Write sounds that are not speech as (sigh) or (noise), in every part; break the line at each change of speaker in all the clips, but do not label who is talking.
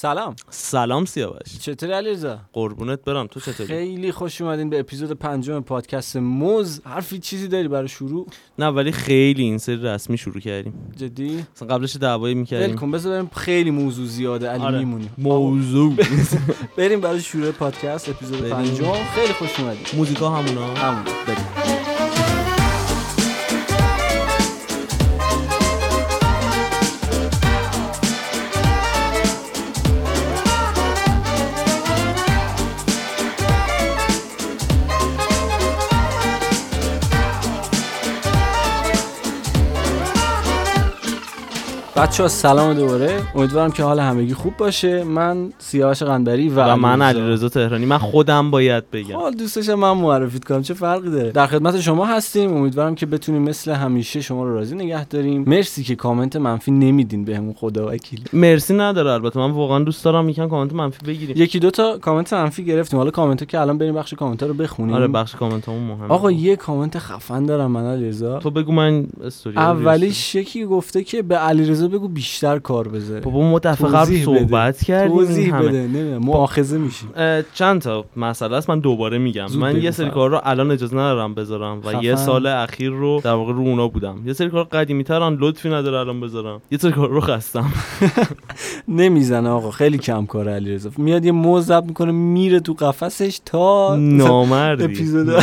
سلام.
سلام سیاوش.
چطوری علیرضا؟
قربونت برم. تو چطوری؟
خیلی خوش اومدین به اپیزود پنجم پادکست موز. حرفی چیزی داری برای شروع؟
نه ولی خیلی این سری رسمی شروع کردیم.
جدی؟
اصلا قبلش دعوایی می‌کردیم.
کن بذار بریم خیلی موضوع زیاده. علی
آره.
میمونیم.
موضوع. (laughs)
بریم برای شروع پادکست اپیزود. پنجم. خیلی خوش اومدین.
موزیکا همونا؟
همون بریم. بچه ها سلام دوباره. امیدوارم که حال همگی خوب باشه. من سیاوش قنبری و,
و من
علیرضا.
تهرانی. من خودم باید بگم.
حالا دوستشم من معرفیت کنم. چه فرقی داره؟ در خدمت شما هستیم. امیدوارم که بتونیم مثل همیشه شما رو راضی نگه داریم. مرسی که کامنت منفی نمیدین بهمون خدا وکیلی.
مرسی نداره البته. من واقعا دوست دارم یکم کامنت منفی بگیریم.
یکی دو تا کامنت منفی گرفتیم. حالا کامنت ها که الان بریم بخش کامنت ها رو بخونیم.
آره بخش کامنت همون مهمه.
آقا یه کامنت خفن دارم من علیرضا.
تو بگو من استوری
اولیش یکی گفته که به علیرضا بگو بیشتر کار بذاره.
بابا ما دفعه قبل
بده.
صحبت کردیم
توضیح
همه.
بده نمی‌دونم. مؤاخذه میشیم.
چند تا مسئله است؟ من دوباره میگم. من یه سری. کار رو الان اجازه ندارم بذارم و
خفن.
یه سال اخیر رو در واقع رو اونا بودم. یه سری کار قدیمی ترن لطفی نداره الان بذارم. یه سری کار رو خستم. (laughs)
نمی‌زنه آقا خیلی کم کار علیرضا. میاد یه موز می‌کنه میره تو قفسش تا
نامردی.
اپیزود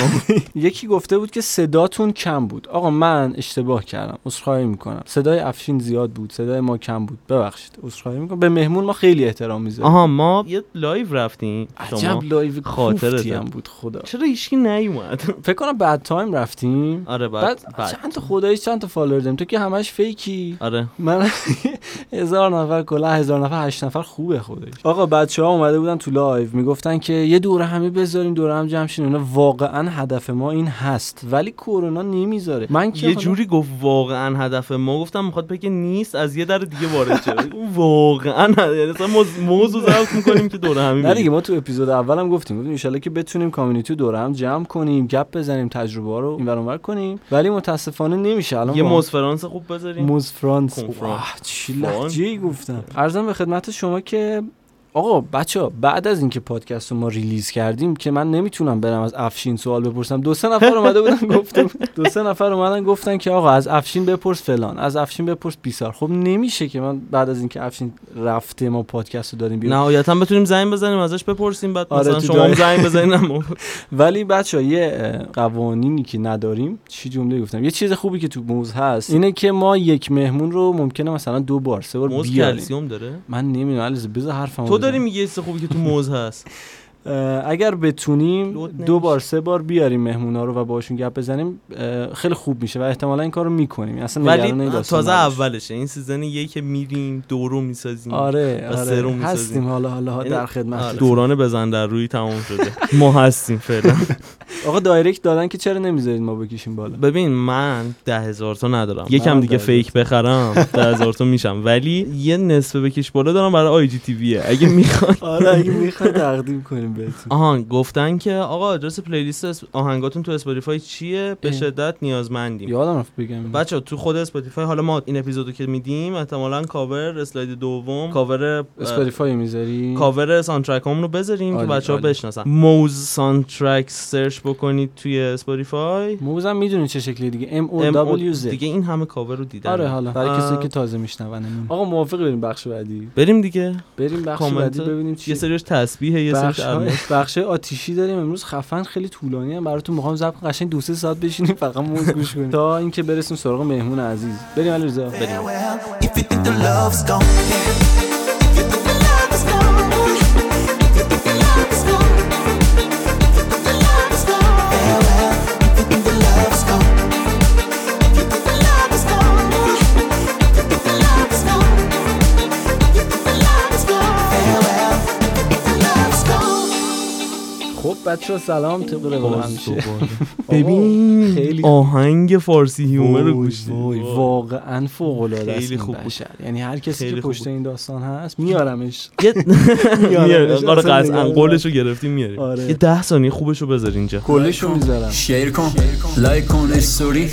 یکی گفته بود که صداتون کم بود. آقا من اشتباه کردم. عذرخواهی می‌کنم. صدای افشین زیاد بود. صدای ما کم بود. ببخشید. عذرخواهی می‌کنم. به مهمون ما خیلی احترام می‌ذاریم.
آها ما یه live رفتیم.
عجب live هم بود خدا.
چرا هیچکی نیومد؟ (laughs)
فکر کنم بد تایم رفتیم.
آره
بد,
بد, بد.
چند تا خداییش چند تا follower داریم. تو که همش fake ی.
آره.
من (laughs) هزار نفر کلا هزار نفر هشت نفر خوبه خودش آقا بچه ها اومده بودن تو live. می‌گفتن که یه دورهمی بذاریم دور هم جمع اینا واقعا هدف ما این هست. ولی کرونا نمی‌ذاره. من که
یه جوری گفت واقعا هدف ما. گفتم می‌خواد بگه نیست. از یه در دیگه وارد شه (laughs) واقعا. یعنی اصلا موز- موضوع ضبط می‌کنیم که دوره همین
نه دیگه ما تو اپیزود اول هم گفتیم. گفتیم ان که بتونیم community رو دوره هم جمع کنیم گپ بزنیم تجربه ها رو اینور اونور کنیم. ولی متاسفانه نمیشه. الان
یه
با-
موز فرانس خوب بذاریم.
موز فرانس.
کنفرانس.
واه، چی. لهجه گفتم. عرضم به خدمت شما که آقا بچه بعد از اینکه پادکست رو ما release کردیم که من نمی‌تونم برم از افشین سوال بپرسم دو سه نفر اومده بودن (laughs) گفتم دو سه نفر اومدن گفتن که آقا از افشین بپرس فلان از افشین بپرس بیسار. خب نمیشه که من بعد از اینکه افشین رفته ما پادکست رو داریم بیرون.
نهایتا بتونیم زنگ بزنیم ازش بپرسیم بعد
آره،
مثلا شما زنگ بزنین (laughs)
ولی بچه یه قوانینی که نداریم چی جمله گفتم؟ یه چیز خوبی که تو موز هست اینه که ما یک مهمون رو ممکنه مثلا دو بار سه بار بیاریم.
داره؟
من نمی‌دونم علیرضا بذار حرفمو
داری میگی چیز خوبی که تو موز هست
اگر بتونیم دو. بار سه بار بیاریم مهمونا رو و باشون گپ بزنیم خیلی خوب میشه و احتمالا این کارو می‌کنیم. اصلا
ولی تازه. اولشه. این season یک که میریم دورو می‌سازیم
آره آره.
می‌سازیم.
هستیم حالا حالا
یعنی-
در خدمت
آره. دوران بزن در روی تمام شده. ما هستیم فعلا. (laughs)
آقا direct دادن که چرا نمی‌ذارید ما بکشیم بالا؟
ببین من ده هزار تا ندارم. یکم دیگه fake بخرم ده هزار تا میشم. ولی یه نصف بکش بالا دارم برای IGTV ه اگه می‌خوان (laughs)
آره اگه می‌خواد تقدیم کنیم. بهتون.
آهان گفتن که آقا آدرس playlist آهنگاتون تو Spotify چیه؟ به. شدت نیازمندیم.
یادم رفت بگم.
بچه تو خود Spotify حالا ما این اپیزودو که میدیم احتمالا کاور اسلاید دوم cover
Spotify می‌ذاری
cover soundtrack هم رو بذاریم که بچه ها. بشناسن. موز soundtrack search بکنید توی Spotify.
موزم می‌دونی چه شکلی دیگه. M O
ام
W Z.
دیگه این همه کاور رو دیدن.
آره حالا. برای. کسی که تازه میشنونمون آقا موافق بریم بخش بعدی.
بریم دیگه.
بریم بخش بعدی ببینیم چی
یه سریش تسبیحه یه سریش
بخش
الماس
بخش آتیشی داریم. امروز خفن خیلی طولانی هم. براتون می‌خوام کنم. قشنگ دو سه ساعت بشینیم فقط موز گوش کنیم. (laughs) تا اینکه برسیم سراغ مهمون عزیز. بریم علیرضا.
بریم
بچه ها سلام طبق روال همیشه. (laughs)
ببین
خیلی
آهنگ فارسی هیومر رو
وای
گوش دید.
وای واقعا فوق العاده است
خیلی خوب.
یعنی هر کسی که پشت. این داستان هست میارمش. (laughs) اصلا
آره قطعا قولش رو گرفتیم میاریم.
آره.
یه ده ثانیه خوبش رو بذار اینجا.
کلش رو می‌ذارم.
شیر کن. لایک کن استوری.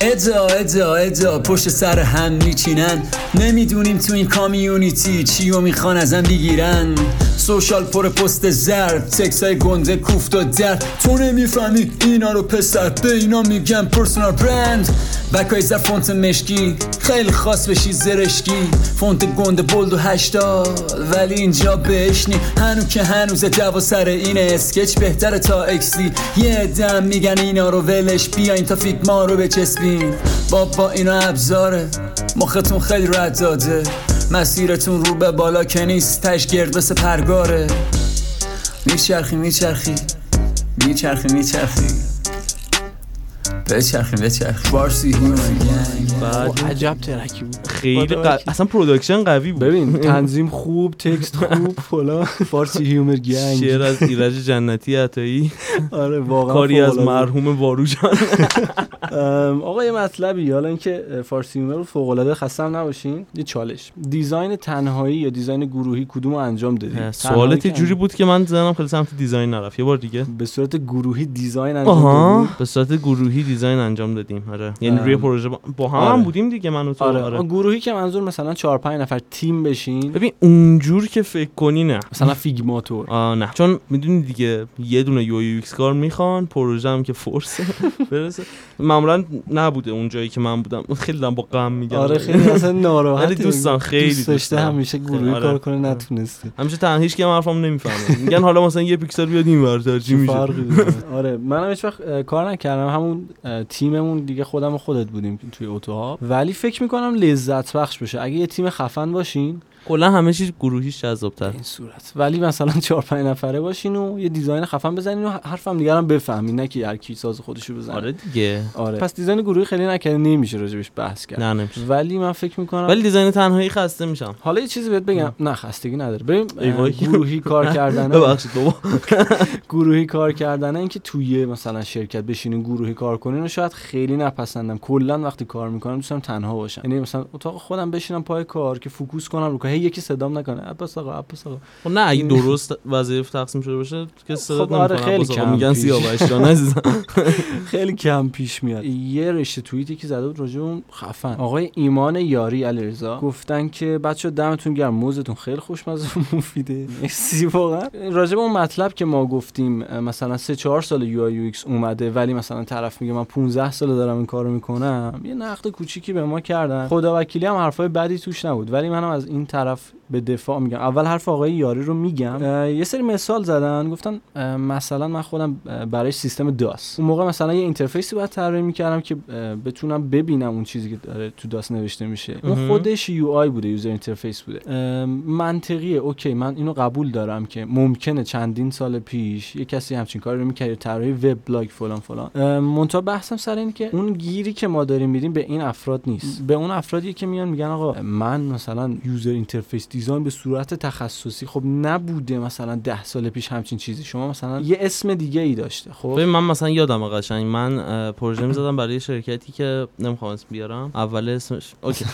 ادا ادا ادا پشت سر هم میچینن. نمی‌دونیم تو این کامیونیتی چی و می‌خوان ازم بگیرن. سوشال پر پست زرد تکس های گنده کوفت و درد. تو نمی‌فهمی اینا رو پسر به اینا میگم پرسونال برند. بکای زر فونت مشکی خیلی خاص بشی زرشکی. فونت گنده بلد و هشتاد ولی اینجا بشنی. هنو که هنوز دوا سر اینه اسکچ بهتره تا اکسی یه دم میگن اینا رو ولش بیاین تا فیک ما رو بچسبین بابا اینا ابزاره. مختون خیلی رد داده. مسیرتون رو به بالا که نیست تهش گرد مثل پرگاره. میچرخی میچرخی. میچرخی میچرخی. بچرخی بچرخی بارسی
بعد
عجب ترکی بود.
خیلی. اصلا production قوی بود.
ببین. تنظیم خوب text (laughs) خوب. فلان. فارسی humor gang.
شعر از ایرج جنتی عطایی.
آره واقعا
کاری از. مرحوم واروجان.
آقا یه مطلبی. حالا اینکه فارسی humor رو فوق العاده خستم نباشین. یه چالش. design تنهایی یا design گروهی کدوم رو انجام دادی؟
سوالت جوری بود که من ذهنم خیلی سمت design نرفت. یه بار دیگه.
به صورت گروهی design انجام دادی؟
به صورت گروهی design انجام دادیم. آره. یعنی روی
ام.
پروژه با, هم,
آره.
هم بودیم دیگه من و تو.
آره,
آره.
گروهی که منظور مثلا 4 5 نفر تیم بشین.
ببین اونجور که فکر کنی نه.
مثلا فیگماتور
آه نه. چون می‌دونی دیگه یه دونه UI UX کار می‌خوان پروژه هم که force (laughs) برسه. معمولا نبوده اون جایی که من بودم. خیلی دارم با غم میگم.
آره خیلی اصلا ناراحت
ولی دوستان خیلی
دوست داشته. همیشه گروهی
آره.
کار کنه نتونسته.
همیشه تنها هیچ کی حرفم نمی‌فهمه. میگن حالا مثلا یه پیکسل بیاد این ورتر چی میشه.
فرقی؟ آره. منم هیچ وقت کار نکردم. همون تیممون دیگه خودم و خودت بودیم توی اتوها ولی فکر می‌کنم لذت بخش بشه اگه یه تیم خفن باشین
کلا همه چیز گروهیش جذاب‌تر.
این صورت. ولی مثلا چهار پنج نفره باشین و یه design خفن بزنین و حرفم دیگه هم بفهمین نه که هر کی ساز خودشو بزنه.
آره دیگه.
آره. پس design گروهی خیلی نکرده نمیشه راجبش بحث کرد.
نه نمیشه.
ولی من فکر می‌کنم
ولی design تنهایی خسته میشم.
حالا یه چیزی بهت بگم. نه. خستگی نداره.
وای.
گروهی کار (laughs) کردن
ببخشید بابا. (laughs)
گروهی کار کردن اینکه توی مثلا شرکت بشینین گروهی کار کنین و شاید خیلی نپسندم. کلا وقتی کار می‌کنم دوست دارم تنها باشم. یعنی مثلا اتاق خودم بشینم پای کار که focus کنم رو هی یکی صدام نکنه. عباس آقا عباس آقا.
خب نه اگه درست وظایف تقسیم شده باشه که صدا
خب آره، خیلی کم
میگن
پیش.
سیاوش جان عزیزم. (laughs)
خیلی کم پیش میاد. یه رشته توییتی که زده بود راجع اون خفن. آقای ایمان یاری علیرضا. گفتن که بچه دمتون گرم موزتون خیلی خوشمزه و مفیده. مرسی واقعا. راجع به اون مطلب که ما گفتیم مثلا 3 4 سال UI UX اومده ولی مثلا طرف میگه من 15 سال دارم این کارو می‌کنم. یه نقد کوچیکی به ما کردن. خدا وکیلی هم حرفای بدی توش نبود ولی منم از این طرف به دفاع میگم. اول حرف آقای یاری رو میگم. یه سری مثال زدن گفتن مثلا من خودم برای سیستم DOS. اون موقع مثلا یه interface ی باید طراحی می‌کردم که بتونم ببینم اون چیزی که داره تو DOS نوشته میشه. اون. خودش UI بوده user interface بوده. منطقیه okay من اینو قبول دارم که ممکنه چندین سال پیش یه کسی همچین کاری رو می‌کرد طراحی وب بلاگ فلان فلان. منتها بحثم سر اینه که اون گیری که ما داریم میدیم به این افراد نیست. به اون افرادی که میان میگن آقا من مثلا user interface design به صورت تخصصی خب نبوده مثلا ده سال پیش همچین چیزی. شما مثلا یه اسم دیگه ای داشته خب؟
ببین من مثلا یادم قشنگ. من پروژه می‌زدم برای شرکتی که نمی‌خوام اسم بیارم. اول اسمش okay.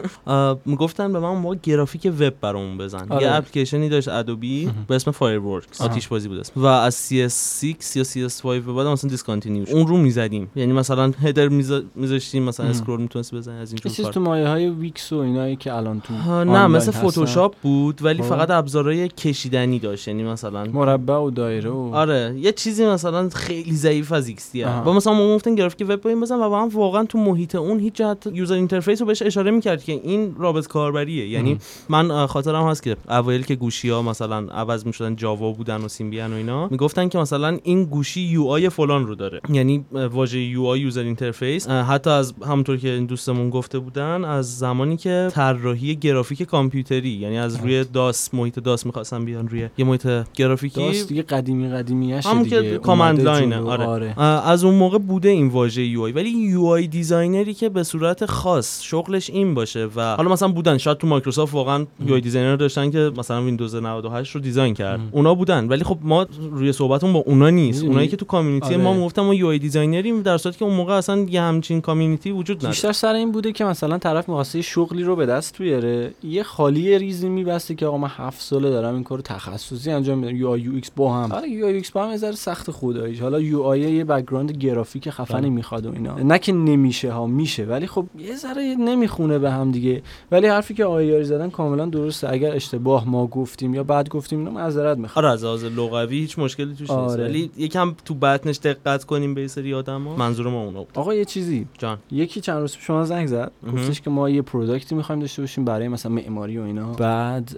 (laughs) می‌گفتن به من موقع گرافیک وب برامون بزن.
آره.
یه اپلیکیشنی داشت Adobe به اسم
Fireworks.
آتیش بازی بود اسم و از CS6 یا CS5 به بعد مثلا discontinue اون رو می‌زدیم. یعنی مثلا header میذاشتیم مثلا. scroll می‌تونستی بزنی از اینجور
چیز
کار.
تو مایه های Wix و اینایی که الان تو
ها، نه مثل. فتوشاپ بود ولی
خب.
فقط ابزارهای کشیدنی داشت یعنی مثلا
مربع و دایره و
آره یه چیزی مثلا خیلی ضعیف از
XD.
و مثلا ما گفتن graphic وب باید بزن و با هم واقعا تو محیط اون هیچ جهت user interface رو بهش اشاره می‌کرد که این رابط کاربریه یعنی. من خاطرم هست که اوایل که گوشی ها مثلا عوض می‌شدن جاوا بودن و سیمبیان و اینا می‌گفتن که مثلا این گوشی UI فلان رو داره یعنی واژه UI user interface حتی از همونطور که این دوستمون گفته بودن از زمانی که طراحی گرافیک کامپیوتری یعنی از روی DOS محیط DOS می‌خواستن بیان روی یه محیط گرافیکی
DOS ست دیگه قدیمی قدیمیشه
همون
دیگه
که
command
line
ه.
آره. اه، از اون موقع بوده این واژه UI ولی UI designer ی که به صورت خاص شغلش این باشه و حالا مثلا بودن شاید تو مایکروسافت واقعا UI designer داشتن که مثلا ویندوز 98 رو design کرد
ام.
اونا بودن ولی خب ما روی صحبتمون با اونا نیست؟ اونایی که تو community
آره.
ما می‌گفتن ما UI designer یم در صورتی که اون موقع اصلا یه همچین community وجود نداشت
بیشتر سر این بوده که مثلا طرف می‌خواسته شغلی رو به دست بیاره یه خالی ریزی می‌بسته که آقا من هفت ساله دارم این کارو تخصصی انجام میدم. UI UX با هم. حالا UI UX با هم یه ذره سخت خداییش حالا UI یه background گرافیک خفنی
بله.
می‌خواد و اینا. نه که نمیشه ها میشه. ولی خب یه ذره نمی‌خونه به هم دیگه. ولی حرفی که آقای یاری زدن کاملا درسته. اگر اشتباه ما گفتیم یا بعد گفتیم اینا معذرت می‌خوام.
آره از لحاظ لغوی هیچ مشکلی توش نیست.
آره.
ولی یکم تو بطنش دقت کنیم به یه سری آدما. منظور ما اونا بود.
آقا یه چیزی.
جان.
یکی چند روز پیش شما زنگ زد. گفتش که ما یه product ی می‌خوایم داشته باشیم برای مثلا معماری و اینا. بعد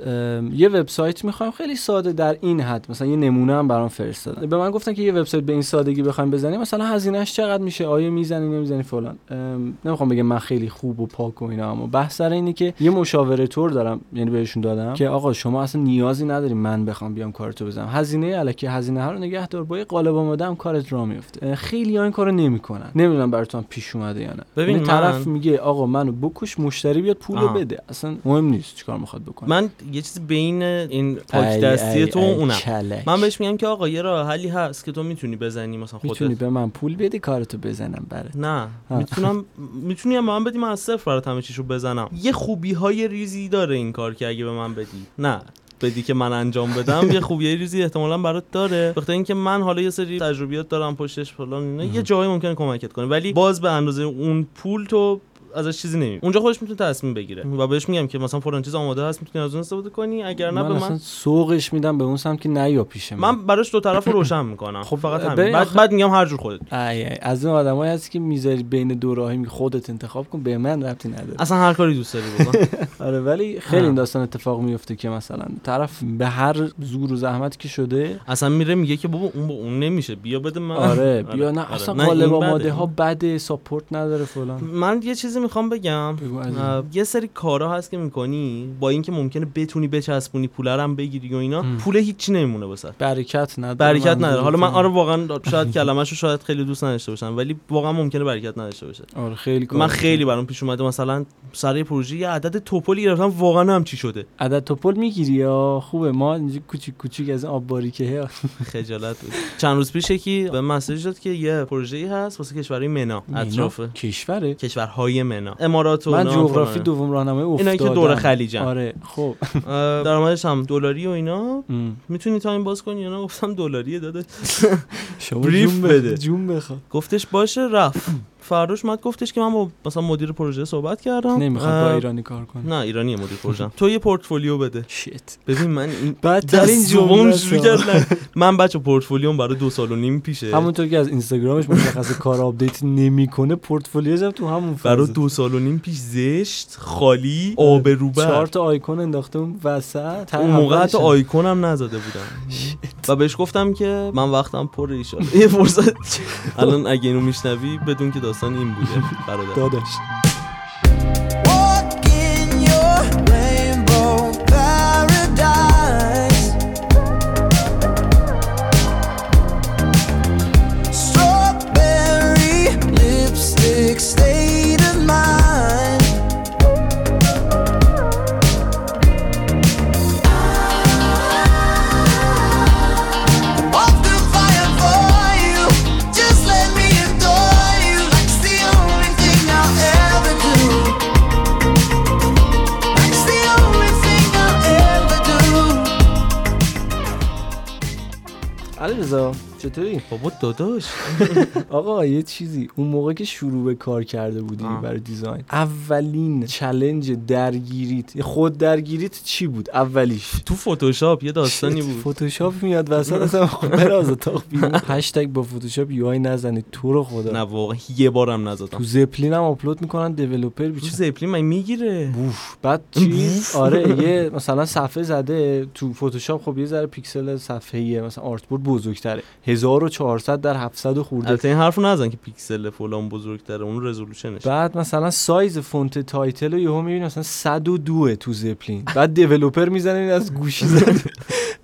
یه وبسایت می‌خوایم خیلی ساده در این حد. مثلا یه نمونه هم برام فرستادن. به من گفتن که یه وبسایت به این سادگی بخوایم بزنیم. مثلا هزینهش چقدر میشه؟ آیا می‌زنی؟ نمی‌زنی؟ فلان. ام، نمی‌خوام بگم من خیلی خوب و پاک و اینا اما بحث سر اینه که یه مشاوره طور دادم یعنی بهشون دادم که آقا شما اصلا نیازی نداری من بخوام بیام کارتو بزنم. هزینه الکی هزینه ها رو نگه دار. با یه قالب آماده هم کارت راه میفته خیلی ها این کارو نمی‌کنن. نمی‌دونم براتون پیش اومده یا نه.
ببین
یعنی طرف
من-
میگه آقا منو بکش مشتری بیاد پولو. بده. اصلا مهم نیست. چیکار می‌خواد بکنه؟
من یه چیز بین این پاک دستی تو و اونم. من بهش میگم که آقا یه راه حلی هست که تو می‌تونی بزنی مثلا خودت.
می‌تونی به من پول بدی کارتو بزنم برات.
نه.
ها.
می‌تونم می‌تونی هم به من بدی من از صفر برات همه چیشو بزنم. یه خوبی های ریزی داره این کار که اگه به من بدی. نه. بدی که من انجام بدم یه خوبی ریزی احتمالا برات داره. بخاطر اینکه من حالا یه سری تجربیات دارم پشتش فلان اینا یه جایی ممکنه کمکت کنه. ولی باز به اندازه اون پول تو ازش چیزی نمی اونجا خودش می‌تونه تصمیم بگیره. و بهش میگم که مثلا فلان چیز آماده هست می‌تونی از اون استفاده کنی. اگر نه
من
به من
سوقش میدم به اون سمت که نیا پیش من.
من براش دو طرف رو روشن می‌کنم.
خب،
فقط همین. بعد
آخه-
بعد میگم هر جور خودت.
ای ای از اون آدمایی هست که می‌ذاری بین دو راهی میگی خودت انتخاب کن به من ربطی نداره.
اصلا هر کاری دوست داری بکن. (laughs)
آره ولی خیلی. این داستان اتفاق میفته که مثلا طرف به هر زور و زحمتی که شده
اصلا میره میگه که بابا اون با اون نمیشه بیا بده من.
آره (laughs) بیا نه
آره.
اصلا قالب. آماده ها بده ساپورت نداره فلان.
من یه چیزی می‌خوام بگم. یه سری کارا هست که می‌کنی با اینکه ممکنه بتونی بچسبونی پول رو هم بگیری و اینا. پول هیچی نمیمونه واسه.
برکت نداره.
برکت نداره. حالا من. آره واقعا شاید کلمه‌شو شاید خیلی دوست نداشته باشم ولی واقعا ممکنه برکت نداشته باشه.
آره خیلی کار
من. خیلی برام پیش اومده. مثلا سر یه پروژه یه عدد توپلی گرفتم واقعا هم چی شده؟
عدد توپل می‌گیری یا خوبه؟ ما اینجا کوچیک کوچیک از آب باریکه (laughs)
خجالت بود. چند روز پیش یکی به مسیج داد که یه پروژه‌ای هست واسه کشورهای منا اطراف
کشوره؟
کشورهای منا امارات و
من جغرافی
فلان.
دوم راهنمای افتادم.
اینایی که دور خلیجن.
آره خب.
درآمدش هم دلاری و اینا. می‌تونی تایم باز کنی؟ یا نه؟ گفتم دلاریه داده (laughs)
شما
بریف
جون
بده.
بده. جون بخوا
گفتش باشه رفت. فرداش اومد گفتش که من با مثلا مدیر پروژه صحبت کردم.
نمی‌خواد با ایرانی کار کنه.
نه ایرانیه مدیر پروژه. تو یه پورتفولیو بده.
شیت
ببین من این
بدترین جمله
شروع کردن من بچه پورتفولیوم برای دو سال و نیم پیشه.
همونطور که از اینستاگرامش مشخص کار آپدیت نمی‌کنه پورتفولیوش هم تو همون
برای
فاز
دو سال و نیم پیش زشت خالی آب
چهار تا آیکون انداخته اون وسط.
اون موقع
اولش
حتی
هم.
نزده بودم و بهش گفتم که من وقتم پر ایشالا. یه فرصت. الان اگه اینو میشنوی بدون که داستان این بوده برادر.
داداش. علی رضا چطوری؟
بابا داداش. (laughs)
آقا یه چیزی. اون موقع که شروع به کار کرده بودی
آه.
برای design اولین challenge درگیریت خود درگیریت چی بود؟ اولیش.
تو فتوشاپ یه داستانی بود.
فتوشاپ میاد وسط اصلا بره از اتاق بیرون. (laughs) هشتگ با فتوشاپ UI نزنید تو رو خدا.
نه واقعا یه بارم نزدم.
تو زپلین هم آپلود می‌کنن developer
تو
بیچاره.
زپلین من می‌گیره؟
بوف بعد چیز آره یه مثلا صفحه زده. تو فتوشاپ خب یه ذره پیکسل صفحه‌ایه. مثلا artboard بزرگتره. 1400 در 700 خورده.
البته این حرفو نزن که پیکسل فلان بزرگتره اون resolution ش
بعد مثلا سایز font title رو یهو می‌بینی مثلا 102 تو زپلین. بعد developer می‌زنه این از گوشی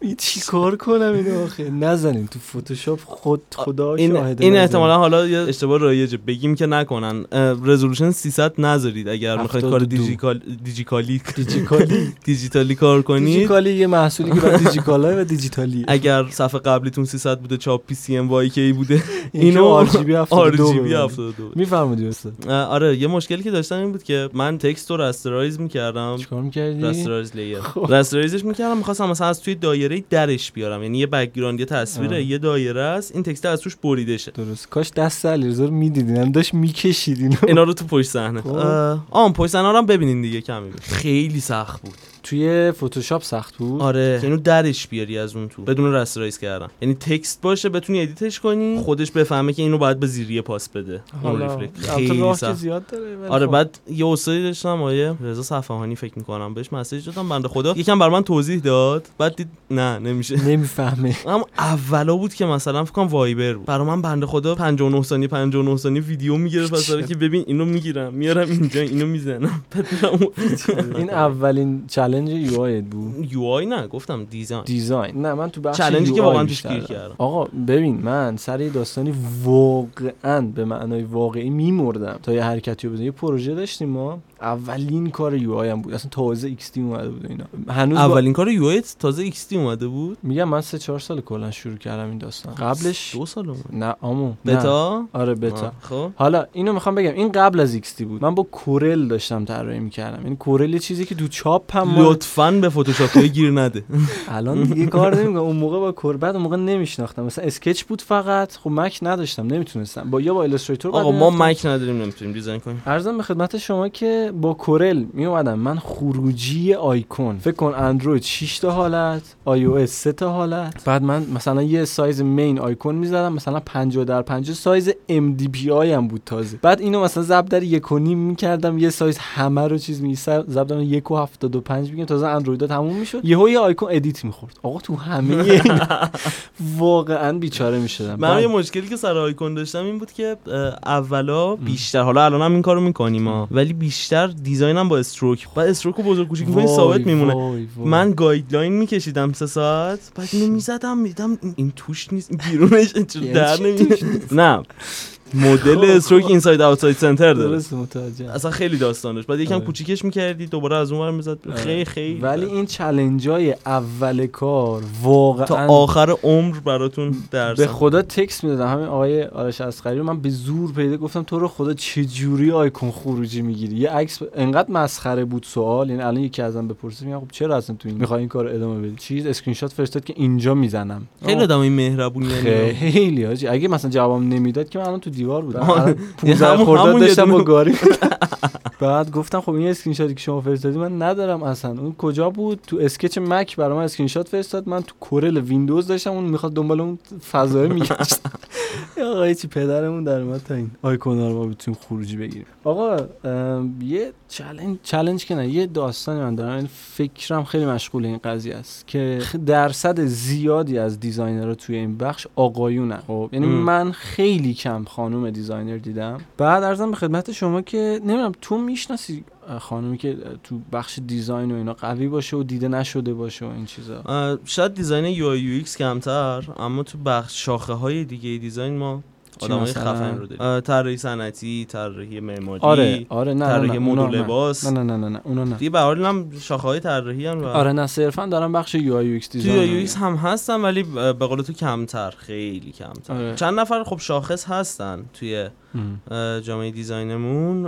این (laughs) چی کار کنم اینو آخه؟ نزنین تو فتوشاپ خود خدا
این
شاهده
این. احتمالا حالا یه اشتباه رایجه بگیم که نکنن. resolution 300 نذارید اگر می‌خواید کار
72.
دیجیکال دیجیکالی
دیجیکالی. (laughs)
دیجیتالی کار کنید.
دیجیکالی یه محصولی که بعد (laughs) دیجیکالا و دیجیتالی
اگر صفحه قبلیتون 300 بوده چاپ پی CMYK بوده.
اینو آر جی بی 72
آر جی بی
ببرید.
72
میفرمودی استاد
آره یه مشکلی که داشتم این بود که من text رو rasterize می‌کردم.
چیکار می‌کردی؟
Rasterize layer
خب.
rasterize ش می‌کردم می‌خواستم مثلا از توی دایره درش بیارم. یعنی یه background یه تصویره
آه.
یه دایره است. این text از توش بریده شه.
درست. کاش دست علیرضا رو می‌دیدین. هم داشت می‌کشید اینو.
اینا رو تو پشت صحنه.
خب.
آن پشت صحنه رو هم ببینین دیگه کمی. خیلی سخت بود.
توی فتوشاپ سخت بود؟
آره. که اینو درش بیاری از اون تو. بدون rasterize کردن. یعنی text باشه بتونی edit ش کنی خودش بفهمه که اینو باید به زیریه pass بده. اون
reflect
خیلی سخت.
زیاد داره
آره
خب.
بعد یه استادی داشتم آقای رضا صفهانی فکر می‌کنم بهش message دادم بنده خدا. یکم برا من توضیح داد بعد دید نه نمیشه.
نمی‌فهمه.
هم (laughs) اولا بود که مثلا فکر کنم وایبر بود. برای من بنده خدا 59 ثانیه 59 ثانیه ویدیو می‌گرفت مثلا که ببین اینو می‌گیرم میارم اینجا اینو می‌زنم. (laughs)
این اولین چالش UI بود.
UI نه گفتم design
design نه من تو بخش
challenge ی
که
واقعا توش گیر. کردم.
آقا ببین من سر یه داستانی واقعا به معنای واقعی میمردم. تا یه حرکتی رو بزنم یه پروژه داشتیم ما. اولین کار UI هم بود. اصلا تازه XD اومده بود اینا. هنوز با-
اولین کار UI تازه XD اومده بود؟
میگم من سه چهار سال کلا شروع کردم این داستان. قبلش
دو سال اومد.
نه عمو. نه.
بتا؟
آره بتا.
خب.
حالا اینو می‌خوام بگم این قبل از ایکس بود. من با کورل داشتم طراحی می‌کردم. این کورل یه چیزی که تو چاپ هم ما-
لطفا به فتوشاپ گیر نده. (laughs)
الان دیگه کار نمی‌کنم. اون موقع با کورل بعد اون موقع نمیشناختم. مثلا Sketch بود فقط. خب مک نداشتم نمی‌تونستم. با یا با Illustrator
آقا ما مک نداریم نمی‌تونیم design کنیم.
عرضم به خدمت شما که با کورل می اومدم من خروجی آیکون. فکر کن اندروید 6 تا حالت آی او اس 3 تا حالت. بعد من مثلا یه سایز main icon می‌زدم مثلا 50 در 50 سایز mdpi هم بود تازه. بعد اینو مثلا ضرب در یک و نیم می‌کردم یه سایز همه رو چیز می ضرب در یک و 75 میگم تازه اندرویدا تموم می‌شد. یهو یه icon edit می‌خورد. آقا تو همه (laughs) واقعا بیچاره می‌شدم.
من یه مشکلی که سر آیکون داشتم این بود که اولا بیشتر حالا الان هم این کارو می‌کنیم ولی بیشتر design م با stroke. بعد stroke رو بزرگ کوچیک می‌کنی ثابت میمونه. من guideline میکشیدم سه ساعت بعد اینو می‌زدم میدم این, این توش نیست این بیرونش (laughs)
یعنی
در نمیاد نه. مدل stroke inside outside center داره.
درست متوجه.
اصلا خیلی داستان داشت بعد یکم
آره.
کوچیکش می‌کردی دوباره از اون ور می‌زد خیلی خیلی
ولی این challenge های اول کار واقعا
تا آخر عمر براتون درس
به خدا تکس می‌دادم همین آقای آرش اسقری رو من به زور پیدا گفتم تو رو خدا چه جوری آیکون خروجی می‌گیری؟ یه عکس انقدر مسخره بود سوال. یعنی الان یکی ازم بپرسه میگم خب چرا اصلا تو این می‌خوای این کار رو ادامه بدی؟ چیز اسکرین شات فرستاد که اینجا می‌زنم.
خیلی آدم این مهربونی
خیلی حاجی. اگه مثلا جوابم نمی‌داد که من الان تو دیوار. الان 15
همون-
خرداد داشتم با. گاری. (laughs) بعد گفتم خب این اسکرین شاتی که شما فرستادی من ندارم اصلا. اون کجا بود؟ تو Sketch مک برای من اسکرین شات فرستاد. من تو کورل ویندوز داشتم. اون می‌خواد دنبال اون فضای (laughs) میگشت. آقا چی پدرمون در اومد تا این آیکونا رو ما بتونیم خروجی بگیریم. آقا یه چالش چالش که نه یه داستانی من دارم. این فکرم خیلی مشغول این قضیه است که درصد زیادی از designer ها توی این بخش آقایونن. خب یعنی. من خیلی کم خانم designer دیدم. بعد عرضم به خدمت شما که نمی‌دونم تو می‌شناسی خانومی که تو بخش design و اینا قوی باشه و دیده نشده باشه و این چیزا؟
شاید design UI UX کمتر اما تو بخش شاخه های دیگه design ما آدمای؟ خفن رو داریم طراحی صنعتی طراحی معماری
آره آره نه
طراحی و. لباس.
نه نه نه نه نه اونا نه
دیگه به حال هم شاخه های طراحی هم و
آره نه صرفا دارم بخش UI UX
تو
design
یو
رو UX.
هم هستن ولی به قول تو کمتر خیلی کمتر
آره.
چند نفر خب شاخص هستن توی جامعه design مون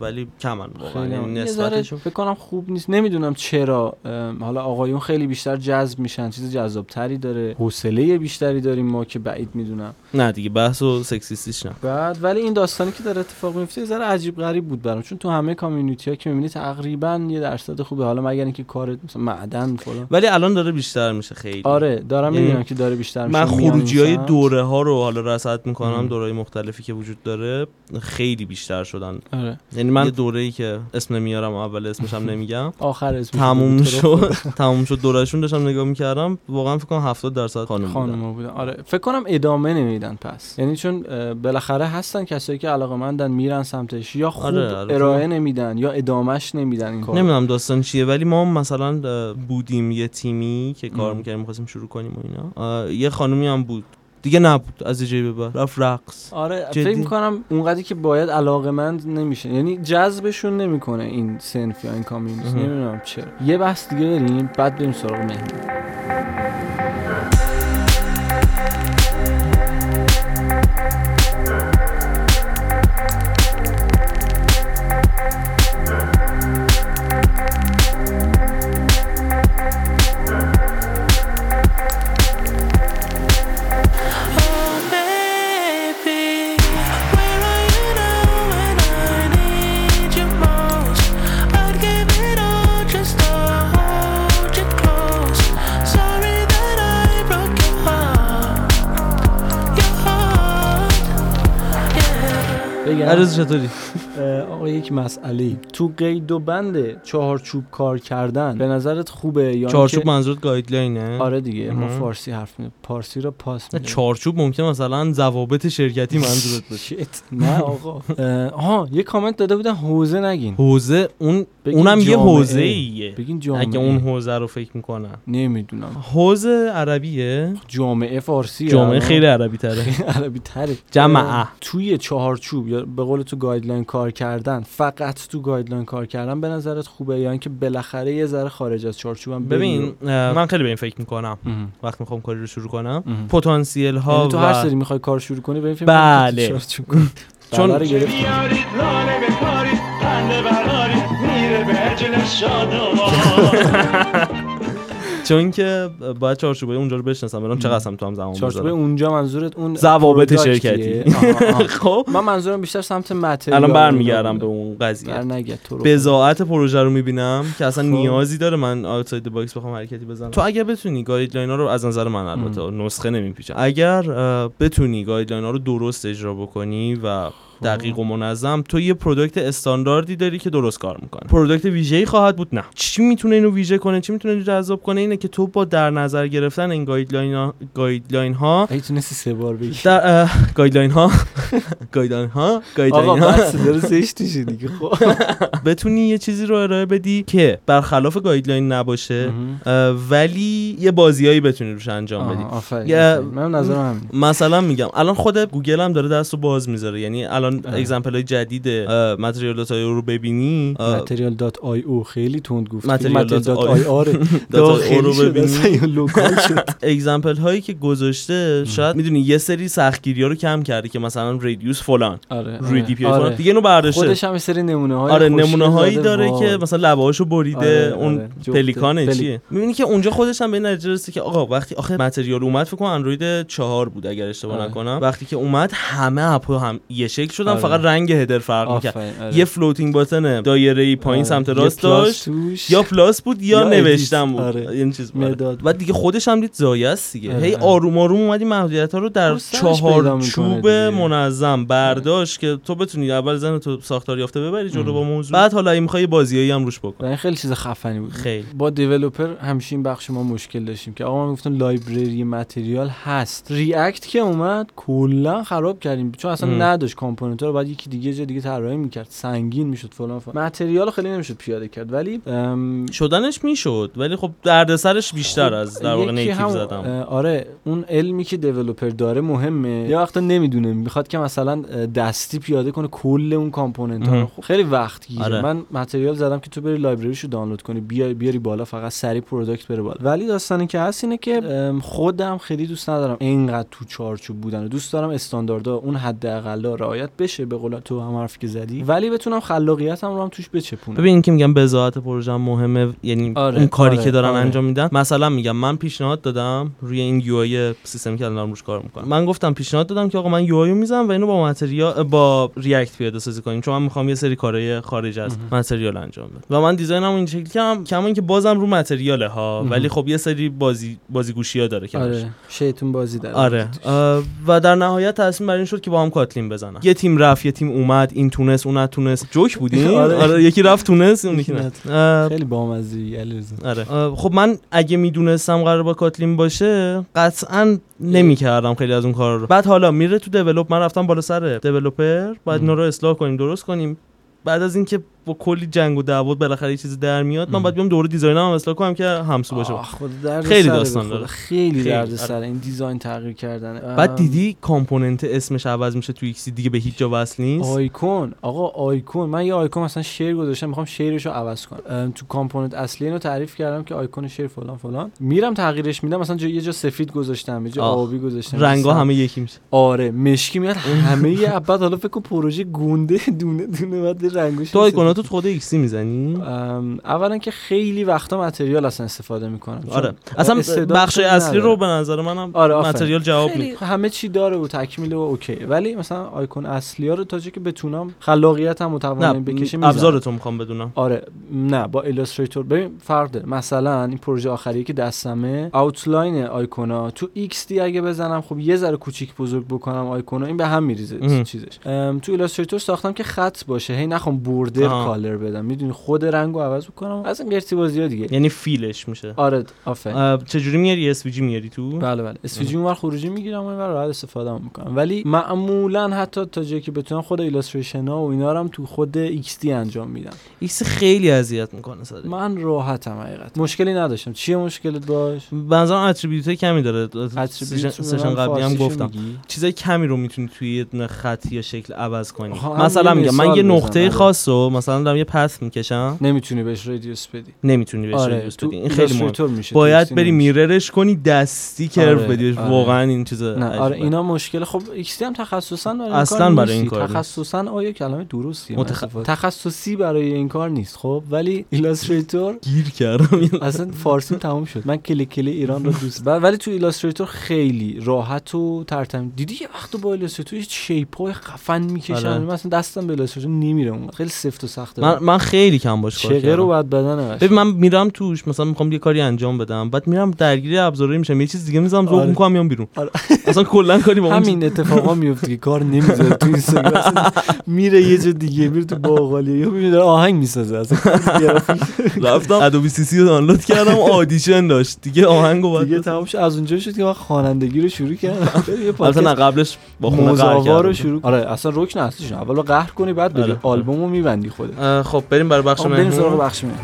ولی کمن واقعا. یعنی نسبتشون
فکر کنم خوب نیست. نمی‌دونم چرا. حالا آقایون خیلی بیشتر جذب میشن. چیز جذابتری داره. حوصله بیشتری داریم ما که بعید می‌دونم.
نه دیگه بحث و سکسیستیش نه.
بعد ولی این داستانی که داره اتفاق میفته یه ذره عجیب غریب بود برام. چون تو همه کامیونیتی ها که می‌بینی تقریبا یه درصد خوبه. حالا مگر اینکه کار مثلا معدن فلان.
ولی الان داره بیشتر میشه خیلی.
آره دارم
یعنی
می‌بینم که داره بیشتر میشه.
من خروجی های. دوره ها رو حالا رصد می‌کنم. دوره مختلفی که وجود داره داره خیلی بیشتر شدن.
آره.
یعنی من دوره ای که اسم نمیارم و اول اسمش هم (laughs) نمیگم.
آخر اسمش
تموم شد. تموم شد. دورشون داشتم نگاه می‌کردم. واقعا فکر کنم 70 درصد خانم
خانم بودن. آره. فکر کنم ادامه نمیدن پس. یعنی چون بالاخره هستن کسایی که علاقه مندن میرن سمتش. یا خوب
آره، آره.
ارائه نمیدن یا ادامهش نمیدن این کار
نمی‌دونم داستان چیه ولی ما مثلا بودیم یه تیمی که کار. می‌کردیم می‌خواستیم شروع کنیم و اینا. یه خانومی هم بود دیگه نبود. از جایی به بعد. رفت رقص.
آره
جدی؟
فکر می‌کنم اونقدری که باید علاقه مند نمیشه. یعنی جذبشون نمی‌کنه این سنف یا این کامیونیتی. نمی‌دونم چرا. یه بحث دیگه بریم بعد بریم سراغ مهمون
عروض چطوری؟
آقا یک مسئله. تو قید و بند چهارچوب کار کردن به نظرت خوبه یا
چارچوب
اینکه-
منظورت guideline ه
آره دیگه ما. فارسی حرف می‌زنیم. پارسی رو پاس می‌دیم.
چارچوب ممکن مثلا ضوابط شرکتی (laughs) منظورت باشه.
نه آقا. آها یه کامنت داده بودن حوزه نگین.
حوزه اون اونم یه. حوزه ایه
بگین جامعه.
اگه اون حوزه رو فکر می‌کنن.
نمی‌دونم.
حوزه عربیه.
جامعه فارسی.
جامعه خیلی عربی تره.
عربی تره.
جمعه.
توی چهارچوب یا به قول تو guideline کار کردن فقط تو guideline کار کردن به نظرت خوبه یا اینکه بالاخره یه ذره خارج از چارچوبم
ببین اه، من خیلی به این فکر می‌کنم
مهم.
وقتی می‌خوام کاری رو شروع کنم. پتانسیل ها
یعنی تو هر سری می‌خوای کار شروع کنی به این فکر
بله. (laughs) چون- (laughs) چون که باید چارچوبای اونجا رو بشناسم ببینم چقدر هم تو هم زمان
چارچوب
بذارم
اونجا منظورت اون
ضوابط؟ شرکتی. (laughs) خب.
من منظورم بیشتر سمت متریال
الان برمیگردم به اون قضیه. بضاعت پروژه رو می‌بینم که اصلا
خب.
نیازی داره من outside box بخوام حرکتی بزنم. تو اگر بتونی guideline ها رو از نظر من البته نسخه نمیپیچم. اگر بتونی guideline ها رو درست اجرا بکنی و دقیق و منظم. تو یه product استانداردی داری که درست کار می‌کنه. product ویژه‌ای خواهد بود؟ نه. چی می‌تونه اینو ویژه کنه؟ چی می‌تونه جذاب کنه؟ اینه که تو با در نظر گرفتن این guideline ها guideline ها
تونستی سه بار بگی.
در guideline ها guideline ها
guideline
ها
دیگه خب. (laughs)
بتونی یه چیزی رو ارائه بدی که برخلاف guideline نباشه ولی یه بازیایی بتونی روش انجام بدی.
منم نظرم
مثلا میگم الان خود گوگل هم داره دست رو باز می‌ذاره. یعنی الان
اه.
example های جدید material dot رو ببینی
material dot io خیلی تند گفت
material
material
dot
i- (laughs)
آی
آر
آی رو ببینی. (laughs) example هایی که گذاشته شاید می‌دونی یه سری سختگیری ها رو کم کرده که مثلا radius فلان
آره
روی DPI
آره.
فلان دیگه اینو برداشته
خودش هم سری نمونه های
آره نمونه هایی داره. که مثلا لبهاشو بریده
آره،
اون
آره.
پلیکانه
پلی-
چیه می‌بینی که اونجا خودش هم به این نتیجه رسید که آقا وقتی آخه material اومد فکر کنم اندروید چهار بود اگر اشتباه
آره.
نکنم وقتی که اومد همه app ا هم یه شکل شدن
آره.
فقط رنگ header فرق می‌کرد
آره.
یه floating button دایره ای پایین
آره.
سمت راست داشت
توش.
یا plus بود یا,
یا.
نوشتم بود
آره.
این چیز بود.
مداد.
و دیگه خودش هم دید ضایع است دیگه
آره.
هی آروم آروم اومدی محدودیت ها رو در چهار چوب. منظم برداشت که تو بتونی اول زن تو ساختار یافته ببری جلو. با موضوع بعد حالا این می‌خوای بازیایی هم روش بکن
خیلی چیز خفنی بود
خیلی
با developer همیشه این بخش ما مشکل داشتیم که آقا من گفتم library material هست React که اومد کلا خراب کردیم چون اصلا. نداشت component رو بعد یکی دیگه جای دیگه طراحی می‌کرد. سنگین می‌شد فلان فلان. material خیلی نمی‌شد پیاده کرد ولی ام،
شدنش می‌شد ولی خب دردسرش بیشتر از در واقع
native
زدم.
آره اون علمی که developer داره مهمه. یه وقتا نمی‌دونه می‌خواد که مثلا دستی پیاده کنه کل اون component ها. خب خیلی وقت گیره.
آره.
من material زدم که تو بری library شو دانلود کنی بیای بیاری بالا فقط سری product بره بالا. ولی داستانی که هست اینه که خودم خیلی دوست ندارم. اینقدر تو چارچوب بودن. و دوست دارم استانداردها اون حداقل رعایت بشه به قول تو هم حرفی که زدی. ولی بتونم خلاقیتم رو هم توش بچپونم.
ببین این که میگم بذات پروژه هم مهمه یعنی
آره،
اون کاری
آره،
که دارن
آره.
انجام میدن. مثلا میگم من پیشنهاد دادم روی این UI سیستمی که الان روش کار می‌کنم. من گفتم پیشنهاد دادم که آقا من UI می‌زنم و اینو با material با React پیاده سازی کنیم. چون من می‌خوام یه سری کارهای خارج از material انجام بدم. و من design م این شکلی کردم کما اینکه بازم رو material ه
ها.
ولی خب یه سری بازی بازیگوشی ها داره که
آره شیطون بازی داره.
آره و در نهایت تصمیم بر این شد که با هم کاتلین بزنن. یه تیم رفت یه تیم اومد این تونست اون نتونست. جوک بودیم (laughs)
آره.
آره یکی رفت تونست اون یکی
خیلی بامزه علیرضا.
آره. خب من اگه می‌دونستم قرار با کاتلین باشه قطعا نمی‌کردم خیلی از اون کارا رو. بعد حالا میره تو دیولپ من رفتم بالا سر دیولپر بعد اینا رو اصلاح کنیم درست کنیم. بعد از اینکه با کلی جنگ و دعوا بالاخره یه چیزی در میاد. من باید بیام دوره دیزاینم هم اصلاح کنم که همسو باشه.
درد
خیلی داستان. داره.
خیلی درد
آره.
سر این دیزاین تغییر کردن.
بعد دیدی کامپوننت اسمش عوض میشه تو ایکسی دیگه به هیچ جا وصل نیست؟
آیکون. آقا آیکون. من یه آیکون مثلا شیر گذاشتم می‌خوام شیرش رو عوض کنم. تو کامپوننت اصلی اینو تعریف کردم که آیکون شیر فلان فلان. میرم تغییرش میدم مثلا جا یه جا سفید گذاشتم یه جا. آبی گذاشتم
رنگا همه یکی میشه.
آره مشکی میاد (laughs) همه یه بعد حالا فکر پروژه گونده دونه دونه بعد رنگش
تو آیکوناتو خود ایکسی می‌زنی؟
اولا که خیلی وقتا material اصلا استفاده می‌کنم
آره. اصلا بخش اصلی رو به نظر منم
آره،.
material جواب
خیلی
میده
همه چی داره و تکمیل و اوکی. ولی مثلا آیکون اصلی ها رو تا جایی که بتونم خلاقیت هم متوانم بکشه می‌زنم
ابزارتو می‌خوام بدونم.
آره نه با Illustrator ببین فرق داره. مثلا این پروژه آخری که دستمه outline icon ا. تو XD اگه بزنم خب یه ذره کوچیک بزرگ بکنم آیکونا این به هم میریزه. چیزش. تو Illustrator ساختم که خط باشه. هی نخوام border
آها.
color بدم. می‌دونی خود رنگو عوض بکنم از این قرتی بازی ها دیگه.
یعنی fill ش میشه.
آره آفرین.
اه، چجوری میاری؟ SVG میاری تو؟
بله بله. SVG اونور خروجی می‌گیرم و اینور راحت استفاده هم می‌کنم. ولی معمولا حتی تا جایی که بتونم خود illustration ها و اینا رو هم تو خود XD انجام میدم.
XD خیلی اذیت می‌کنه سر
من راحتم حقیقت مشکلی نداشتم. چیه مشکلت باش؟
به نظرم attribute کمی داره. سشن قبلی هم گفتم. چیزای کمی رو می‌تونی توی خط یا شکل عوض کنی. مثلا میگم من یه نقطه. خاص رو مثلا دارم یه پس می‌کشم
نمی‌تونی بهش رادیوس بدی
نمی‌تونی بهش
آره
ریدیوس
تو
بدی این خیلی
ایلاستریتور میشه
باید بری. میررش کنی دستی کرو
آره،
بدی
آره.
واقعا این چیز
نه آره. اینا مشکل خب ایکس هم تخصصا برای
اصلاً برای این. کار.
تخصصا آیا کلمه درستیه
متخ-.
تخصصی برای این کار نیست خب ولی ایلاستریتور
گیر کردم
اصلا فارسی تموم شد من کلی کلی ایران رو دوست ولی تو ایلاستریتور خیلی راحت و ترتمیز دیدی یه وقت با ایلاستریتور شیپ های خفن می‌کشن
آره.
من اصلا دستم به ایلاستریتور نمیره اون خیلی سفت و سخته
من, من خیلی کم باش کار
چقه رو
کردم.
بعد بدنه
ببین من میرم توش مثلا می‌خوام یه کاری انجام بدم بعد میرم درگیر ابزارایی میشم یه چیز دیگه می‌ذارم ذوق
آره.
می‌کنم میام بیرون.
آره.
اصلا کلا کاری با
همین اتفاقا میفته که کار نمی‌ذاره تو اینستاگرام. میره یه جا دیگه میره تو باقالی. یا میره آهنگ می‌سازه. اصلا
رفتم ادوبی سی سی رو دانلود کردم آدیشن داشت. دیگه آهنگو باید
دیگه تمام شد از اونجا شد که من خوانندگی رو شروع کردم.
البته نه قبلش با خونه قهر
رو
کردم.
شروع آره اصلا رکن اصلیش اول قهر کنی بعد بری
آره.
آلبومو میبندی خودت
خب بریم برای بخش
بریم سراغ بخش مهمون.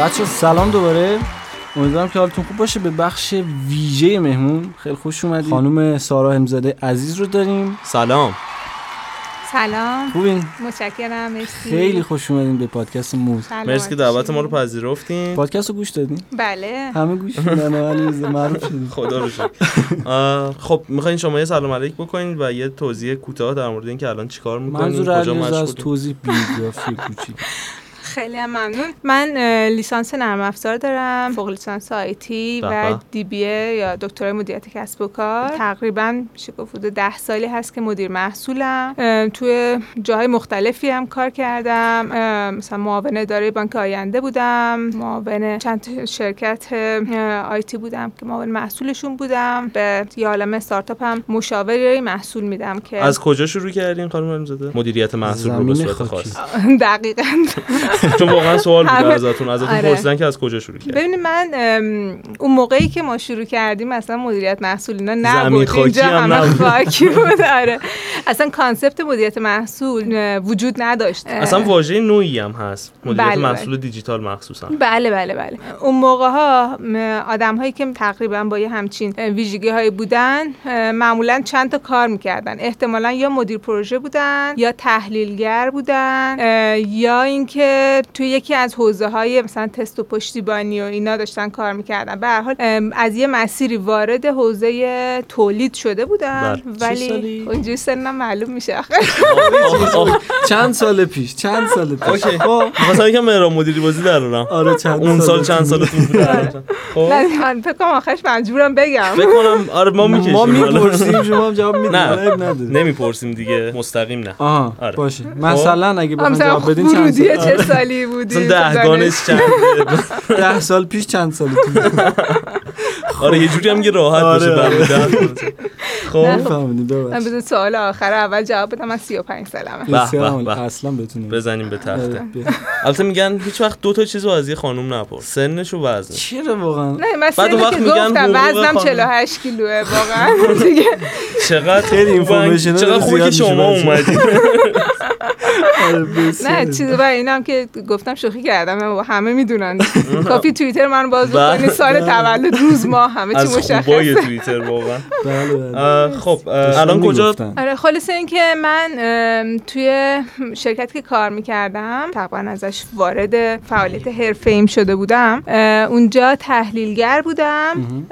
بچه سلام دوباره. امیدوارم که حالتون خوب باشه. به بخش ویژه مهمون خیلی خوش اومدید خانم سارا همزاده عزیز رو داریم.
سلام.
سلام.
خوبین؟
متشکرم مرسی.
خیلی خوش اومدین به پادکست موز.
مرسی که دعوت ما رو پذیرفتین.
پادکست رو گوش دادین؟
بله.
همه گوش و علیرضا معروف
خدا رو شکر. خب می‌خواین شما یه سلام علیک بکنین و یه توضیح کوتاه در مورد اینکه الان چیکار می‌کنین
منظور
کجا
علیرضا از
مشغولین.
توضیح بیوگرافی کوچیک. (laughs)
خیلی هم ممنون. من لیسانس نرم افزار دارم. فوق لیسانس آیتی و. دی بی یا دکترای مدیریت کسب و کار. تقریبا میشه گفت حدود ده سالی هست که مدیر محصولم. توی جاهای مختلفی هم کار کردم. مثلا معاون اداره بانک آینده بودم. معاون چند شرکت آیتی بودم که معاون محصولشون بودم. به یه عالم استارتاپ هم مشاوره محصول میدم که
از کجا شروع کردین خانم مدیریت محصول رو به صورت. خاص.
دقیقا. (laughs) (laughs)
چون واقعا سوال بوده
همه-
ازتون ازتون
آره.
پرسیدن که از کجا شروع کردین
ببینید من اون موقعی که ما شروع کردیم اصلا مدیریت محصول اینا نبود. اینجا
هم
همه. خاکی (laughs) بود آره. اصلا concept مدیریت محصول وجود نداشت.
اصلا واژه نوعی هم هست. مدیریت
بله،
محصول دیجیتال مخصوصا.
بله بله بله. اون موقع ها آدم هایی که تقریبا با یه همچین ویژگی هایی بودن معمولا چند تا کار می‌کردن. احتمالا یا مدیر پروژه بودن یا تحلیلگر بودن یا اینکه که توی یکی از حوزه های مثلا تست و پشتیبانی و اینا داشتن کار می‌کردن. به هر حال از یه مسیری وارد حوزه تولید شده بودن
بله.
چه
ولی؟ اونجوری سنم معلوم میشه آخه.
چند سال پیش چند سال پیش؟
اوکی.
خب.
مثلا یکم مهران مدیری بازی درارم
آره چند
اون سال چند
پیش.
سالتون بود خب.
نه من فکر کنم آخرش مجبورم بگم.
فکر کنم آره ما می‌کشیم
ما می‌پرسیم شما هم جواب می‌دید.
نه. نمی‌پرسیم دیگه. مستقیم نه.
آها
آره.
باشه. مثلا اگه بخواید
مثلا
جواب بدین چند سال؟
سالی بودی.
مثلا ده گانش چند؟
ده سال پیش چند سالتون (laughs)
آره یه جوری هم که راحت
آره،
باشه
آره. (laughs)
خب.
می‌فهمید
من
ببخشید.
بدون سوال آخر اول جواب بدم من 35 سالمه.
اصلا بتونیم.
بزنیم به تخته.
آره،.
البته میگن هیچ وقت دو تا چیزو از یه خانم نپرس. سنش و وزنش
چرا واقعا؟
نه من
بعد وقت میگن
وزنم
خانم.
48 کیلوه واقعا. (laughs) (laughs) دیگه.
چقدر
خیلی information
چقدر خوبه که شما اومدید.
نه چیزی برای اینم که گفتم شوخی کردم همه می‌دونن. کافی توییتر من باز
بله.
بکنی سال تولد روز ماه. همه چی
از خوبای
مشخصه
توییتر واقعا. (laughs)
بله، بله.
خب الان کجا.
آره خلاصه این که من توی شرکتی که کار می‌کردم تقریبا ازش وارد فعالیت حرفه ایم شده بودم اونجا تحلیلگر بودم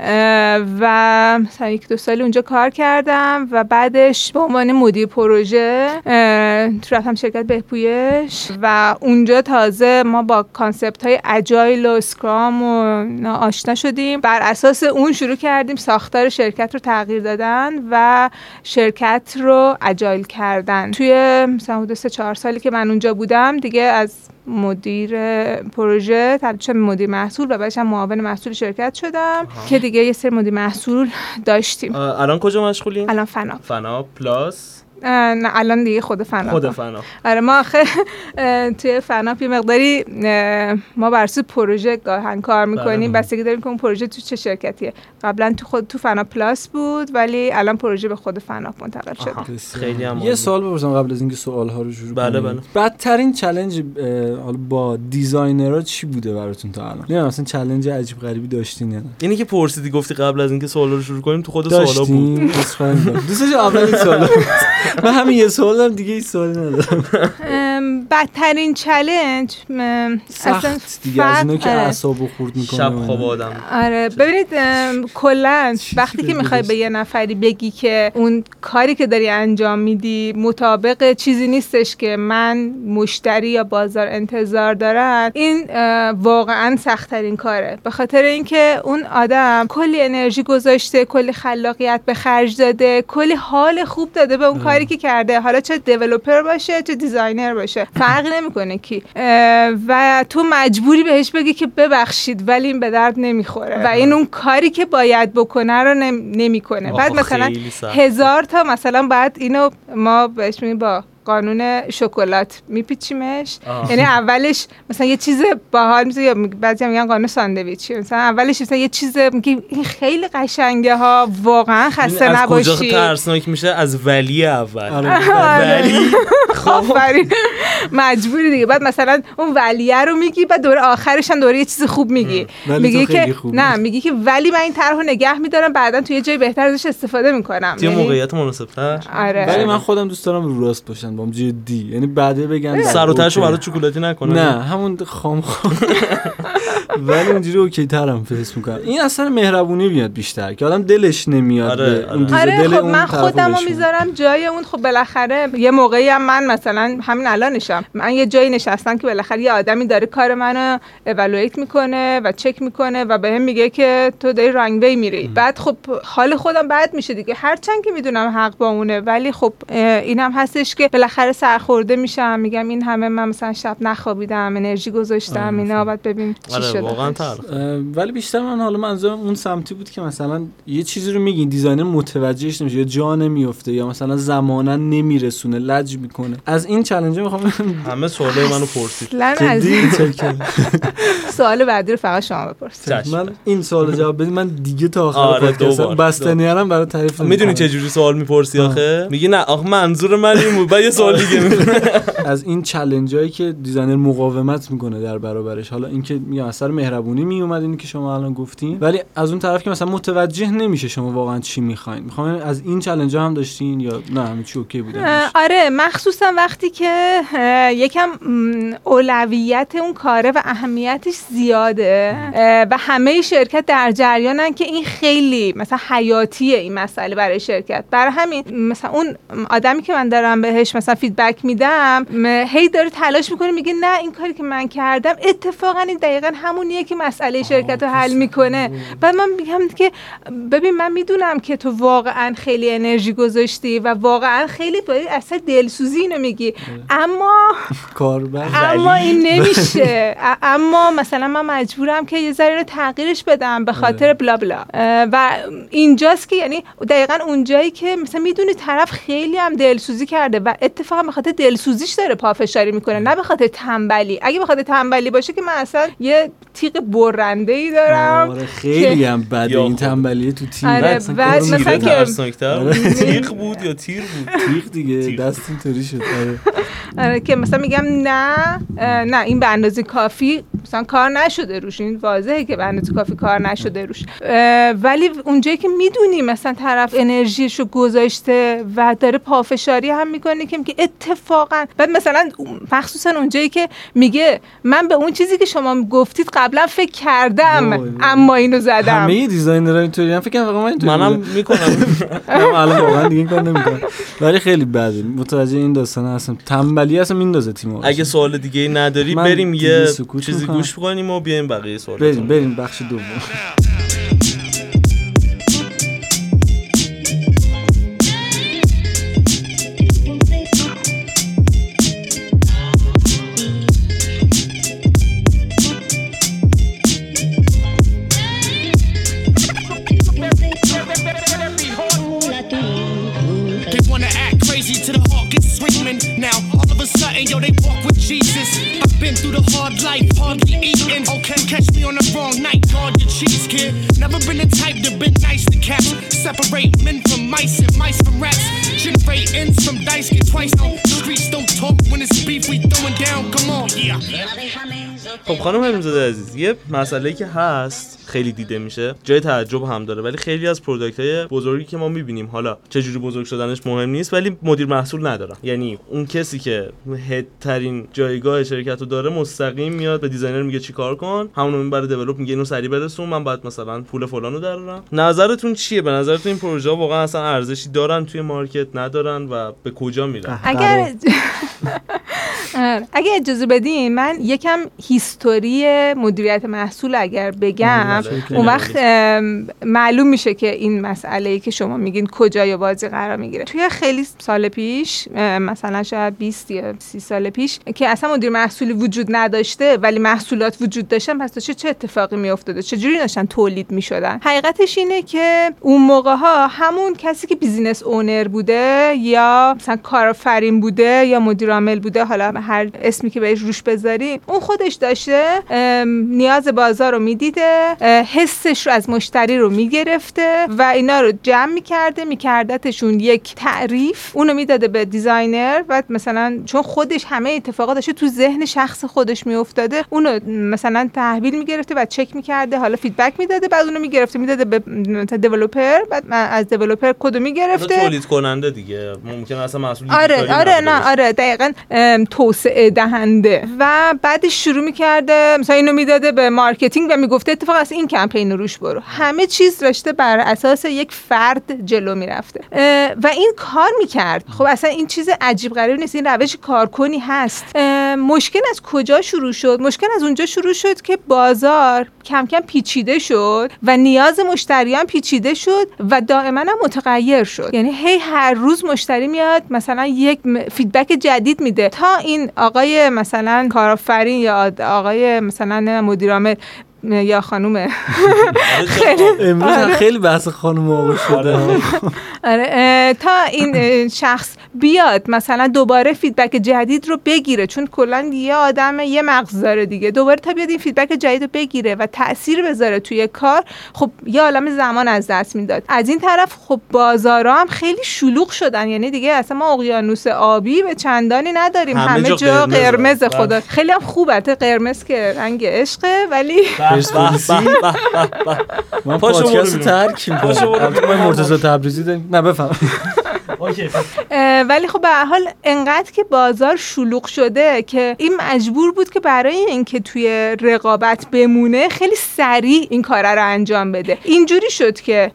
و مثلا یک دو سال اونجا کار کردم و بعدش به عنوان مدیر پروژه تو رفتم شرکت بهپویش و اونجا تازه ما با concept های agile و scrum و آشنا شدیم. بر اساس اون شروع کردیم ساختار شرکت رو تغییر دادن و شرکت رو اجایل کردن. توی مثلا حدود سه چهار سالی که من اونجا بودم دیگه از مدیر پروژه تبدیل مدیر محصول و بعدش هم معاون محصول شرکت شدم که دیگه یه سری مدیر محصول داشتیم.
الان کجا مشغولین؟
الان فنا.
فنا پلاس.
نه الان دیگه خود فنا
خود فنا
آره ما آخه (laughs) توی فناپ یه مقداری ما بر اساس پروژه گاهن کار می‌کنیم
بله.
بستگی داریم که اون پروژه تو چه شرکتیه قبلا تو خود تو فنا پلاس بود ولی الان پروژه به خود فناپ منتقل شده
بسیار.
خیلی هم
یه. سوال بپرسم قبل از اینکه سوال ها رو شروع
بله،
کنیم.
بله.
بدترین challenge اه، حالا با designer ها چی بوده براتون تا الان نه مثلا challenge عجیب غریبی داشتین یا نه
اینی که پرسیدی گفتی قبل از اینکه سوالا رو شروع کنیم تو خود سوالا بود
داشتین عذرخواهی می‌کنم. من همین یه سوال دارم دیگه این سوالی ندارم.
بدترین challenge
سخت دیگه از اینا که
آره.
اعصابو خورد می‌کنه
شب خواب آدم.
آره ببینید کلا وقتی که می‌خوای به یه نفری بگی که اون کاری که داری انجام میدی مطابق چیزی نیستش که من مشتری یا بازار انتظار دارن این واقعا سختترین کاره. به خاطر اینکه اون آدم کلی انرژی گذاشته کلی خلاقیت به خرج داده کلی حال خوب داده به اون کاری که کرده. حالا چه دیولپر باشه چه دیزاینر باشه. فرقی نمی‌کنه کی. و تو مجبوری بهش بگی که ببخشید ولی این به درد نمی‌خوره. و این اون کاری که باید بکنه رو نم- نمی‌کنه. بعد مثلا. هزار تا مثلا بعد اینو ما بهش میگیم با قانون شکلات میپیچیمش. یعنی اولش مثلا یه چیز باحال میگ- بعضی هم میگن قانون ساندویچی. مثلا اولش مثلا یه چیز میگی این خیلی قشنگه ها واقعا خسته
از کجا
نباشی
ترسناک میشه؟ از ولی اول.
آره.
ولی؟ (laughs)
آفرین. مجبوری دیگه. بعد مثلا اون ولیه رو میگی بعد دوره آخرش هم دوره یه چیز خوب میگی.
ولی
میگی
تو
که. نه میگی که ولی من این طرح رو نگه میدارم بعدا توی یه جای بهتر ازش استفاده می‌کنم.
یه موقعیت مناسب تر
آره.
ولی من خودم دوست دارم رو راست باشن با هم جدی. یعنی بعده بگن
سر و تهشو
اوکی.
برای چکلاتی نکنه.
نه همون خام خام. (laughs) ولی اونجوری اوکی ترم فیس می‌کنم. این اصلا مهربونی بیاد بیشتر که آدم دلش نمیاد
آره،
به اون
آره.
آره
دل
خب
اون
من
طرفو
خودم رو
بشونه.
می‌ذارم جای اون. خب بالاخره یه موقعی هم من مثلا همین الانشم من یه جایی نشستم که بالاخره یه آدمی داره کار منو اولویت می‌کنه و چک می‌کنه و بهم میگه که تو داری wrong way میری. بعد خب حال خودم بد میشه دیگه. هرچند که می‌دونم حق با اونه ولی خب اینم هستش که بالاخره سرخورده میشم میگم این همه من مثلا شب نخوابیدم انرژی گذاشتم اینا بعد ببین چی
آره
شده.
واقعا
ولی بیشتر من حالا منظورم اون سمتی بود که مثلا یه چیزی رو میگین designer متوجهش نمیشه یا جا نمیفته یا مثلا زمانا نمیرسونه لج می‌کنه. از این چالش می‌خوام
همه سوالای منو پرسید. (laughs)
سوال بعدی رو فقط شما بپرسید.
من این سوال جواب بدید من دیگه تا آخر
آره،
پادکست
دوبار.
بستنی هم برای تعریف
می‌دونی. چه جوری سوال می‌پرسی آخه؟ میگی نه آخه منظور من این بود. بعد یه سوال دیگه می‌کنه (laughs)
از این challenge هایی که designer مقاومت می‌کنه در برابرش. حالا اینکه میگم از سر مهربونی میومد اینی که شما الان گفتین. ولی از اون طرف که مثلا متوجه نمیشه شما واقعا چی می‌خواین. می‌خوام از این challenge هم داشتین یا نه همه چی okay بوده
آره مخصوصا وقتی که یکم اولویت اون کاره و اهمیتش زیاده. و همه شرکت در جریانن که این خیلی مثلا حیاتیه این مسئله برای شرکت. برای همین مثلا اون آدمی که من دارم بهش مثلا فیدبک میدم هی داره تلاش می‌کنه میگه نه این کاری که من کردم اتفاقا این دقیقا همونیه که مسئله شرکت رو حل می‌کنه. بعد من میگم که ببین من می‌دونم که تو واقعا خیلی انرژی گذاشتی و واقعا خیلی باید اصلا دلسوزی اینو میگی. اما (laughs) اما این نمیشه. (laughs) اما مثلا من مجبورم که یه ذره رو تغییرش بدم به خاطر بلا بلا. و اینجاست که یعنی دقیقا اونجایی که مثلا می‌دونی طرف خیلی هم دلسوزی کرده و اتفاقا به خاطر دلسوزیش داره پافشاری می‌کنه نه به خاطر تنبلی اگه به خاطر تنبلی باشه که من اصلا یه تیغ برنده ای دارم
آره خیلی هم بده این
خب.
تنبلیه تو تیم
آره،
اصلا
بعد مثلا. که-
بود. تیغ بود یا تیر بود
تیغ دیگه. دست اینطوری شد آره.
آره که مثلا میگم نه نه این به اندازه کافی مثلا کار نشده روش این واضحه که به اندازه کافی کار نشده روش ولی اونجایی که می‌دونی مثلا طرف انرژیشو گذاشته و داره پافشاری هم می‌کنه که میگه اتفاقا بعد مثلا مخصوصا اونجایی که میگه من به اون چیزی که شما گفتید قبلا فکر کردم
وای.
اما اینو زدم.
همه دیزاینرها اینطوری هم فکر کنم من اینطوری
منم. می‌کنم.
منم (laughs) الان واقعا دیگه کار نمی‌کنم. ولی خیلی بده. متوجه این داستان هستم. تنبلی اصلا میندازه تیم
اگه سوال دیگه نداری
من
بریم یه چیزی. گوش کنیم و بیایم بقیه سوال
بریم بریم. بخش دوم.
Life, hardly eating. Okay, catch me on the wrong night, guard your cheese, kid. Never been the type to been nice to cats. Separate men from mice and mice from rats. Generate ends from dice, get twice on. Streets don't talk when it's beef, we throwing down. Come on, yeah.
خب خانم حمیدزاده عزیز یه مسئله که هست خیلی دیده میشه جای تعجب هم داره ولی خیلی از پروداکت های بزرگی که ما می‌بینیم حالا چه جوری بزرگ شدنش مهم نیست ولی مدیر محصول ندارن یعنی اون کسی که head ترین جایگاه شرکت رو داره مستقیم میاد به designer میگه چیکار کن. همونو می‌بره develop میگه اینو سریع برسون من باید مثلا پول فلانو درارم. نظرتون چیه؟ به نظرتون این پروژه واقعا اصلا ارزشی دارن توی market؟ ندارن و به کجا میرن؟
اگر. (laughs) اگه اجازه بدین من یکم history مدیریت محصول اگر بگم
بله.
اون وقت معلوم میشه که این مسئله ای که شما میگین کجای بازی قرار می‌گیره. توی خیلی سال پیش مثلا شاید 20 یا 30 سال پیش که اصلا مدیر محصولی وجود نداشته ولی محصولات وجود داشتن پس داشته چه اتفاقی میافتاده؟ چجوری داشتن تولید می‌شدن؟ حقیقتش اینه که اون موقع ها همون کسی که business owner بوده یا مثلا کارآفرین بوده یا مدیر عامل بوده حالا هر اسمی که بهش روش بذاریم اون خودش داشته نیاز بازار رو می‌دیده حسش رو از مشتری رو می‌گرفته و اینا رو جمع می‌کرده میکردتشون یک تعریف. اونو می‌داده به designer و مثلا چون خودش همه اتفاقات داشته تو ذهن شخص خودش میافتاده اونو مثلا تحویل می‌گرفته و چک می‌کرده حالا feedback می‌داده بعد اونو می‌گرفته می‌داده به مثلا developer بعد از developer کدو می‌گرفته.
تولید کننده دیگه. ممکن اصلا مسئول
آره آره نه. آره دقیقا ام، توسعه دهنده. و بعدش شروع می‌کرده مثلا اینو می‌داده به marketing و می‌گفته اتفاق از این کمپین رو روش برو. همه چیز داشته بر اساس یک فرد جلو می‌رفته. و این کار می‌کرد. خب اصلا این چیز عجیب غریب نیست. این روش کارکنی هست. مشکل از کجا شروع شد؟ مشکل از اونجا شروع شد که بازار کم کم پیچیده شد و نیاز مشتریان پیچیده شد و دائما متغیر شد. یعنی هی هر روز مشتری میاد مثلا یک feedback جدید میده. تا این آقای مثلا کارآفرین یا آقای مثلا مدیر عامل یا خانومه.
امروز خیلی بحث خانم آقا شده.
آره. تا این شخص بیاد مثلا دوباره feedback جدید رو بگیره چون کلا یه آدم یه مغز داره دیگه. دوباره تا بیاد این feedback جدید رو بگیره و تاثیر بذاره توی کار خب یه عالم زمان از دست می‌داد. از این طرف خب بازارا هم خیلی شلوغ شدن. یعنی دیگه اصلا ما اقیانوس آبی به چندانی نداریم.
همه
همه,
جا.
قرمز
بله.
خدا. خیلی هم خوبه. قرمز که رنگ عشقه ولی
پرسپولیسی ما
پاشو
پادکست
برو
ترک
پاشو برو
می‌کنیم ما مرتضی تبریزی داریم. نه بفهم.
ولی خب به هر حال انقدر که بازار شلوغ شده که این مجبور بود که برای اینکه توی رقابت بمونه خیلی سریع این کار رو انجام بده. اینجوری شد که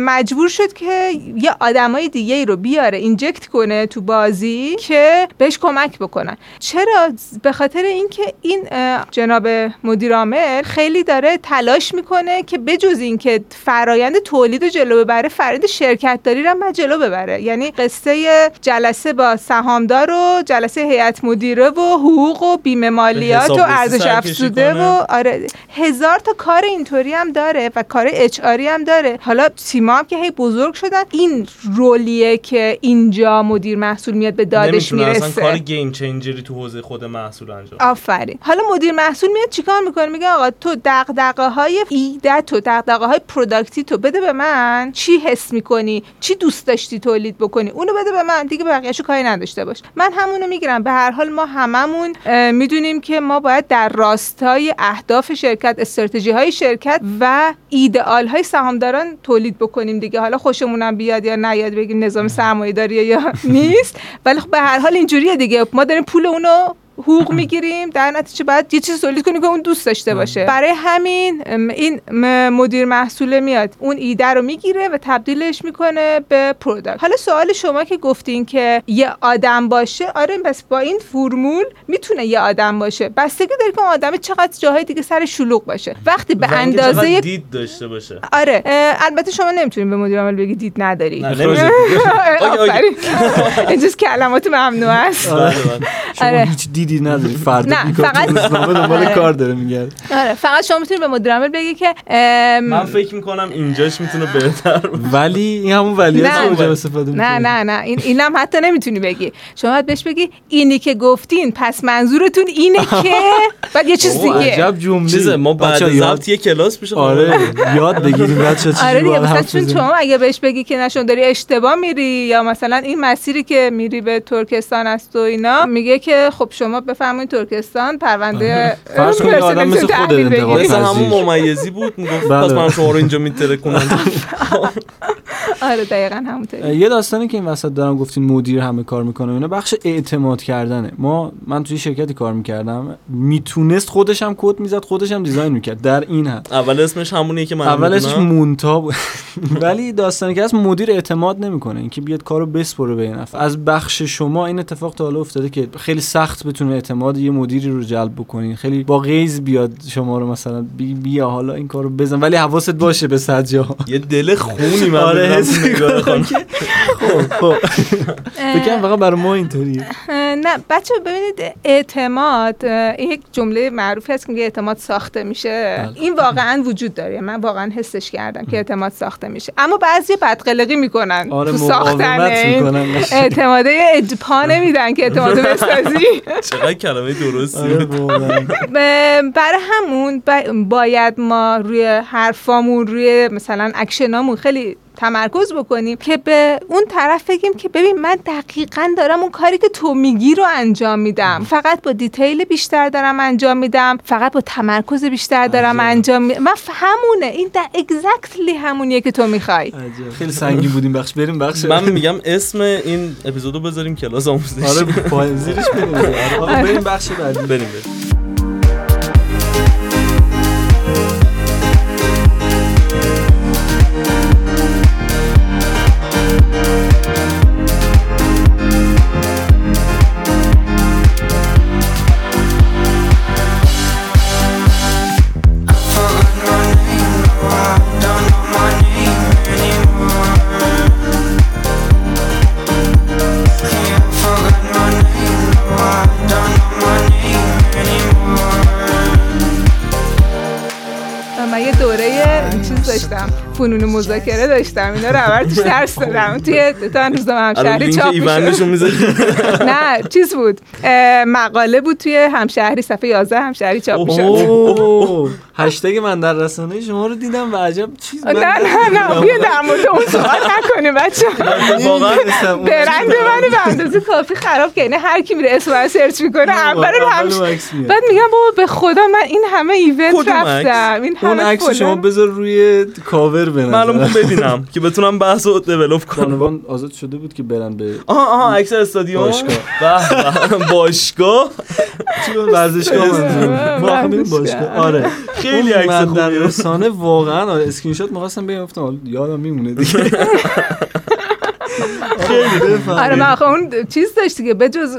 مجبور شد که یه آدمای دیگه ای رو بیاره اینجکت کنه تو بازی که بهش کمک بکنن. چرا؟ به خاطر اینکه این جناب مدیر عامل خیلی داره تلاش می‌کنه که بجز اینکه فرایند تولید رو جلو ببره فرایند شرکت داری رو هم جلو ببره. یعنی قصه جلسه با سهامدار و جلسه هیئت مدیره و حقوق و بیمه مالیات و ارزش افزوده. و آره هزار تا کار اینطوری هم داره و کار اچ هم داره. حالا تیما هم که هی بزرگ شدن این رولیه که اینجا مدیر محصول میاد به دادش
نمی‌تونه اصلا
می‌رسه.
کار game changer ی تو حوزه خود محصول انجام
آفرین. حالا مدیر محصول میاد چیکار می‌کنه؟ میگه آقا تو دغدغه های ایده تو دغدغه های product ی تو بده به من. چی حس می‌کنی؟ چی دوست داشتی تولید بکنی؟ اونو بده به من. دیگه بقیه‌شو کاری نداشته باش. من همونو می‌گیرم. به هر حال ما هممون می‌دونیم که ما باید در راستای اهداف شرکت استراتژی های شرکت و ایدئال های سهامداران تولید بکنیم دیگه. حالا خوشمونم بیاد یا نیاد بگیم نظام سرمایه یا (laughs) نیست. ولی خب به هر حال اینجوریه دیگه. ما داریم پول اونو حقوق می‌گیریم. در نتیجه باید یه چیز تولید کنیم که اون دوست داشته باشه. برای همین این مدیر محصول میاد. اون ایده رو می‌گیره و تبدیلش می‌کنه به پروداکت حالا سوال شما که گفتین که یه آدم باشه آره پس با این فرمول می‌تونه یه آدم باشه. بستگی داره که اون آدم چقدر جاهای دیگه سر شلوغ باشه. وقتی به اندازه
دید داشته باشه.
آره البته شما نمی‌تونید به مدیر عامل بگی دید نداری.
نه (laughs) نمیشه
آفرین. (laughs) (laughs) این جز کلمات ممنوع است.
آره.
بله، بله.
شما
آره.
هیچ دیدی نداری. (laughs) فردا
نه، فقط-
دنبال
آره.
کار داره میگرد
آره فقط شما می‌تونید به مدیر عامل بگی که
من فکر می‌کنم اینجاش می‌تونه بهتر.
ولی این همون. اونجا استفاده
نه. نه نه. این اینم حتی نمی‌تونی بگی. شما باید بهش بگی اینی که گفتین پس منظورتون اینه (laughs) که؟ بعد یه چیز دیگه.
عجب جمله.
چیزه ما بعد از ضبط یه کلاس پیش
آره یاد بگیریم بچا چی
آره دیگه مثلا چون شما اگه بهش بگی که نشون داری اشتباه میری یا مثلا این مسیری که میری به ترکستان است و اینا میگه که خب شما بفرمایید ترکستان پرونده
فرض کنید یه آدم مثل خودت
بگیری.
انتقاد
مثل همون. ممیزی بود می‌گفت
بله.
پس من شما رو اینجا میتره کنم (laughs)
آره دقیقا همونطوری.
یه داستانی که این وسط دارم گفتین مدیر همه کار می‌کنه اینا بخش اعتماد کردنه. ما من توی شرکتی کار می‌کردم می‌تونست خودش هم کد می‌زد خودش هم دیزاین می‌کرد. در این حد.
اول اسمش همونیه که من
اولش
می‌دونم.
مونتا بود (laughs) ولی داستانی که هست مدیر اعتماد نمی‌کنه. اینکه بیاد کارو بسپره به نفر. از بخش شما این اتفاق تا حالا افتاده که خیلی سخت بتونه اعتماد یه مدیری رو جلب بکنین خیلی با غیز بیاد شما رو مثلا. بی بیا حالا این کارو بزن. ولی حواست باشه به صد جا
یه دل خونی من
آره حس (laughs) خب خب. بگم فقط برای ما اینطوریه.
اه، نه بچه ببینید اعتماد یک جمله معروفی هست که میگه اعتماد ساخته میشه.
بله.
این واقعا وجود داره. من واقعا حسش کردم که اعتماد ساخته میشه. اما بعضی بدقلقی می‌کنن
آره
تو ساختن اعتماده اجپا (laughs) نمیدن که اعتماد بسازی. (laughs)
چقدر کلمه درستی
آره (laughs)
برای همون باید ما روی حرفامون روی مثلا اکشنامون خیلی تمرکز بکنیم که به اون طرف بگیم که ببین من دقیقا دارم اون کاری که تو میگی رو انجام میدم. فقط با دیتیل بیشتر دارم انجام میدم. فقط با تمرکز بیشتر دارم
عجب.
انجام میدم من همونه. این اگزکتلی همونیه که تو می‌خوای.
عجب. خیلی سنگین بودیم بخش. بریم بخش.
من میگم اسم این اپیزودو بذاریم کلاس آموزشی
آره زیرش (laughs) بریم آره. آقا بریم بخش بعدی.
بریم بریم.
فنون مذاکره داشتم. اینا رو اول توش درس (laughs) دادم. توی تا روزنامه
الان
همشهری چاپ (laughs) نه چیز بود. مقاله بود توی همشهری صفحه 11 همشهری چاپ می‌شد.
هشتگ من در رسانه شما رو دیدم و عجب چیز
نه نه نه بیا در مورد اون صحبت نکنیم بچه (laughs)
واقعا
برند منو به اندازه کافی خراب که یعنی هر کی میره اسم من سرچ می‌کنه اول همش بعد میگم بابا به خدا من این همه
event عکس؟
رفتم. این
اون
همه
عکس
فلان.
شما بذار روی کاور به نظر
می‌خوام ببینم که بتونم بحث رو develop کنم
بانوان آزاد شده بود که برن به
آها آها عکس استادیوم
باشگاه.
به به. باشگاه
بود؟ ورزشگاه منظورم. ما هم بریم
ورزشگاه.
باشگاه آره
خیلی عکس خوبیه
رسانه واقعا آره اسکرین شات می‌خواستم بگم گفتم یادم میمونه دیگه. (laughs)
آره من آخه اون چیز داشتی که بجز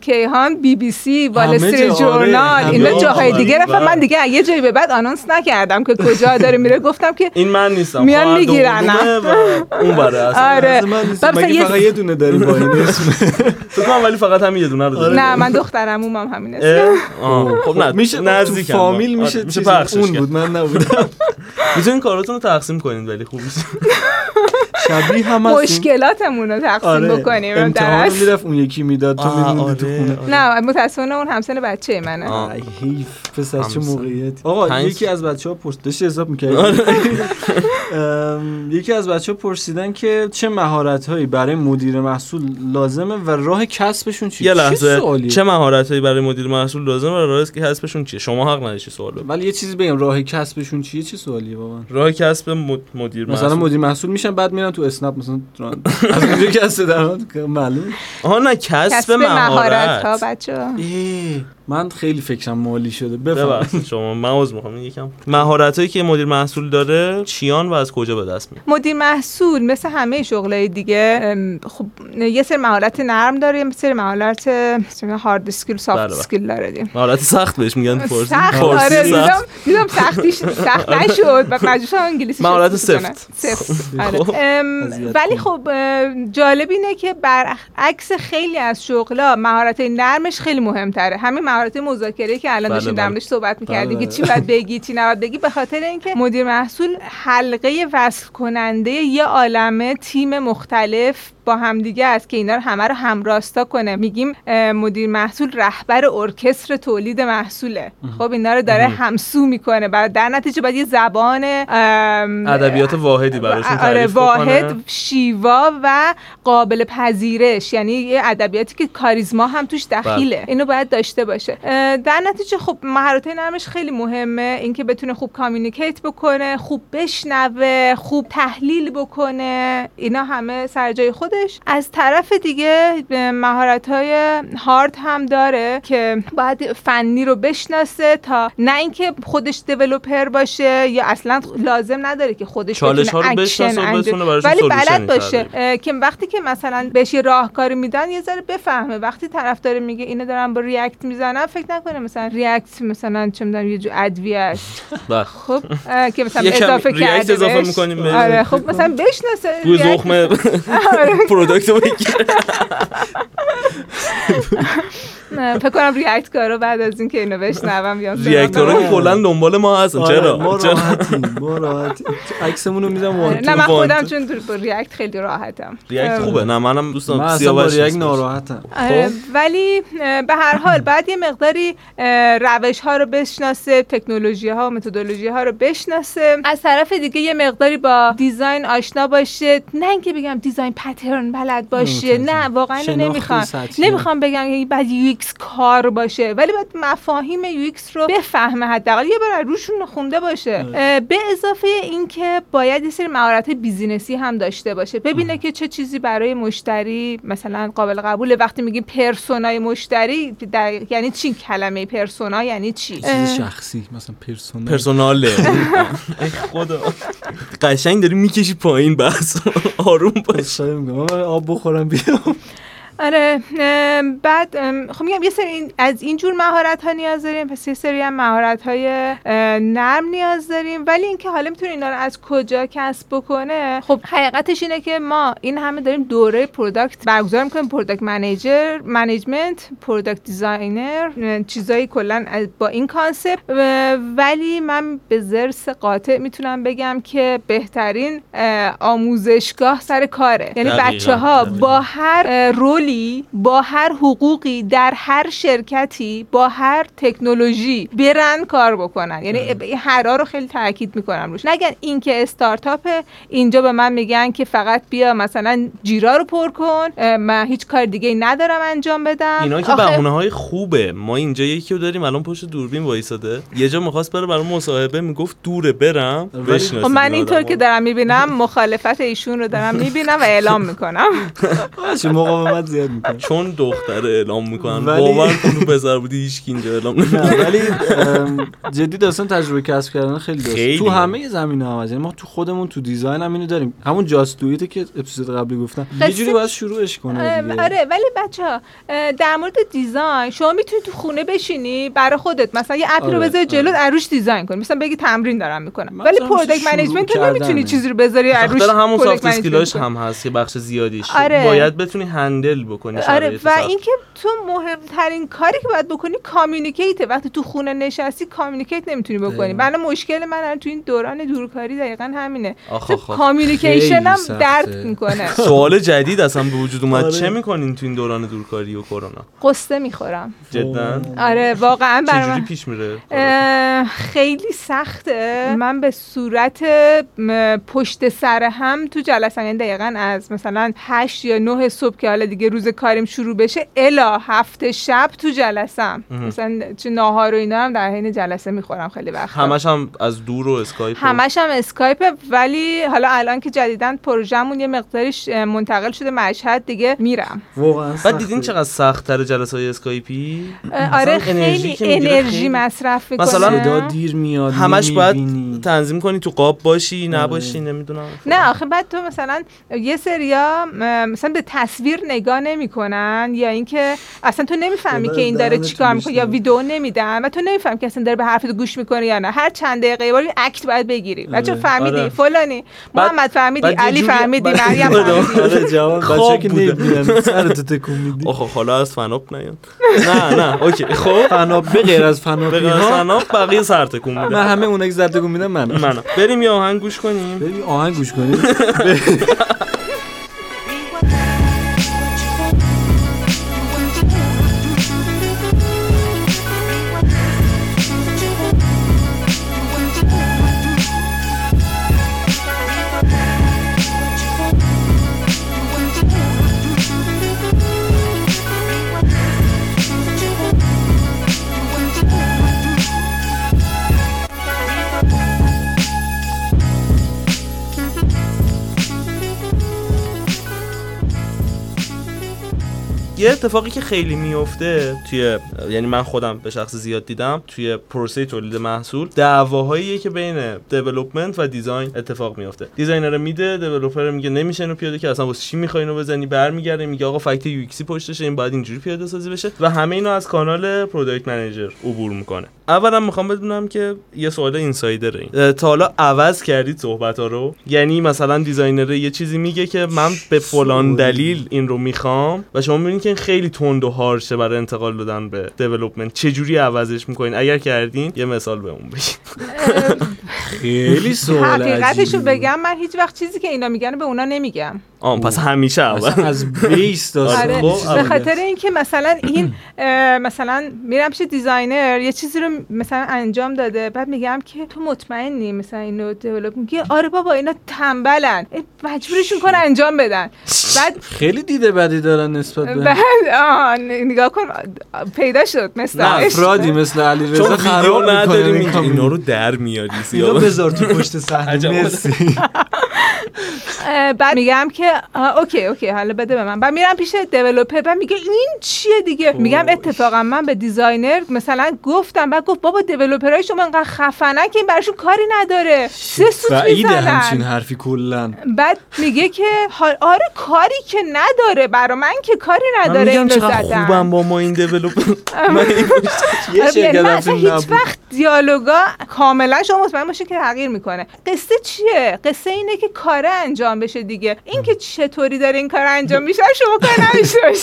کیهان بی بی سی وال استریت
آره،
جورنال
همه
اینا
جا.
جاهای دیگه. رفتم
بله.
من دیگه یه جایی به بعد آنونس نکردم که کجا داره میره. گفتم که
این من نیستم
میان می‌گیرن،
اون بره اصلا.
آره.
فقط یه دونه داریم با این اسم؟ (laughs)
کنم ولی فقط همین یه دونه رو داره
نه من دخترم هم همین؟ اسم. (laughs)
خب نه
میشه
نزدیک
تو فامیل میشه
میشه پخشش
اون. بود من نبودم. (laughs)
می‌تونین کاراتون رو تقسیم کنین ولی خوب میشه.
شبیه هم هستیم.
مشکلاتمون رو تقسیم
آره
بکنیم
امتحان. می‌رفت اون یکی می‌داد تو میموندی تو
آره،
خونه
آره.
نه متاسفانه اون همسن بچه منه
حیف پسر چه
همسن.
موقعیتی آقا یکی از بچه ها پرس داشتی حساب می‌کردی (laughs) یکی از بچه ها پرسیدن که چه مهارت هایی برای مدیر محصول لازمه و راه کسبشون چیه
یه
چه
لحظه
سوالیه؟
چه مهارتایی برای مدیر محصول لازمه و راه که حذفشون چیه شما حق نداشتی سوال بپرسید.
ولی یه چیزی بگم راه کسبشون چیه چه سوالیه واقعا
راه کسب مد- مدیر
مثلا
محصول
مدیر محصول میشن بعد میرن تو اسنپ مثلا. از اونجا کسب درآمد معلومه.
آها نه کسب
مهارت. ها بچه
من خیلی فکرم مالی شده. بفهم.
ببخشید شما من عذر می‌خوام. یکم مهارتایی که مدیر محصول داره چیان و از کجا به دست میاد؟
مدیر محصول مثل همه شغلای دیگه خب یه سری مهارت نرم داره یه سری مهارت
hard
skill
soft.
skill داره دیگه
مهارت سخت بهش میگن فارسی.
آره. دیدم دیدم سختیش سخت نشد. و مجبور انگلیسی
مهارت. سفت.
سفت. آره. ولی. خب جالب اینه که برعکس خیلی از شغلا مهارت نرمش خیلی مهمتره همین مهارت مذاکره که الان
بله،
داشتیم در
بله.
موردش صحبت می‌کردیم
بله.
که چی باید بگی چی نباید بگی به خاطر اینکه مدیر محصول حلقه وصل کننده یه عالمه تیم مختلف با همدیگه است که اینا رو همه رو همراستا کنه میگیم مدیر محصول رهبر ارکستر تولید محصوله خب اینا رو داره همسو می‌کنه بعد در نتیجه باید یه زبان
ادبیات واحدی براشون
آره
تعریف
واحد
بکنه.
شیوا و قابل پذیرش. یعنی یه ادبیاتی که کاریزما هم توش دخیله.
بله.
اینو باید داشته باشه. در نتیجه خب مهارت نرمش خیلی مهمه. اینکه بتونه خوب communicate بکنه خوب بشنوه خوب تحلیل بکنه. اینا همه سر جای خودش. از طرف دیگه مهارت های هارد هم داره که باید فنی رو بشناسه تا نه اینکه خودش developer باشه یا اصلا لازم نداره که خودش
چالش ها رو بشناسه و بتونه
ولی بلد باشه. که وقتی که مثلا بهش راهکاری میدن یه ذره بفهمه. وقتی طرف داره میگه اینو دارم با React می‌زنم فکر نکنه مثلا React مثلا چه می‌دونم یه جو ادویه است
بله.
خب که مثلا اضافه کرده
اضافه. می‌کنیم.
آره خب مثلا بشناسه
روی
ریاکت-
زخم (laughs) پروداکت رو
نه، (laughs) فکر کنم ریاکت کارو بعد از اینکه اینو بشنوم یا
ریاکتورها که کلا دنبال ما هستن
آره،
چرا
ما
چرا
راحتیم ما راحتیم عکسمون رو
آره، نه من
تو
خودم. چون با ریاکت خیلی راحتم
ریاکت خوبه نه منم دوست دارم سیاوش
ریاک
اسمش.
ناراحتم
خب.
ولی به هر حال باید یه مقداری روش ها رو بشناسه تکنولوژی ها و متدولوژی ها رو بشناسه از طرف دیگه یه مقداری با design آشنا باشه نه اینکه بگم design pattern بلد باشه. نه واقعا نمی‌خوام. نمی‌خوام بگم باید UX کار باشه ولی باید مفاهیم UX رو بفهمه حداقل یه بار روشون خونده باشه. اه، به اضافه اینکه باید یه سری مهارت business ی هم داشته باشه. ببینه که چه چیزی برای مشتری مثلا قابل قبوله. وقتی میگیم persona ی مشتری در... یعنی چی؟ کلمه persona یعنی چی؟
چیز شخصی مثلا personal.
personal ه. (laughs) خدا. قشنگ داری می‌کشی پایین بحث. (laughs) آروم باش.
آب بخورم بیام.
آره بعد خب میگم یه سری از این جور مهارت ها نیاز داریم پس یه سری هم مهارت های نرم نیاز داریم. ولی اینکه حالا می‌تونه اینا رو از کجا کسب بکنه خب حقیقتش اینه که ما این همه داریم دوره product برگزار می‌کنیم. product manager management product designer چیزایی کلا با این concept ولی من به زرس قاطع می‌تونم بگم که بهترین اه، آموزشگاه سر کاره. یعنی بچه ها. با هر اه، رولی با هر حقوقی در هر شرکتی با هر تکنولوژی برن کار بکنن. یعنی هرا رو خیلی تاکید می‌کنم روش. نگن این که استارتاپ اینجا به من میگن که فقط بیا مثلا جیرا رو پر کن من هیچ کار دیگه ندارم انجام بدم.
اینا که
آخه-
بهونه های خوبه. ما اینجا یکی رو داریم الان پشت دوربین وایساده. یه جا می‌خواست بره برای مصاحبه می‌گفت دوره برم.
ولی-
بشناسید
خب من
این
اینطور. که دارم می‌بینم مخالفت ایشون رو دارم می‌بینم و اعلام می‌کنم.
چه (laughs) مقاومت زیاد می‌کنه.
چون دختر اعلام می‌کنن.
ولی-
باور کن پسر بودی هیچ کی اینجا اعلام نمی‌کنه.
نه ولی جدی داستان تجربه کسب کردن خیلی داستان
خیلی.
تو همه زمینه ها یعنی ما تو خودمون تو دیزاین هم اینو داریم. همون جاست دویته که اپیزود قبلی گفتم. یه
قصه-
جوری باید شروعش کنه دیگه.
آره ولی بچه ها در مورد design شما می‌تونی تو خونه بشینی برای خودت. مثلا یه app ی رو
آره،
بذاری جلو
آره.
از روش design کنی. مثلا بگی تمرین دارم می‌کنم. ولی product
management.
نمی‌تونی چیزی رو بذاری از
روش همون
soft
skill
اش.
هم هست که بخش زیادیش
آره.
باید بتونی handle بکنی
آره و. اینکه تو مهمترین کاری که باید بکنی communicate ه. وقتی تو خونه نشستی communicate نمی‌تونی بکنی. من مشکل من الان تو این دوران دورکاری دقیقا همینه.
آخ آخ آخ.
communication هم
خیلی سخته.
درد می‌کنه. (laughs)
سوال جدید اصلا به وجود اومد.
آره.
چه می‌کنین تو این دوران دورکاری و کرونا؟
غصه می‌خورم.
جدا؟
آره واقعا من.
پیش میره
خیلی سخته. من به صورت پشت سر هم تو جلسه یعنی دقیقا از مثلا هشت یا نه صبح که حالا دیگه روز کاریم شروع بشه الی هفت شب تو جلسم. مثلا چه ناهار و اینا هم در حین جلسه می‌خورم خیلی وقت
همش هم از دور و اسکایپ
همش هم اسکایپ ولی حالا الان که جدیدن پروژمون یه مقداریش منتقل شده مشهد دیگه میرم.
واقعا
بعد. دیدین چقدر سخت تر جلسه های اسکایپی
آره خیلی انرژی
خیلی-
مصرف می‌کنه.
مثلا
صدا دیر میاد
همش باید. تنظیم کنی تو قاب باشی نباشی نمی‌دونم.
نه آخه بعد تو مثلا یه سریا مثلا به تصویر نگاه نمی‌کنن یا اینکه اصلا تو نمی‌فهمی که این داره چیکار می‌کنه یا. ویدیو نمیدن و تو نمی‌فهمی که اصلا داره به حرفت گوش می‌کنه یا نه. هر چند دقیقه یه بار اکت باید بگیری. بچه (laughs)
آره.
فهمیدی؟
آره.
فلانی. محمد فهمیدی؟ علی فهمیدی؟ مریم
آره.
فهمیدی؟
خواب
بچه
بوده.
نمی‌بینن (laughs) سرتو تکون میدی.
آخه حالا از فناپ نیاد (laughs) نه نه اوکی. خب.
فنا به غیر از
به
فناپی
غیر از
ها
فناپ بقیه سر تکون
من
میده
همه اونایی که زرد تکون میدن من
منم. بریم یه آهنگ گوش کنیم.
بریم آهنگ گوش کنیم.
یه اتفاقی که خیلی میفته توی یعنی من خودم به شخص زیاد دیدم توی پروسه تولید محصول دعواهایی که بین development و design اتفاق میفته designer میده developer میگه نمیشه اینو پیاده که اصلا واسه چی می‌خوای اینو بزنی؟ برمیگرده میگه آقا fact UX ی پشتشه این باید اینجوری پیاده سازی بشه و همه اینا از کانال product manager عبور می‌کنه. اولا می‌خوام بدونم که یه سوال insider این اه، تا حالا عوض کردید صحبت ها رو؟ یعنی مثلا designer یه چیزی میگه که من به فلان دلیل این رو می‌خوام و شما می‌بینید این خیلی تند و harsh ه برای انتقال دادن به development. چجوری عوضش می‌کنین؟ اگر کردین یه مثال بهمون بگید
خیلی سوال
حقیقتشو
عجیبی.
بگم من هیچ وقت چیزی که اینا میگن به اونا نمیگم.
آه پس همیشه اول
از base
آره. به. خاطر اینکه مثلا این مثلا میرم پیش designer یه چیزی رو مثلا انجام داده بعد میگم که تو مطمئنی مثلا اینو develop میگه آره بابا اینا تنبلن. مجبورشون کن انجام بدن. بعد
خیلی دیده بدی دارن نسبت به
آه (laughs) نگاه کن پیدا شد مثل
نه افرادی مثل علی
چون
رضا خراب
نداریم اینا رو در میاری
بذار تو پشت صحنه. مرسی. (laughs)
بعد میگم که اوکی اوکی حالا بده به من. بعد میرم پیش developer بعد میگه این چیه دیگه؟ میگم اتفاقا من به designer مثلا گفتم بعد گفت بابا developer ای شما انقدر خفنن که این براشون کاری نداره. سه سوت
بعیده همچین
می‌زنن
حرفی کلا.
بعد میگه که آره کاری که نداره. برا من که کاری
من
نداره
میگم
اینو
چقدر
زدن.
خوبم با ما این دیولپر (laughs)
یه
آره،
شرکت
من هیچ. وقت دیالوگا کاملا شما مطمئن باشید که تغییر می‌کنه. قصه چیه؟ قصه اینه که کار انجام بشه دیگه. این که چطوری داره این کار انجام میشه شما (laughs) کار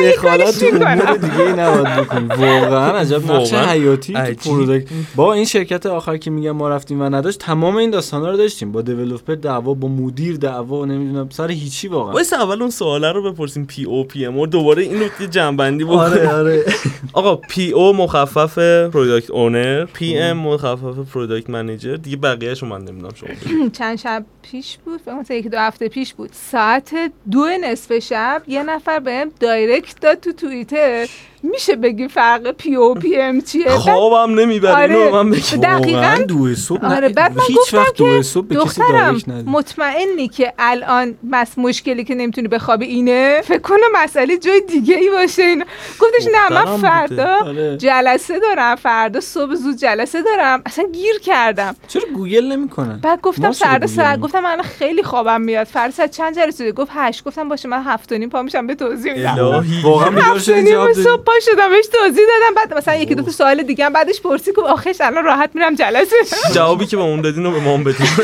(laughs) یه
دخالت تو امور دیگه ای نباید بکنی. واقعا عجب نقش
واقعا
حیاتی تو با این شرکت آخر که میگم ما رفتیم و نداشت تمام این داستانا رو داشتیم. با دیولپر دعوا با مدیر دعوا نمی‌دونم سر هیچی واقعا.
وایس اول اون سواله رو بپرسیم PO PM و دوباره اینو یه جمع‌بندی بکنیم.
آره آره. (laughs)
آقا PO مخفف product owner PM مخفف product manager دیگه بقیه‌اش رو من نمی‌دونم شما.
چند شب پیش بود؟ فکر کنم یکی دو هفته پیش بود. ساعت دو نصف شب یه نفر بهم direct داد تو توییتر. میشه بگی فرق PO PM چیه
خوابم نمی‌بره
آره.
اینو من بگی
دقیقاً.
دو صبح نه-
آره بعد من
هیچ
گفتم
وقت دو صبح به کسی
دخترم مطمئنی که الان بس مشکلی که نمی‌تونی بخوابی اینه؟ فکر کنم مسئله جای دیگه ای باشه اینا گفتش نه من. فردا
آره.
جلسه دارم فردا صبح زود جلسه دارم. اصلا گیر کردم.
چرا گوگل نمی‌کنن
بعد گفتم فردا ساعت گفتم من خیلی خوابم میاد. فردا ساعت چند جلسه؟ گفت هشت. گفتم باشه من هفت و نیم پا میشم به توضیح میدم.
واقعا
نیم
جواب
پا شدم بهش توضیح دادم. بعد مثلا یکی دو تا سوال دیگه هم بعدش پرسید گفت آخش الان راحت میرم جلسه.
جوابی که به اون دادین رو به ما هم بدین. (laughs)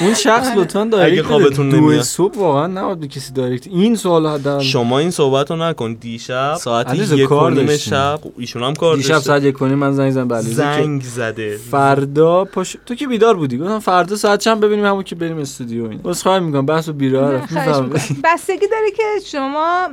اون شخص لطفا دایرکت
اگه خوابتون نمیاد.
صبح واقعا نباید به کسی دایرکت این سوال حداقل
شما این صحبت رو نکن. دیشب ساعت یک و
کار
نیم
داشتیم.
شب ایشون هم کار
دیشب. ساعت یک و من زنگ زدم که
زنگ زده.
فردا پاش تو که بیدار بودی. گفتم فردا ساعت چند ببینیم همون که بریم استودیو این بس خواهی می‌کنم. بحث و بیراه رفت.
بستگی داره که شما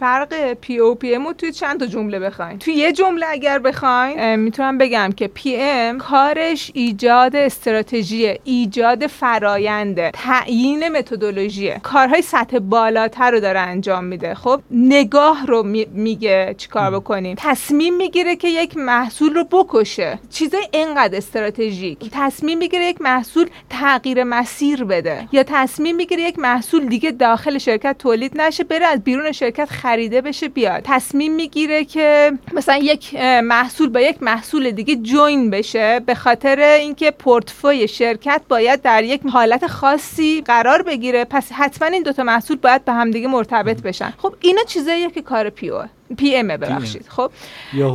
فرق پی او پی ام رو توی چند تا جمله بخواین. توی یه جمله اگر بخواین می‌تونم بگم که پی ام کارش ایجاد استراتژی ایجاد فراینده تعیین متدولوژیه کارهای سطح بالاتر رو داره انجام میده. خب نگاه رو می- میگه چیکار بکنیم. تصمیم می‌گیره که یک محصول رو بکشه. چیزای انقدر استراتژیک. تصمیم می‌گیره یک محصول تغییر مسیر بده. یا تصمیم می‌گیره یک محصول دیگه داخل شرکت تولید نشه بره از بیرون شرکت خریده بشه بیاد. تصمیم می‌گیره که مثلا یک محصول با یک محصول دیگه جوین بشه به خاطر اینکه پورتفوی شرکت باید در یک حالت خاصی قرار بگیره پس حتما این دوتا محصول باید به همدیگه مرتبط بشن. خب اینا چیزاییه که کار پی او PM ببخشید. خب؟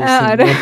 آره.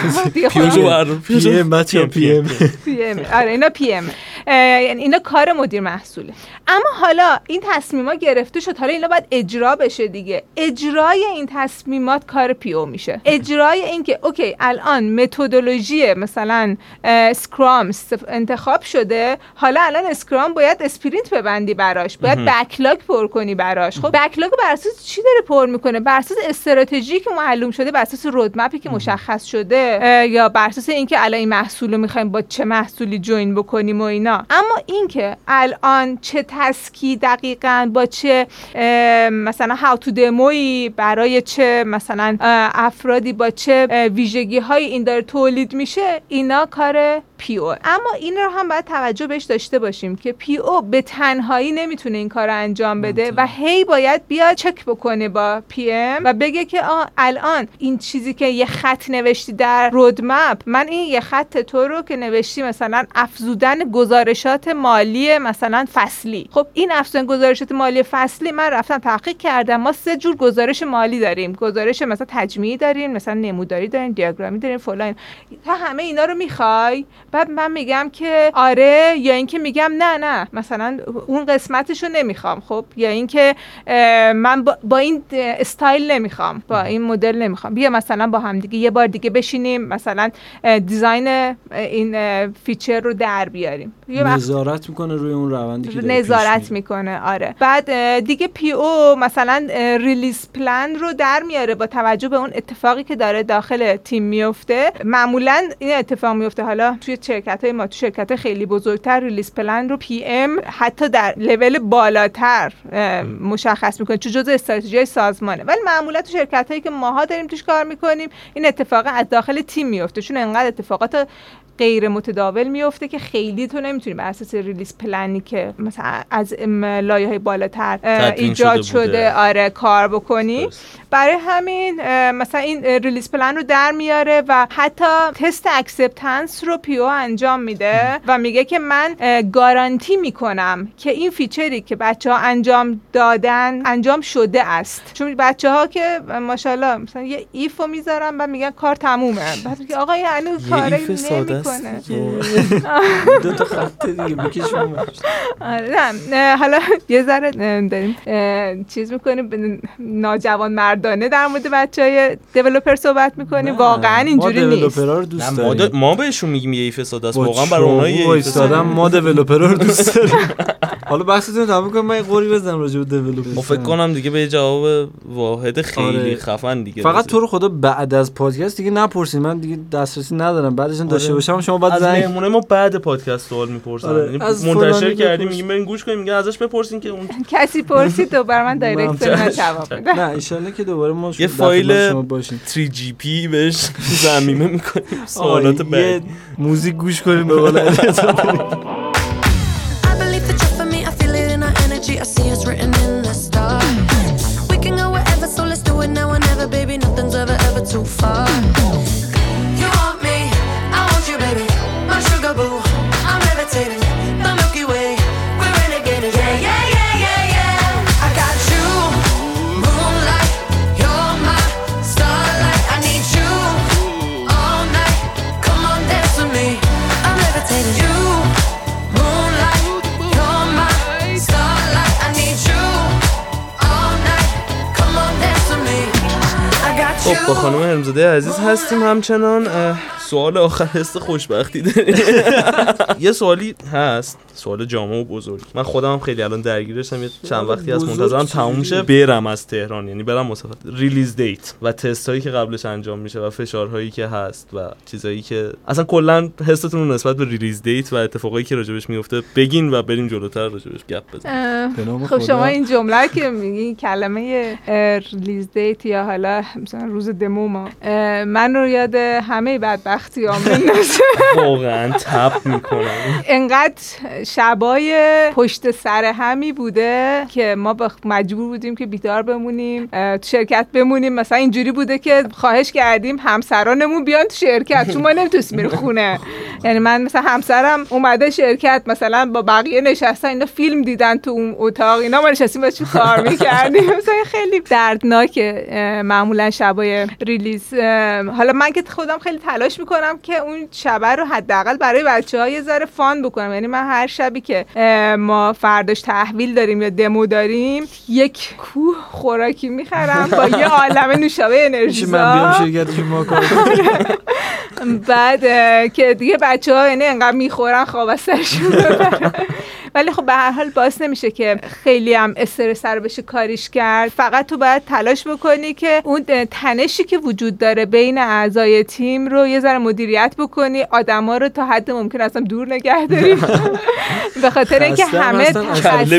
PM بچه
PM PM آره اینا PM یعنی اینا کار مدیر محصوله. اما حالا این تصمیما گرفته شد. حالا اینا باید اجرا بشه دیگه. اجرای این تصمیمات کار PO میشه. اجرای این که اوکی الان متدولوژی مثلا scrum انتخاب شده. حالا الان scrum باید sprint ببندی براش. باید backlog پر کنی براش. خب backlog بر اساس چی داره پر می‌کنه؟ بر اساس استراتژی که معلوم شده بر اساس roadmap ی که مشخص شده. یا بر اساس اینکه الان این محصول رو می‌خوایم با چه محصولی join بکنیم و اینا. اما اینکه الان چه task ی دقیقا با چه مثلا how to demo یی برای چه مثلا افرادی با چه ویژگی های این داره تولید میشه اینا کار PO اما این رو هم باید توجه بهش داشته باشیم که PO به تنهایی نمی‌تونه این کار رو انجام بده و هی باید بیاد چک بکنه با PM و بگه که آه الان این چیزی که یه خط نوشتی در roadmap من این یه خط تو رو که نوشتی مثلا افزودن گزارشات مالی مثلا فصلی. خب این افزودن گزارشات مالی فصلی من رفتم تحقیق کردم. ما سه جور گزارش مالی داریم. گزارش مثلا تجمیعی داریم مثلا نموداری داریم دیاگرامی داریم فلان. تا همه اینا رو می‌خوای بعد من میگم که آره یا اینکه میگم نه نه. مثلا اون قسمتش رو نمی‌خوام خب؟ یا اینکه من با, این استایل نمی‌خوام با این مدل نمی‌خوام. بیا مثلا با هم دیگه یه بار دیگه بشینیم مثلا design این feature رو در بیاریم.
نظارت می‌کنه روی اون روندی که
نظارت. می‌کنه آره. بعد دیگه PO مثلا release plan رو در میاره با توجه به اون اتفاقی که داره داخل تیم میفته معمولا این اتفاق میفته حالا توی شرکت های ما تو شرکت خیلی بزرگتر release plan رو PM حتی در لول بالاتر مشخص می‌کنه چون جزء استراتژی سازمانه. ولی معمولا تو شرکت هایی که ماها داریم توش کار می‌کنیم این اتفاق از داخل تیم میفته چون انقدر اتفاقات غیر متداول میفته که خیلی تو نمی‌تونی بر اساس release plan ی که مثلا از لایه های بالاتر ایجاد
شده.
شده آره کار بکنی
درست.
برای همین مثلا این اه، release plan رو در میاره و حتی test acceptance رو PO انجام میده و میگه که من گارانتی می‌کنم که این feature ی که بچه ها انجام دادن انجام شده است چون بچه ها که ماشاءالله مثلا یه if رو می‌ذارن و میگن کار تمومه بعد میگه آقا هنوز
یه
کاری
دو تا خط دیگه بکش اون ور.
آره حالا یه ذره داریم چیز می‌کنیم. ناجوان مردانه در مورد بچه های دیولوپر صحبت می‌کنیم. واقعا اینجوری نیست.
رو دوست
ما,
داریم.
ما بهشون میگیم یه ایف ساده است واقعا برای اونها یه
ما دیولپرها رو دوست داریم. (laughs) حالا بحثتون رو تموم کنم من یه قوری بزنم راجع به دیولپر
ما فکر کنم دیگه به یه جواب واحد خیلی
آره.
خفن دیگه.
فقط. تو رو خدا بعد از پادکست دیگه نپرسین من دیگه دسترسی ندارم. بعدش هم داشته
آره.
باشم شما بعد
از مهمونه ما بعد پادکست سوال می‌پرسن.
آره،
یعنی
از
منتشر کردیم. میگیم برین گوش کنیم میگن ازش بپرسین که اون (laughs)
کسی پرسید دوباره من (laughs) دایرکت
من-
جواب
نه انشالله که دوباره ما
یه فایل
خدمت شما باشیم
3GP بهش (laughs) زمینه می‌کنیم. سوالات بعد
موزیک گوش کنیم به قول
با. خانم حلم‌زاده عزیز هستیم همچنان. سوال آخر حس خوشبختی داریم. (laughs) یه سوالی هست. سوال جامع و بزرگ. من خودم هم خیلی الان درگیرشم یه چند وقتی از منتظرم؟ تموم شه. برم از تهران. یعنی برم مسافرت release date و تست هایی که قبلش انجام میشه و فشارهایی که هست و چیزایی که اصلا کلا حستون رو نسبت به release date و اتفاقایی که راجبش میفته بگین و بریم جلوتر راجبش گپ بزنیم.
خب. شما این جمله که میگی کلمه ریلیز دیت یا حالا مثلا روز دمو ما من رو یاد همه بدبختی ها (laughs)
واقعا تپ می‌کنم.
انقدر شبای پشت سر همی بوده که ما بخ- مجبور بودیم که بیدار بمونیم تو شرکت بمونیم. مثلا اینجوری بوده که خواهش کردیم همسرانمون بیان تو شرکت چون ما نمی‌تونستیم خونه. (laughs) یعنی من مثلا همسرم اومده شرکت مثلا با بقیه نشستن اینا فیلم دیدن تو اون اتاق اینا ما نشستیم باش چی کار (laughs) می‌کردیم؟ مثلا خیلی دردناکه معمولا شبای ریلیز حالا من که خودم خیلی تلاش می‌کنم که اون شبه رو حداقل برای بچه ها یه ذره فان بکنم. یعنی من هر شبی که ما فرداش تحویل داریم یا دمو داریم یک کوه خوراکی می‌خرم با یه (laughs) عالم نوشابه انرژی (laughs) بعد که دیگه بچه ها یعنی انقدر می‌خورن خواب از سرشون. (laughs) ولی خب به هر حال باعث نمیشه که خیلی هم استرس سر بشه کاریش کرد. فقط تو باید تلاش بکنی که اون تنشی که وجود داره بین اعضای تیم رو یه ذره مدیریت بکنی. آدما رو تا حد ممکن اصلا دور نگه داری. (laughs) به خاطر اینکه همه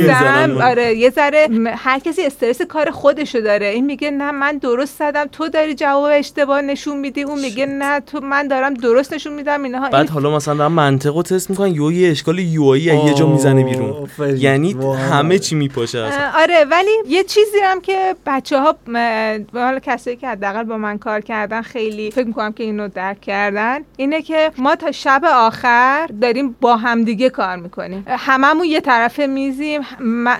من.
آره یه ذره هر کسی استرس کار خودشو داره. این میگه نه من درست زدم. تو داری جواب اشتباه نشون میدی. اون میگه نه تو من دارم درست نشون میدم. اینها
بعد حالا مثلا دارن منطق رو تست می‌کنن. یو یه اشکال یو آیی یه جا می‌زنه بیرون. یعنی. همه چی میپاشه اصلا
آره ولی یه چیزی هم که بچه ها حالا کسایی که حداقل با من کار کردن خیلی فکر می‌کنم که اینو درک کردن اینه که ما تا شب آخر داریم با همدیگه کار می‌کنیم. هممون یه طرف میزیم.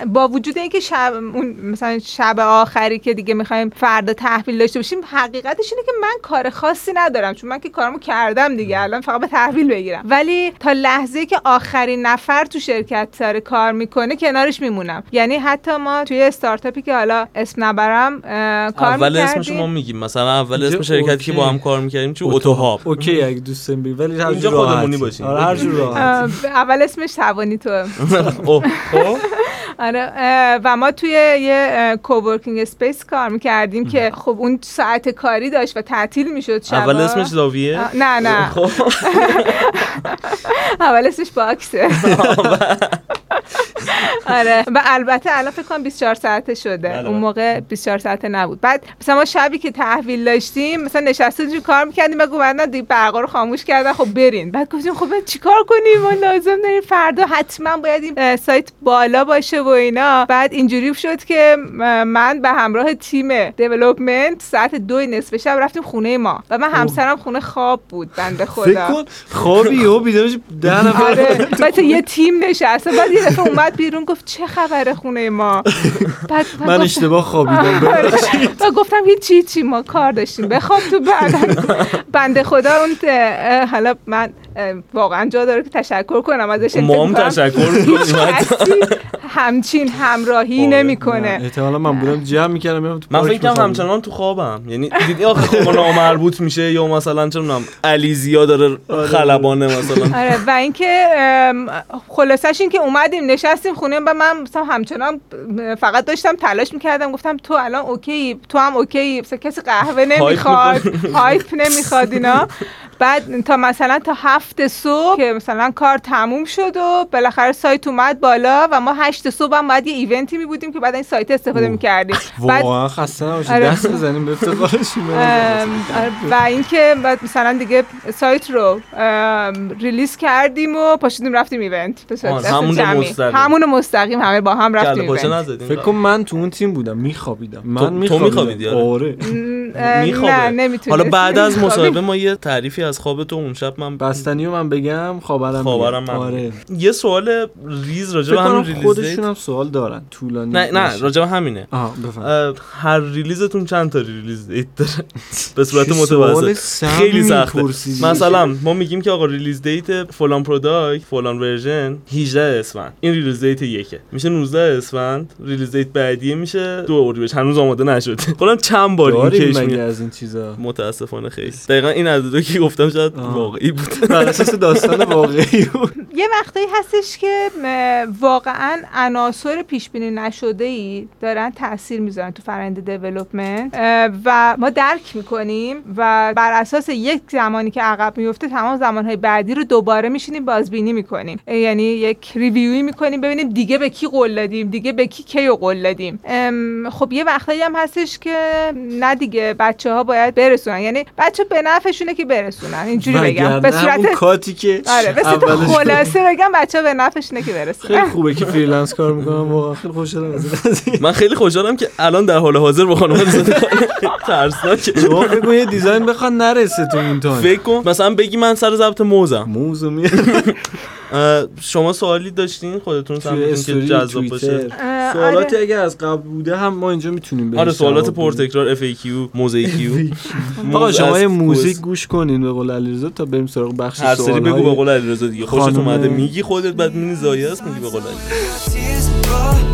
با وجود اینکه شب اون مثلا شب آخری که دیگه می‌خوایم فردا تحویل داشته باشیم حقیقتش اینه که من کار خاصی ندارم چون من که کارمو کردم دیگه الان فقط به تحویل بگیرم. ولی تا لحظه که آخرین نفر تو شرکت داره کار می‌کنه کنارش میمونم. یعنی حتی ما توی استارتاپی که حالا اسم نبرم کار
اول
می‌کردیم
اسمشو ما میگیم. مثلا اول اسم شرکتی که با هم. کار می‌کردیم چه اتوهاب
اوکی اگه دوست داریم بگیم، ولی هر
اینجا. خودمونی باشیم.
آره هر جور راحت.
اول اسمش توانی تو. (laughs)
اوه. خب؟
آره و ما توی یه کوورکینگ اسپیس کار می‌کردیم که خب اون ساعت کاری داشت و تعطیل می‌شد شبا.
اول اسمش زاویه؟
نه نه.
خب. (laughs)
اول اسمش باکسه. (laughs) آره. و البته الان فکر کنم 24 ساعته شده.
بله.
اون موقع 24 ساعته نبود. بعد مثلا ما شبی که تحویل داشتیم مثلا نشسته جو کار می‌کردیم و گفتن دیگه برقا رو خاموش کردن خب برین. بعد گفتیم خب چیکار کنیم؟ ما لازم داریم فردا حتما باید این سایت بالا باشه و اینا. بعد اینجوری شد که من به همراه تیم دیولپمنت ساعت دو نصف شب رفتیم خونه ما. و من همسرم خونه خواب بود بنده خدا.
فکر کن خوابی و بیدارش ده نفر
آره. بعد یه تیم نشسته بعد یه دفعه اومد بیرون گفت چه خبره خونه ما؟ (laughs) بعد
من اشتباه خوابیدم
آره. و گفتم هیچی چی ما کار داشتیم. بخواب تو بعد. بنده خدا اون حالا من واقعا جا داره که تشکر کنم ازش.
ما هم تشکر
همچین همراهی
آره.
نمی‌کنه.
احتمالا من بودم جمع می‌کردم میرم تو
من
پارک
فکر کنم
می‌خوابیدم.
همچنان تو خوابم. یعنی دیدی آخه خواب نامربوط میشه یا مثلا چه می‌دونم علیزیا داره خلبانه مثلا.
آره و اینکه خلاصش این که اومدیم نشستیم خونه و من مثلا همچنان فقط داشتم تلاش می‌کردم گفتم تو الان اوکی تو هم اوکی مثلا کسی قهوه نمی‌خواد (laughs) هایپ نمی‌خواد اینا. (laughs) بعد تا مثلا تا هفت صبح که مثلا کار تموم شد و بالاخره سایت اومد بالا و ما هشت صبح هم باید یه ایونتی می بودیم که بعد این سایت استفاده می‌کردیم. (laughs) بعد
واقعا خسته نباشید
آره.
دست بزنیم به افتخارش (laughs)
آره، و اینکه بعد مثلا دیگه سایت رو release کردیم و پاشیدیم رفتیم event.
همون. مستقیم.
همون مستقیم همه با هم رفتیم
event.
فکر کن من تو اون تیم بودم میخوابیدم. من
تو
میخوابیدم.
می‌خوابیدی، آره. میخوابه
نه نمی‌تونستیم
حالا بعد از. مصاحبه ما یه تعریفی از خواب تو اون شب من
بستنی رو من بگم خبرم
خبرم
آره.
یه سوال ریز راجع به همین release
خودشون هم سوال دارن طولانی
نه نه. راجع به همینه. هر release تون چند تا release date داره؟ (laughs) به صورت متوسط. خیلی سخته. مثلا ما میگیم که آقا release date فلان product فلان version 18 اسفند. این release date یکه. میشه 19 اسفند. release date بعدیه میشه دو اردیبهشت. هنوز آماده نشده. (laughs) خودم چند بار این
مگه از این چیزا؟
متاسفانه خیلی. دقیقا این عددو که گفتم شاید. واقعی بود. (laughs)
بر اساس داستان واقعی بود.
یه وقتایی هستش که واقعا عناصر پیش بینی نشده ای دارن تاثیر می‌ذارن تو فرآیند دیولپمنت و ما درک می‌کنیم و بر اساس یک زمانی که عقب میفته تمام زمانهای بعدی رو دوباره میشینیم بازبینی می‌کنیم. یعنی یک ریویوی می‌کنیم ببینیم دیگه به کی قول دادیم دیگه به کی کی رو قول دادیم. خب یه وقتایی هم هستش که نه دیگه بچه ها باید برسونن. یعنی بچه به نفعشونه که برسونن. اینجوری بگم. به صورت
کاتی که
آره به صورت
اولش-
خلاصه بگم بچه به نفعشونه که برسونن.
خیلی خوبه که فریلنس کار می‌کنم واقعا خیلی خوشحالم از این قضیه
من خیلی خوشحالم که الان در حال حاضر با ترسناکه
شما فکر کن یه دیزاین بخواد نرسه تو اون تایم.
فکر کن. مثلا بگی من سر ضبط موزم. اه، شما سوالی داشتین؟ خودتون سمتون که جذاب باشه.
اه،
سوالاتی
آره.
اگر از قبل بوده هم ما اینجا می‌تونیم بهش
آره سوالات
جواب بدیم.
پرتکرار FAQ موزیکیو
آقا
موز
شما یه. موزیک گوش کنین به قول علیرضا تا بریم سراغ بخش
هر سری بگو به قول علیرضا دیگه. خوشت اومده. میگی خودت بعد می‌بینی زایه است میگی به قول علیرضا.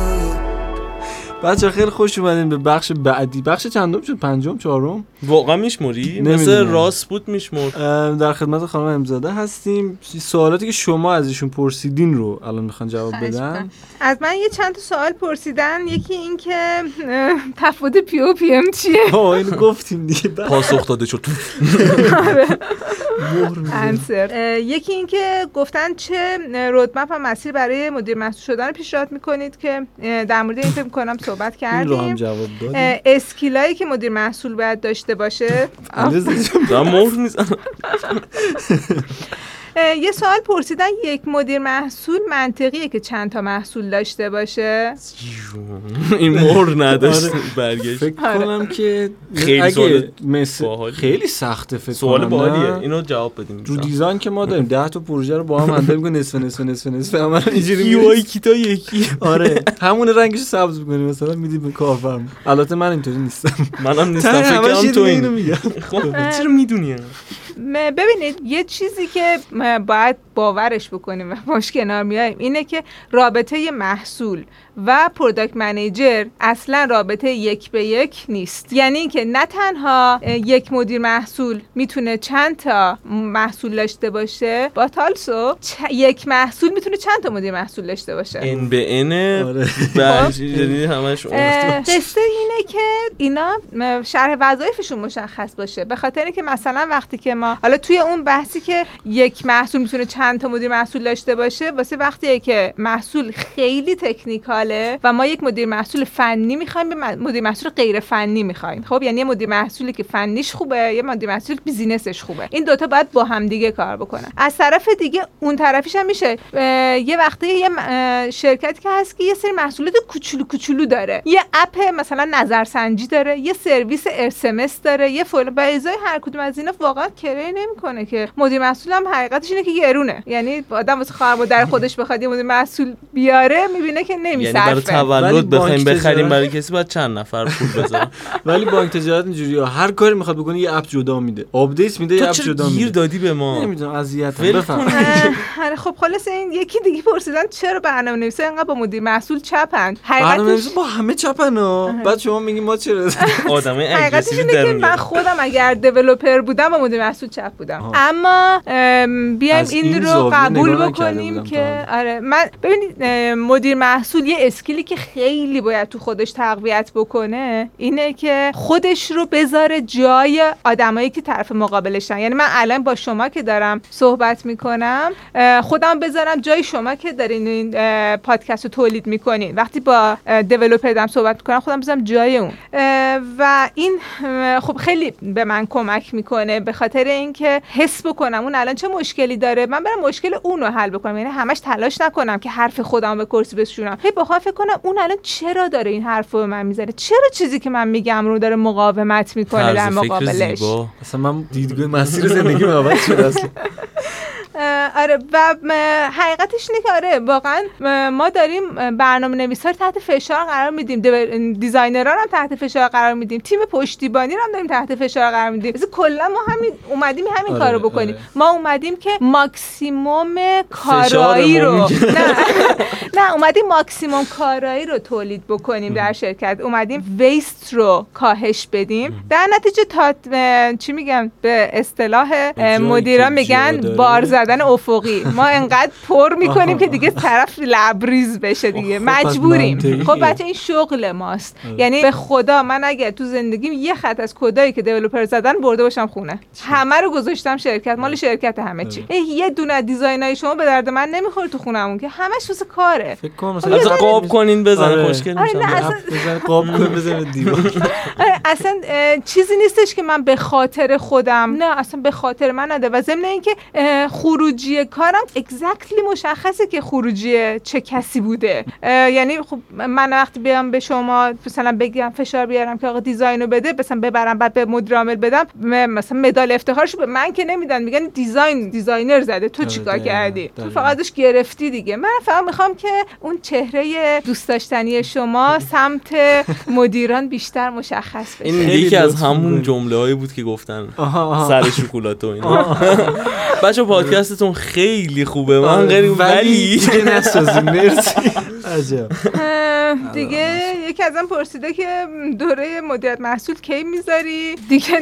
بچه خیلی خوش اومدین به بخش بعدی. بخش چندم شد؟ پنجم چهارم؟
واقعا میشموری مثل. راست بود میشمر
اه، در خدمت خانم امزاده هستیم. سوالاتی که شما از ایشون پرسیدین رو الان می‌خوان جواب بدن.
می‌کنم. از من یه چند تا سوال پرسیدن. یکی این که تفاوت پی او پی ام چیه؟
اینو گفتیم دیگه. (laughs)
پاسخ داده شد. (laughs)
انسر یکی این که گفتن چه رودمپ و مسیر برای مدیر محصول شدن پیشنهاد می‌کنید که در مورد این فکر کنم صحبت
این رو هم
کردیم.
جواب
اسکیلایی که مدیر محصول باید داشته باشه.
دارم مهر می‌زنم (laughs) (laughs)
یه سوال پرسیدن یک مدیر محصول منطقیه که چند تا محصول داشته باشه؟ (laughs)
این مهر نداشت
آره.
برگشت.
فکر
آره.
کنم که
خیلی
مثل. خیلی سخته فکر
سوال باحالیه؟ اینو جواب بدیم
رو دیزاین که ما داریم 10 تا پروژه رو با هم هندل می‌کنیم نصف نصف نصف نصف. عملا اینجوری
یو. آی کیتا یکی.
آره. همون رنگش سبز می‌کنیم مثلا میدی به کارفرما. البته من اینطوری نیستم.
منم نیستم فکر کنم تو این.
میگم.
خب چرا می‌دونی؟
ببینید یه چیزی که باید باورش بکنیم و باش کنار میایم اینه که رابطه محصول و پروداکت منیجر اصلا رابطه یک به یک نیست. یعنی اینکه نه تنها یک مدیر محصول می‌تونه چند تا محصول داشته باشه با تالسو چ- یک محصول می‌تونه چند تا مدیر محصول داشته باشه؟
ان به ان
آره. (laughs)
یعنی همش
قصه اینه که اینا شرح وظایفشون مشخص باشه. به خاطر اینکه مثلا وقتی که ما حالا توی اون بحثی که یک محصول می‌تونه چند تا مدیر محصول داشته باشه واسه وقتیه که محصول خیلی تکنیکاله و ما یک مدیر محصول فنی می‌خوایم به مدیر محصول غیر فنی می‌خوایم. خب یعنی یه مدیر محصولی که فنیش خوبه یه مدیر محصول که بیزینسش خوبه. این دوتا باید با هم دیگه کار بکنن. از طرف دیگه اون طرفیش هم میشه. یه وقتی یه شرکتی که هست که یه سری محصولات کوچولو کوچولو داره. یه اپ مثلا نظرسنجی داره یه سرویس اس داره یه فول به ازای هر کدوم از اینا واقعا کری نمی‌کنه که مدیر محصول هم حقیقتش اینه که گرونه. یعنی آدم واسه خواهر مادر خودش بخواد یه مدیر محصول بیاره می‌بینه که
یعنی برای
نمیصرفه
تولد بخوایم بخریم برای کسی باید چند نفر پول بذارم (laughs)
ولی بانک تجارت اینجوری هر کاری می‌خواد بکنه یه اپ جدا میده. آپدیت میده یه اپ جدا
گیر
میده.
دادی به ما؟
نمی‌دونم اذیتم.
ول
بفهم.
آره، خب خلاص این یکی دیگه پرسیدن چرا برنامه نویسا اینقدر با مدیر محصول چپن؟ حقیقتش
با همه چپن ها. بعد شما میگی ما چرا
آدمای
حقیقتش
aggressive
اینه
در
که من خودم اگر developer بودم با مدیر محصول چپ بودم
آها.
اما ام، بیایم این,
این
رو قبول بکنیم که. آره من ببینید مدیر محصول یه skill ی که خیلی باید تو خودش تقویت بکنه اینه که خودش رو بذاره جای آدمایی که طرف مقابلشن یعنی من الان با شما که دارم صحبت می‌کنم خودم بذارم جای شما که دارین این پادکست رو تولید می‌کنین وقتی با دیولپر دارم صحبت می‌کنم خودم بذارم جای اون و این خب خیلی به من کمک می‌کنه به خاطر اینکه حس بکنم اون الان چه مشکلی داره. من برم مشکل اون رو حل بکنم. یعنی همش تلاش نکنم که حرف خودم به کرسی بشونم هی بخوام فکر کنم اون الان چرا داره این حرف رو به من می‌زنه؟ چرا چیزی که من میگم رو داره مقاومت می‌کنه در مقابلش؟
اصلا من دیدگاه مسیر زندگی عوض شده اصلا. (laughs)
آره و حقیقتش اینه که آره واقعا ما داریم برنامه نویسا رو تحت فشار قرار میدیم. designer ان هم تحت فشار قرار میدیم. تیم پشتیبانی رو هم داریم تحت فشار قرار میدیم. کلا ما همین اومدیم همین
آره،
کارو بکنیم.
آره.
ما اومدیم که ماکسیموم کارایی رو. (laughs) نه. نه اومدیم ماکسیموم کارایی رو تولید بکنیم در شرکت. اومدیم waste رو کاهش بدیم. در نتیجه تا چی میگم به اصطلاح مدیران میگن. بار زدن افقی. ما انقدر پر می‌کنیم که دیگه طرف لبریز بشه دیگه.
خب،
مجبوریم. خب بچه این شغل ماست. یعنی به خدا من اگر تو زندگیم یه خط از کدایی که دیولپر زدن برده باشم خونه. همه رو گذاشتم شرکت مال شرکت همه. چی یه دونه دیزاینای شما به درد من نمی‌خوره تو خونمون که همش واسه کاره.
فکر کنم
خب،
مثلا
از قاب کنین بزن
آره.
خوشگل
آره،
میشن
اپ بزنه قاب کن (laughs) بزنه دیوار.
آره، اصلا چیزی نیستش که من به خاطر خودم نه اصلا به خاطر من نده. و ضمن اینکه خروجی کارم exactly مشخصه که خروجی چه کسی بوده. یعنی خب من وقتی بیام به شما مثلا بگم فشار بیارم که آقا design و بده مثلا ببرم بعد به مدیر عامل بدم مثلا مدال افتخارشو به من که نمیدن میگن design designer زده. تو
آره،
چیکار کردی؟ تو
دقیقاً.
فقط ازش گرفتی دیگه. من فقط می‌خوام که اون چهره دوست داشتنی شما سمت مدیران بیشتر مشخص بشه.
این
خیلی
یکی از همون. جمله هایی بود که گفتن. سر شکلات و اینا. بچه پادکستتون خیلی خوبه. من
آره،
غیر
ولی مرسی.
اه، دیگه یکی ازم پرسیده که دوره مدیریت محصول کی می‌ذاری؟ دیگه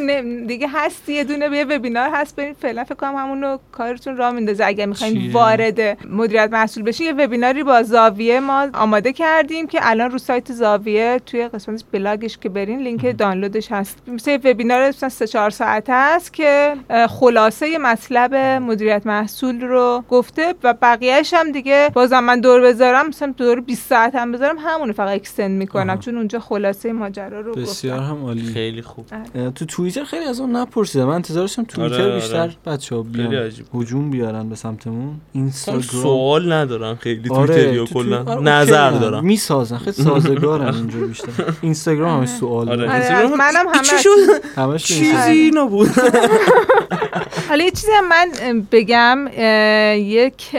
دیگه هست یه دونه وبینار هست برین فعلا فکر کنم همون رو کارتون راه میندازه. اگر می‌خواین؟ وارد مدیریت محصول بشین یه وبیناری با زاویه ما آماده کردیم که الان رو سایت زاویه توی قسمت بلاگش که برین لینک دانلودش هست. مثل یه وبینار مثلا 3 4 ساعته است که خلاصه مطلب مدیریت محصول رو گفته و بقیهش هم دیگه بازم من دور بذارم مثلا دور 20 ساعت هم بذارم همونو فقط اکستند می‌کنم
آها.
چون اونجا خلاصه ماجرا رو
بسیار
گفتم.
هم عالی.
خیلی خوب.
اه، تو توییتر خیلی از اون نپرسیدم. من انتظارشم توییتر
آره، آره.
بیشتر بچه ها بیان. هجوم بیارن به سمتمون اینستاگرام
سوال ندارن خیلی
آره،
توییتریا
تو
کلا
توی- آره،
نظر. دارن
می‌سازن خیلی سازگارن (laughs) اینجا بیشتر اینستاگرام همش سوال
آره.
داره.
آره
اینستاگرام
از منم همه
همش
چیزی. نبود (laughs)
حالا یه چیزی هم من بگم یک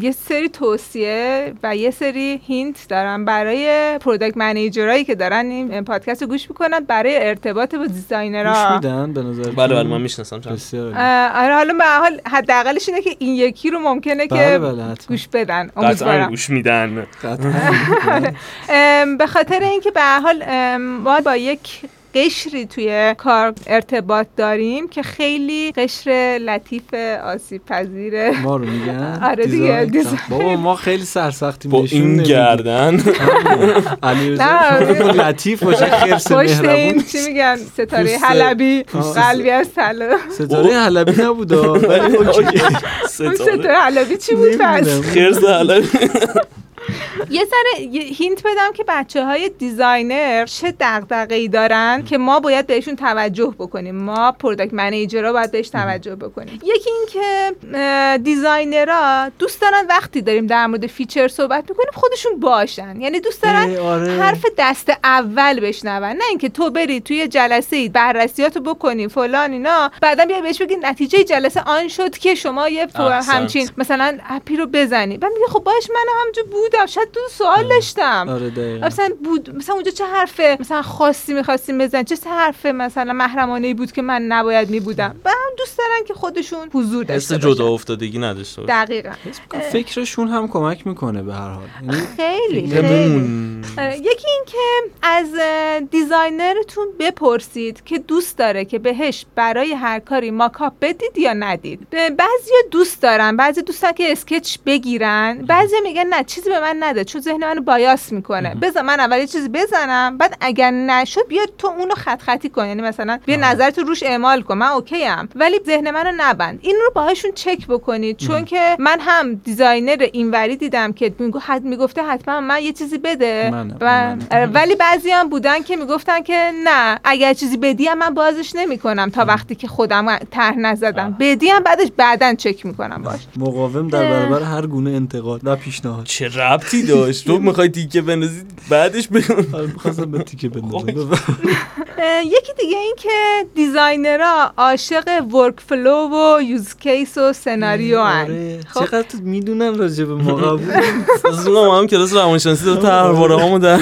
یه سری توصیه و یه سری hint دارم برای product manager ایی که دارن این پادکست رو گوش می‌کنن برای ارتباط با
گوش
designer ها
میدن به نظر
بله بله من می‌شناسم
بسیار.
اه، آره حالا به هر حال حداقلش اینه که این یکی رو ممکنه
بله
که
بله حتما.
گوش بدن. امیدوارم.
گوش میدن. (laughs)
به خاطر اینکه به هر حال ما با یک قشری توی کار ارتباط داریم که خیلی قشر لطیف آسیب پذیر
ما رو میگن (laughs)
آره دیگه،.
بابا ما خیلی سرسختیم
با این. گردن. (laughs)
علی
نه.
لطیف باشه خرس مهربون
چی میگن؟ ستاره حلبی. قلبی از طلا.
ستاره حلبی نبود ولی (laughs)
ستاره.
ستاره حلبی چی بود.
خرس حلبی.
یه یه hint بدم که بچه های designer چه دغدغه‌ای دارن که ما باید بهشون توجه بکنیم. ما product manager ها باید بهش توجه بکنیم. یکی این که designer ها دوست دارن وقتی داریم در مورد feature صحبت می‌کنیم خودشون باشن. یعنی دوست دارن
ای، آره.
حرف دست اول بشنون. نه اینکه تو بری توی جلسه ای بررسیاتو بکنی فلان اینا. بعدا بیای بهش بگی نتیجه جلسه آن شد که شما یه. همچین مثلا app ی رو بزنی. بعد میگه خب باش من همونجا بودم شاید دو سوال داشتم.
آره.
مثلا بود مثلا اونجا چه حرف مثلا خاصی می‌خواستیم بزن چه حرف مثلا محرمانه ای بود که من نباید میبودم؟ و هم دوست دارن که خودشون حضور
حس
داشته
جدا افتادگی نداشته باشه
دقیقا.
فکرشون هم کمک می‌کنه به هر حال. یعنی
خیلی خیلی. آره، یکی این که از designer تون بپرسید که دوست داره که بهش برای هر کاری mockup بدید یا ندید. بعضی دوست دارن بعضی دوستن که sketch بگیرن بعضی میگن نه چیزی به من نده. چون ذهن منو bias می‌کنه. بذار من اول یه چیزی بزنم بعد اگر نشد بیا تو اونو خط خطی کن. یعنی مثلا بیا نظرت رو روش اعمال کن. من okay ام ولی ذهن منو نبند. این رو باهاشون چک بکنید. چون که من هم designer اینوری دیدم که میگو حد می‌گفته حتما من یه چیزی بده.
منم،
و
منم.
ولی بعضی هم بودن که می‌گفتن که نه اگر چیزی بدی هم من بازش نمی‌کنم تا وقتی که خودم طرح نزدم. بدی هم بعدش بعدا چک می‌کنم باش.
مقاوم در برابر هر گونه انتقاد و پیشنهاد.
چه ربطی داشت. تو می‌خوای تیکه بندازی بعدش بگم
آره، می‌خواستم به تیکه بندازم.
اه، یکی دیگه این که designer ها عاشق workflow و use case و سناریو ان.
آره.
خب.
چقدر تو می‌دونن راجع به ما قبول.
از هم کلاس روانشناسی دو تا هرواره هامو در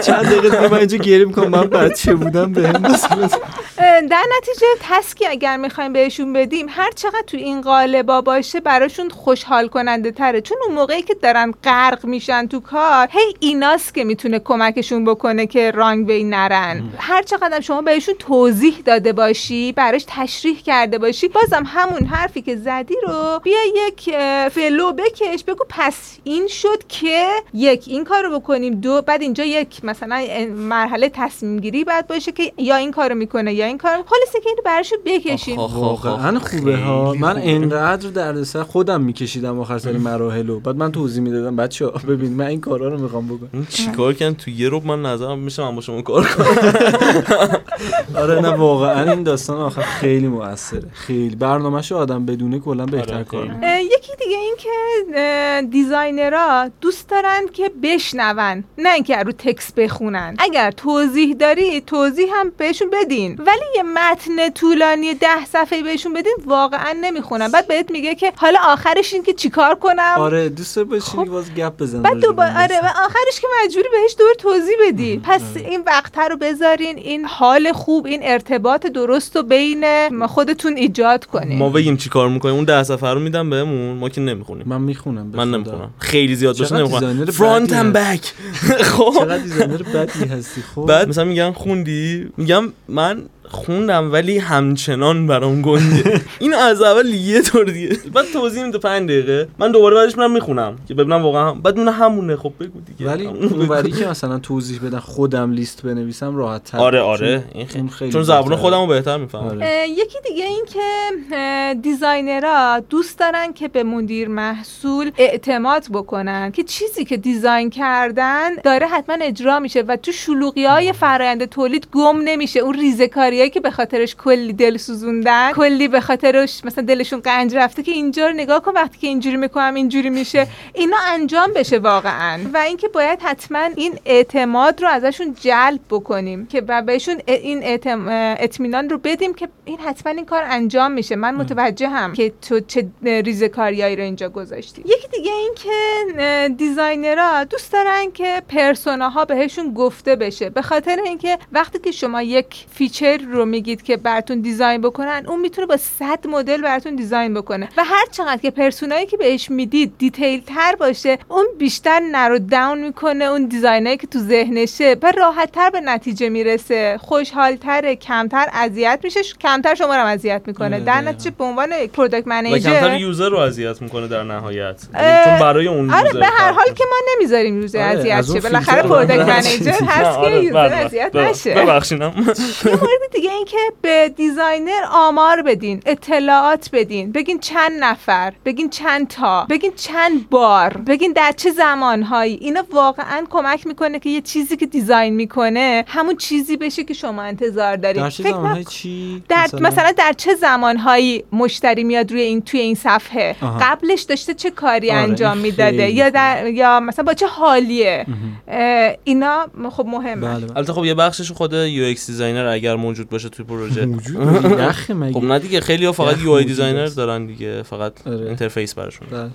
چند دقیقه دیگه من اینجا گریه می‌کنم من بچه بودم به
در نتیجه task ی اگر می‌خوایم بهشون بدیم هر چقدر تو این قالبا باشه براشون خوشحال کننده تره چون اون موقعی که دارن غرق میشن تو کار هی ایناست که می‌تونه کمکشون بکنه که wrong way نرن. هر چقدر شما بهشون توضیح داده باشی براش تشریح کرده باشی بازم همون حرفی که زدی رو بیا یک فلو بکش بگو پس این شد که یک این کار رو بکنیم دو بعد اینجا یک مثلا مرحله تصمیم گیری باید باشه که یا این کارو می‌کنه یا این کار خلاصه که اینو براشو بکشین
واقعا خوبه ها. من انقدر دردسر خودم میکشیدم آخر سر مراحلو بعد من توضیح می‌دادم بچه ببین من این کارا رو می‌خوام بکنم.
این چیکار کردن؟ تو یه روب من نظرم میشه من با شما کار کنم. (laughs)
آره نه واقعا این داستان آخر خیلی موثره. خیلی. برنامه‌شو آدم بدونه کلا بهتر
آره،
کار
یکی دیگه این که دیزاینرها دوست دارن که بشنون نه اینکه رو تکس بخونن. اگر توضیح داری توضیح هم بهشون بدین. ولی یه متن طولانی ده صفحه بهشون بدین واقعا نمی‌خونن. بعد بهت میگه که حالا آخرش این که چیکار کنم؟
آره دوست بشینی
خب.
باز گپ بزن
بعد دوباره آره. و آخرش که مجبوری بهش دور توضیح بدی. پس این وقت رو بذارین این حال خوب این ارتباط درست رو بین خودتون ایجاد کنین.
ما بگیم چی کار می‌کنیم؟ اون ده صفحه رو میدم بهمون. ما که نمی‌خونیم.
من می‌خونم
من. نمی‌خونم. خیلی زیاد باشه نمی‌خونم. فرانت هم. بک خب.
چقدر دیزاینر بدی هستی خب.
بعد مثلا میگن خوندی؟ میگم من خوندم ولی همچنان برام گنده. (laughs) این از اول یه طور دیگه. بعد توضیح میده 5 دقیقه. من دوباره بعدش میرم می‌خونم که ببینم واقعا بعد اون همونه. خب بگو دیگه.
ولی. اونوری که مثلا توضیح بدن خودم لیست بنویسم راحت تر
آره. آره این خیلی
خیلی
چون زبون. خودمو بهتر می‌فهمم.
آره.
یکی دیگه این که دیزاینرها دوست دارن که به مدیر محصول اعتماد بکنن که چیزی که دیزاین کردن داره حتما اجرا میشه و تو شلوغی های فرآیند تولید گم نمیشه. اون ریزکاری کاریایی که به خاطرش کلی دل سوزوندن کلی به خاطرش مثلا دلشون قنج رفته که اینجا رو نگاه کن وقتی که اینجوری می‌کنم اینجوری میشه. اینا انجام بشه واقعا. و اینکه باید حتما این اعتماد رو ازشون جلب بکنیم که و بهشون این اطمینان رو بدیم که این حتما این کار انجام میشه. من متوجه هم که تو چه ریزه کاریایی رو اینجا گذاشتی. یکی دیگه این که designer ها دوست دارن که persona ها بهشون گفته بشه. به خاطر اینکه وقتی که شما یک feature رو میگید که براتون design بکنن اون می‌تونه با 100 مدل براتون design بکنه. و هر چقدر که persona یی که بهش می‌دید detail تر باشه اون بیشتر narrow down می‌کنه اون design ایی که تو ذهنشه و راحت تر به نتیجه می‌رسه. خوشحالتره کمتر اذیت میشه. کمتر شما رو اذیت می‌کنه. در. نتیجه به عنوان یک product
و کمتر
manager
user رو اذیت می‌کنه در نهایت. یعنی چون برای اون
آره
user
به هر حال. که ما نمی‌ذاریم user
آره،
اذیت شه. بالاخره product
manager (laughs)
هست که
آره،
user
بله،
اذیت
بله.
نشه. (laughs) مورد دیگه این که به designer آمار بدین اطلاعات بدین بگین چند نفر بگین چند تا بگین چند بار بگین در چه زمانهایی. اینا واقعا کمک می‌کنه که یه چیزی که design می‌کنه همون چیزی بشه که شما انتظار دارید
در چه
فکر
زمانهای
نکن-
چی؟
در مثلا در چه زمانهایی مشتری میاد روی این توی این صفحه؟
آها.
قبلش داشته چه کاری
آره،
انجام می‌داده؟ یا در یا مثلا با چه حالیه؟ اینا خب مهمه.
بله بله.
البته خب یه بخشش خود UX designer اگر موجود باشه توی پروژه.
موجود؟ (laughs) مگه؟
خب نه دیگه خیلی ها فقط UI
designer.
دارن دیگه فقط
آره.
interface براشون.
بله.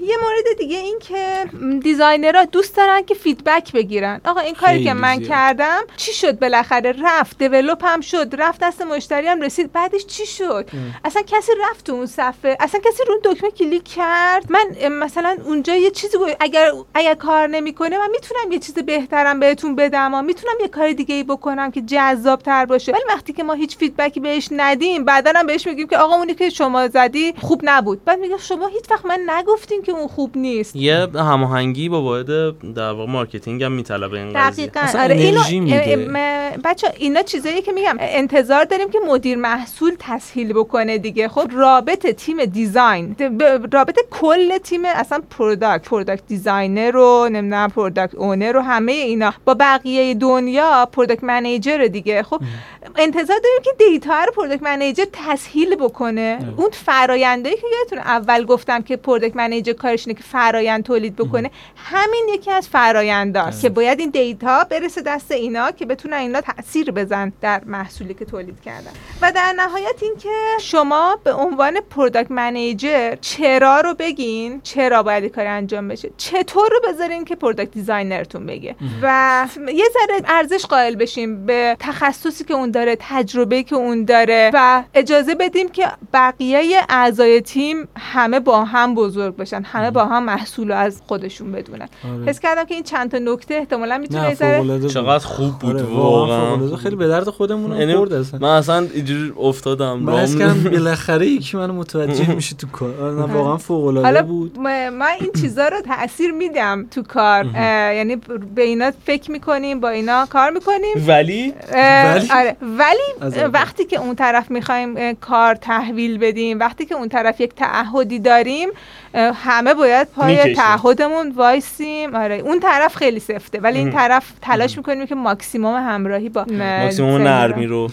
یه مورد دیگه این که designer ها دوست دارن که feedback بگیرن. آقا این کاری که من
زیاد.
کردم چی شد بالاخره؟ رفت develop هم شد رفت دست مشتری هم رسید. بعدش چی شد؟ اصلا کسی رفت تو اون صفحه اصلا کسی رو اون دکمه کلیک کرد. من مثلا اونجا یه چیزی اگر اگر کار نمی‌کنه من می‌تونم یه چیز بهترم بهتون بدم و می‌تونم یه کار دیگه ای بکنم که جذاب تر باشه. ولی وقتی که ما هیچ feedback ی بهش ندیم بعدا هم بهش میگیم که آقا اونی که شما زدی خوب نبود. بعد میگه شما هیچ وقت من نگفتین که اون خوب نیست.
یه هماهنگی با واحد در واقع marketing هم میطلبه این قضیه.
دقیقا. آره اینو
میده.
بچه اینا چیزایی که میگم انتظار داریم که مدیر محصول تسهیل بکنه دیگه. خب رابط تیم design ب- رابط کل تیم اصلا product product designer رو نمی‌دونم product owner رو همه اینا. با بقیه دنیا product manager دیگه. خب انتظار داریم که data رو product manager تسهیل بکنه. اون فرآیندایی که یادتون اول گفتم که product manager کارش اینه که فرایند تولید بکنه. همین یکی از فراینداست که باید این data برسه دست اینا که بتونن اینا تاثیر بدن در محصولی که تولید کردن. و در نهایت اینکه شما به عنوان product manager چرا رو بگین چرا باید کار انجام بشه؟ چطور رو بذارین که product designer تون بگه؟ و یه ذره ارزش قائل بشیم به تخصصی که اون داره تجربه که اون داره و اجازه بدیم که بقیه اعضای تیم همه با هم بزرگ باشن همه با هم محصول از خودشون بدونن.
آره.
حس کردم که این چند تا نکته احتمالا می‌تونه ذره
بود.
چقدر خوب بود
آره،
واقعا.
خیلی به درد خودمون
یعنی
خورد اصلا.
من اصلا اینجوری افتادم
من حس کردم بالاخره یکی منو متوجه (laughs) میشه تو کار. آره، نه واقعا فوق العاده بود.
م- من این چیزا رو تاثیر میدم تو کار. یعنی به اینا فکر می‌کنیم با اینا کار می‌کنیم.
ولی؟
ولی؟
آره ولی. وقتی که اون طرف می‌خوایم کار تحویل بدیم وقتی که اون طرف یک تعهدی داریم همه باید پای. تعهدمون وایسیم آره اون طرف خیلی سفته ولی این. طرف تلاش می‌کنیم که ماکسیموم همراهی با
ماکسیموم نرمی رو.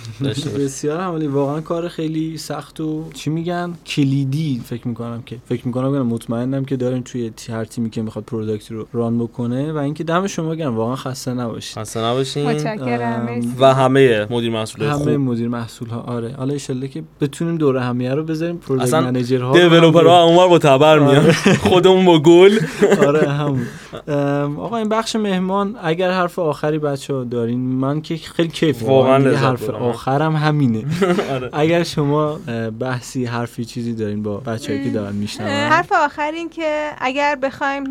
بسیار عالی واقعا کار خیلی سخت و چی میگن کلیدی فکر می‌کنم که فکر می‌کنم بگم مطمئنم که دارین توی هر تیمی که می‌خواد product ی رو run بکنه و اینکه دم شما گرم واقعا خسته نباشید
خسته نباشین
متشکرم.
و همه مدیر
همه
خوب.
مدیر محصول ها آره. حالا ایشالله که بتونیم دور همیه رو بذاریم product
اصلا
manager ها
developer ها اونور با تبر میان. خودمون با گل. (laughs)
آره همون. آقا این بخش مهمان اگر حرف آخری بچه ها دارین من که خیلی کیف
واقعا
حرف
بردم.
آخرم همینه. (laughs)
آره.
اگر شما بحثی حرفی چیزی دارین با بچه‌هایی که دارن
اه،
میشنون
حرف آخر این که اگر بخوایم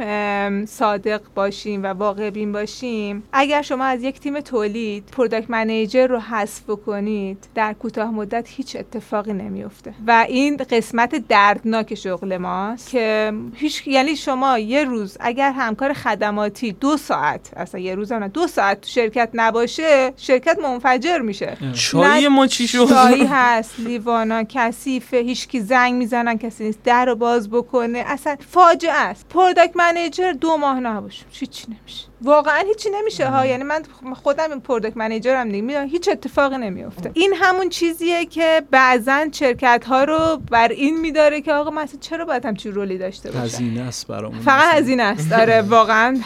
صادق باشیم و واقع بین باشیم اگر شما از یک تیم تولید product manager رو حذف بکنید در کوتاه مدت هیچ اتفاقی نمیفته. و این قسمت دردناک شغل ماست که هیچ یعنی شما یه روز اگر همکار خدماتی دو ساعت اصلا یه روز نه دو ساعت تو شرکت نباشه شرکت منفجر میشه.
چای ما چی شد؟
چایی هست لیوانا کثیفه هیچکی زنگ می‌زنن کسی نیست. در رو باز بکنه. اصلا فاجعه است. product manager دو ماه نباشه. هیچی نمیشه؟ واقعا هیچی نمیشه ها. یعنی من خودم این product manager م دیگه. هیچ اتفاقی نمیفته این همون چیزیه که بعضا شرکت ها رو بر این میداره که آقا مثلا چرا باید همچین role ی داشته باشن
هزینه است برامون.
فقط هزینه است. آره (laughs) واقعا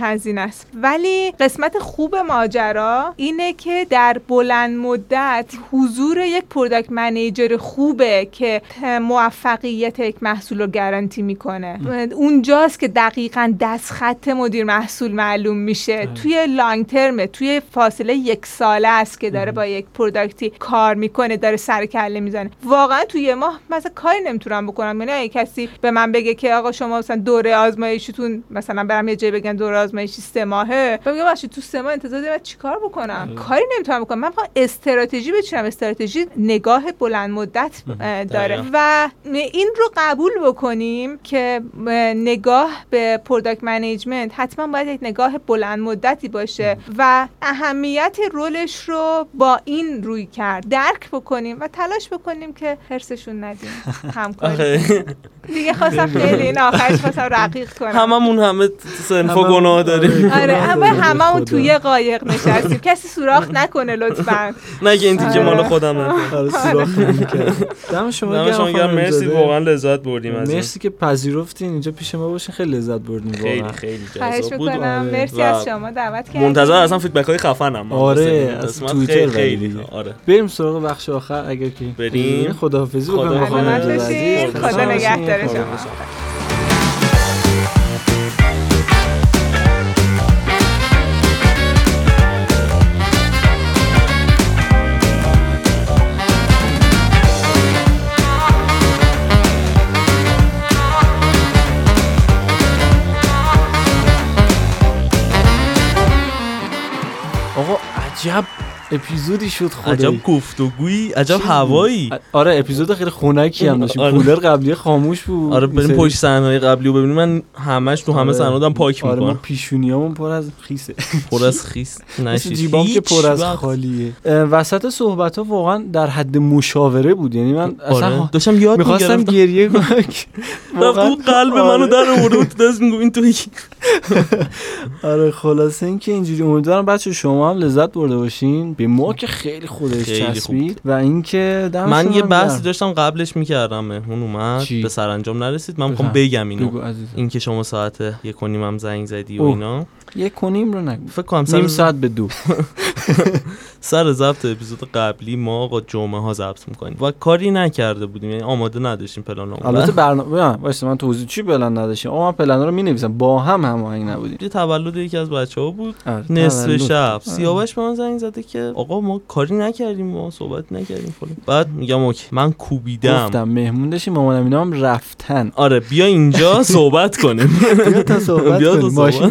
هزینه است. ولی قسمت خوب ماجرا اینه که در بلند مدت حضور یک product manager خوبه که موفقیت یک محصول رو گارانتی می‌کنه. اونجاست که دقیقا دست خط مدیر محصول معلوم میشه. توی long term ه توی فاصله یک ساله است که داره با یک product ی کار می‌کنه داره سر کله می‌زنه. واقعا توی یه ماه مثلا کاری نمی‌تونم بکنم. یعنی اگه کسی به من بگه که آقا شما مثلا دوره آزمایشیتون مثلا برم یه جایی بگن دوره آزمایشی سه ماهه بگم باشه تو سه ماه انتظار دارم چیکار بکنم؟ کاری نمی‌تونم بکنم. من استراتژی بچینم. استراتژی نگاه بلند مدت داره. و این رو قبول بکنیم که اه، نگاه به product management حتما باید یک نگاه بلند مدتی باشه و اهمیت role ش رو با این رویکرد درک بکنیم و تلاش بکنیم که حرصشون ندیم. (laughs) همکاری. دیگه خواستم خیلی این آخرش خواستم رقیق کنم.
هممون هم صنف و
هممون-
گناه داریم.
آره.
آره اما
خدا.
هممون توی یه قایق نشستیم. کسی سوراخ نکنه لطفا. (laughs)
نگه این دیگه مال
آره.
خودم
آره. دم شما گرم
مرسی. واقعا لذت بردیم از
مرسی که پذیرفتین. اینجا پیش ما باشین. خیلی لذت بردیم
خیلی
واقعا.
خیلی جذاب بود.
آره.
مرسی
و
از شما دعوت کردید
منتظر اصلا فیدبک های خفنم
آره، از توییتر
خیلی. آره
بریم سراغ بخش آخر اگر که
بریم.
خداحافظی. عزیز.
خدا نگهدار. شما.
آقا عجب اپیزودی شد خدایی.
عجب گفتگویی عجب؟ هوایی.
آره اپیزود خیلی خنکی هم داشتیم.
آره.
کولر قبلی خاموش بود.
آره بریم پشت صحنه قبلی رو ببینیم. من همش تو همه
آره.
صحنه پاک
آره
می‌کنم.
پیشونیامون پر از خیسه.
پر از (laughs) خیس. نشید
جیبام که پر از. خالیه. وسط صحبت ها واقعا در حد مشاوره بود. یعنی من اصلا
آره. داشتم یاد
می‌خواستم گریه کنم. (laughs) واقعاً-
قلب
آره.
منو در آورده بود تو دست میگو این توی
آره خلاصه اینکه اینجوری امیدوارم بچه شما هم لذت برده باشین. به ما که خیلی خودش
خیلی.
چسبید و اینکه
من یه بحثی. داشتم قبلش می‌کردم مهمون اومد
چی؟
به سرانجام نرسید من می‌خوام. بگم اینو اینکه شما ساعت یک و نیم هم زنگ زدی و. اینا
یک کنیم رو نگو.
فکر کنم
نیم ساعت به دو. (laughs)
سر ضبط اپیزود قبلی ما آقا جمعه ها ضبط می‌کنیم. و کاری نکرده بودیم یعنی آماده نداشتیم پلان
البته برنامه واسه من توضیح چی پلن نداشتیم اما من پلن رو می نویسم با هم هماهنگ نبودیم.
یه تولد یکی از بچه ها بود.
آره،
نصف
تولد.
شب. سیاوش به من زنگ زده که آقا ما کاری نکردیم ما صحبت نکردیم. فلان بعد میگم اوکی. من کوبیدم.
گفتم مهمون داشتیم مامانم اینا هم رفتن.
آره بیا اینجا (laughs) صحبت کنیم.
بیا تا صحبت کنیم. ماشین.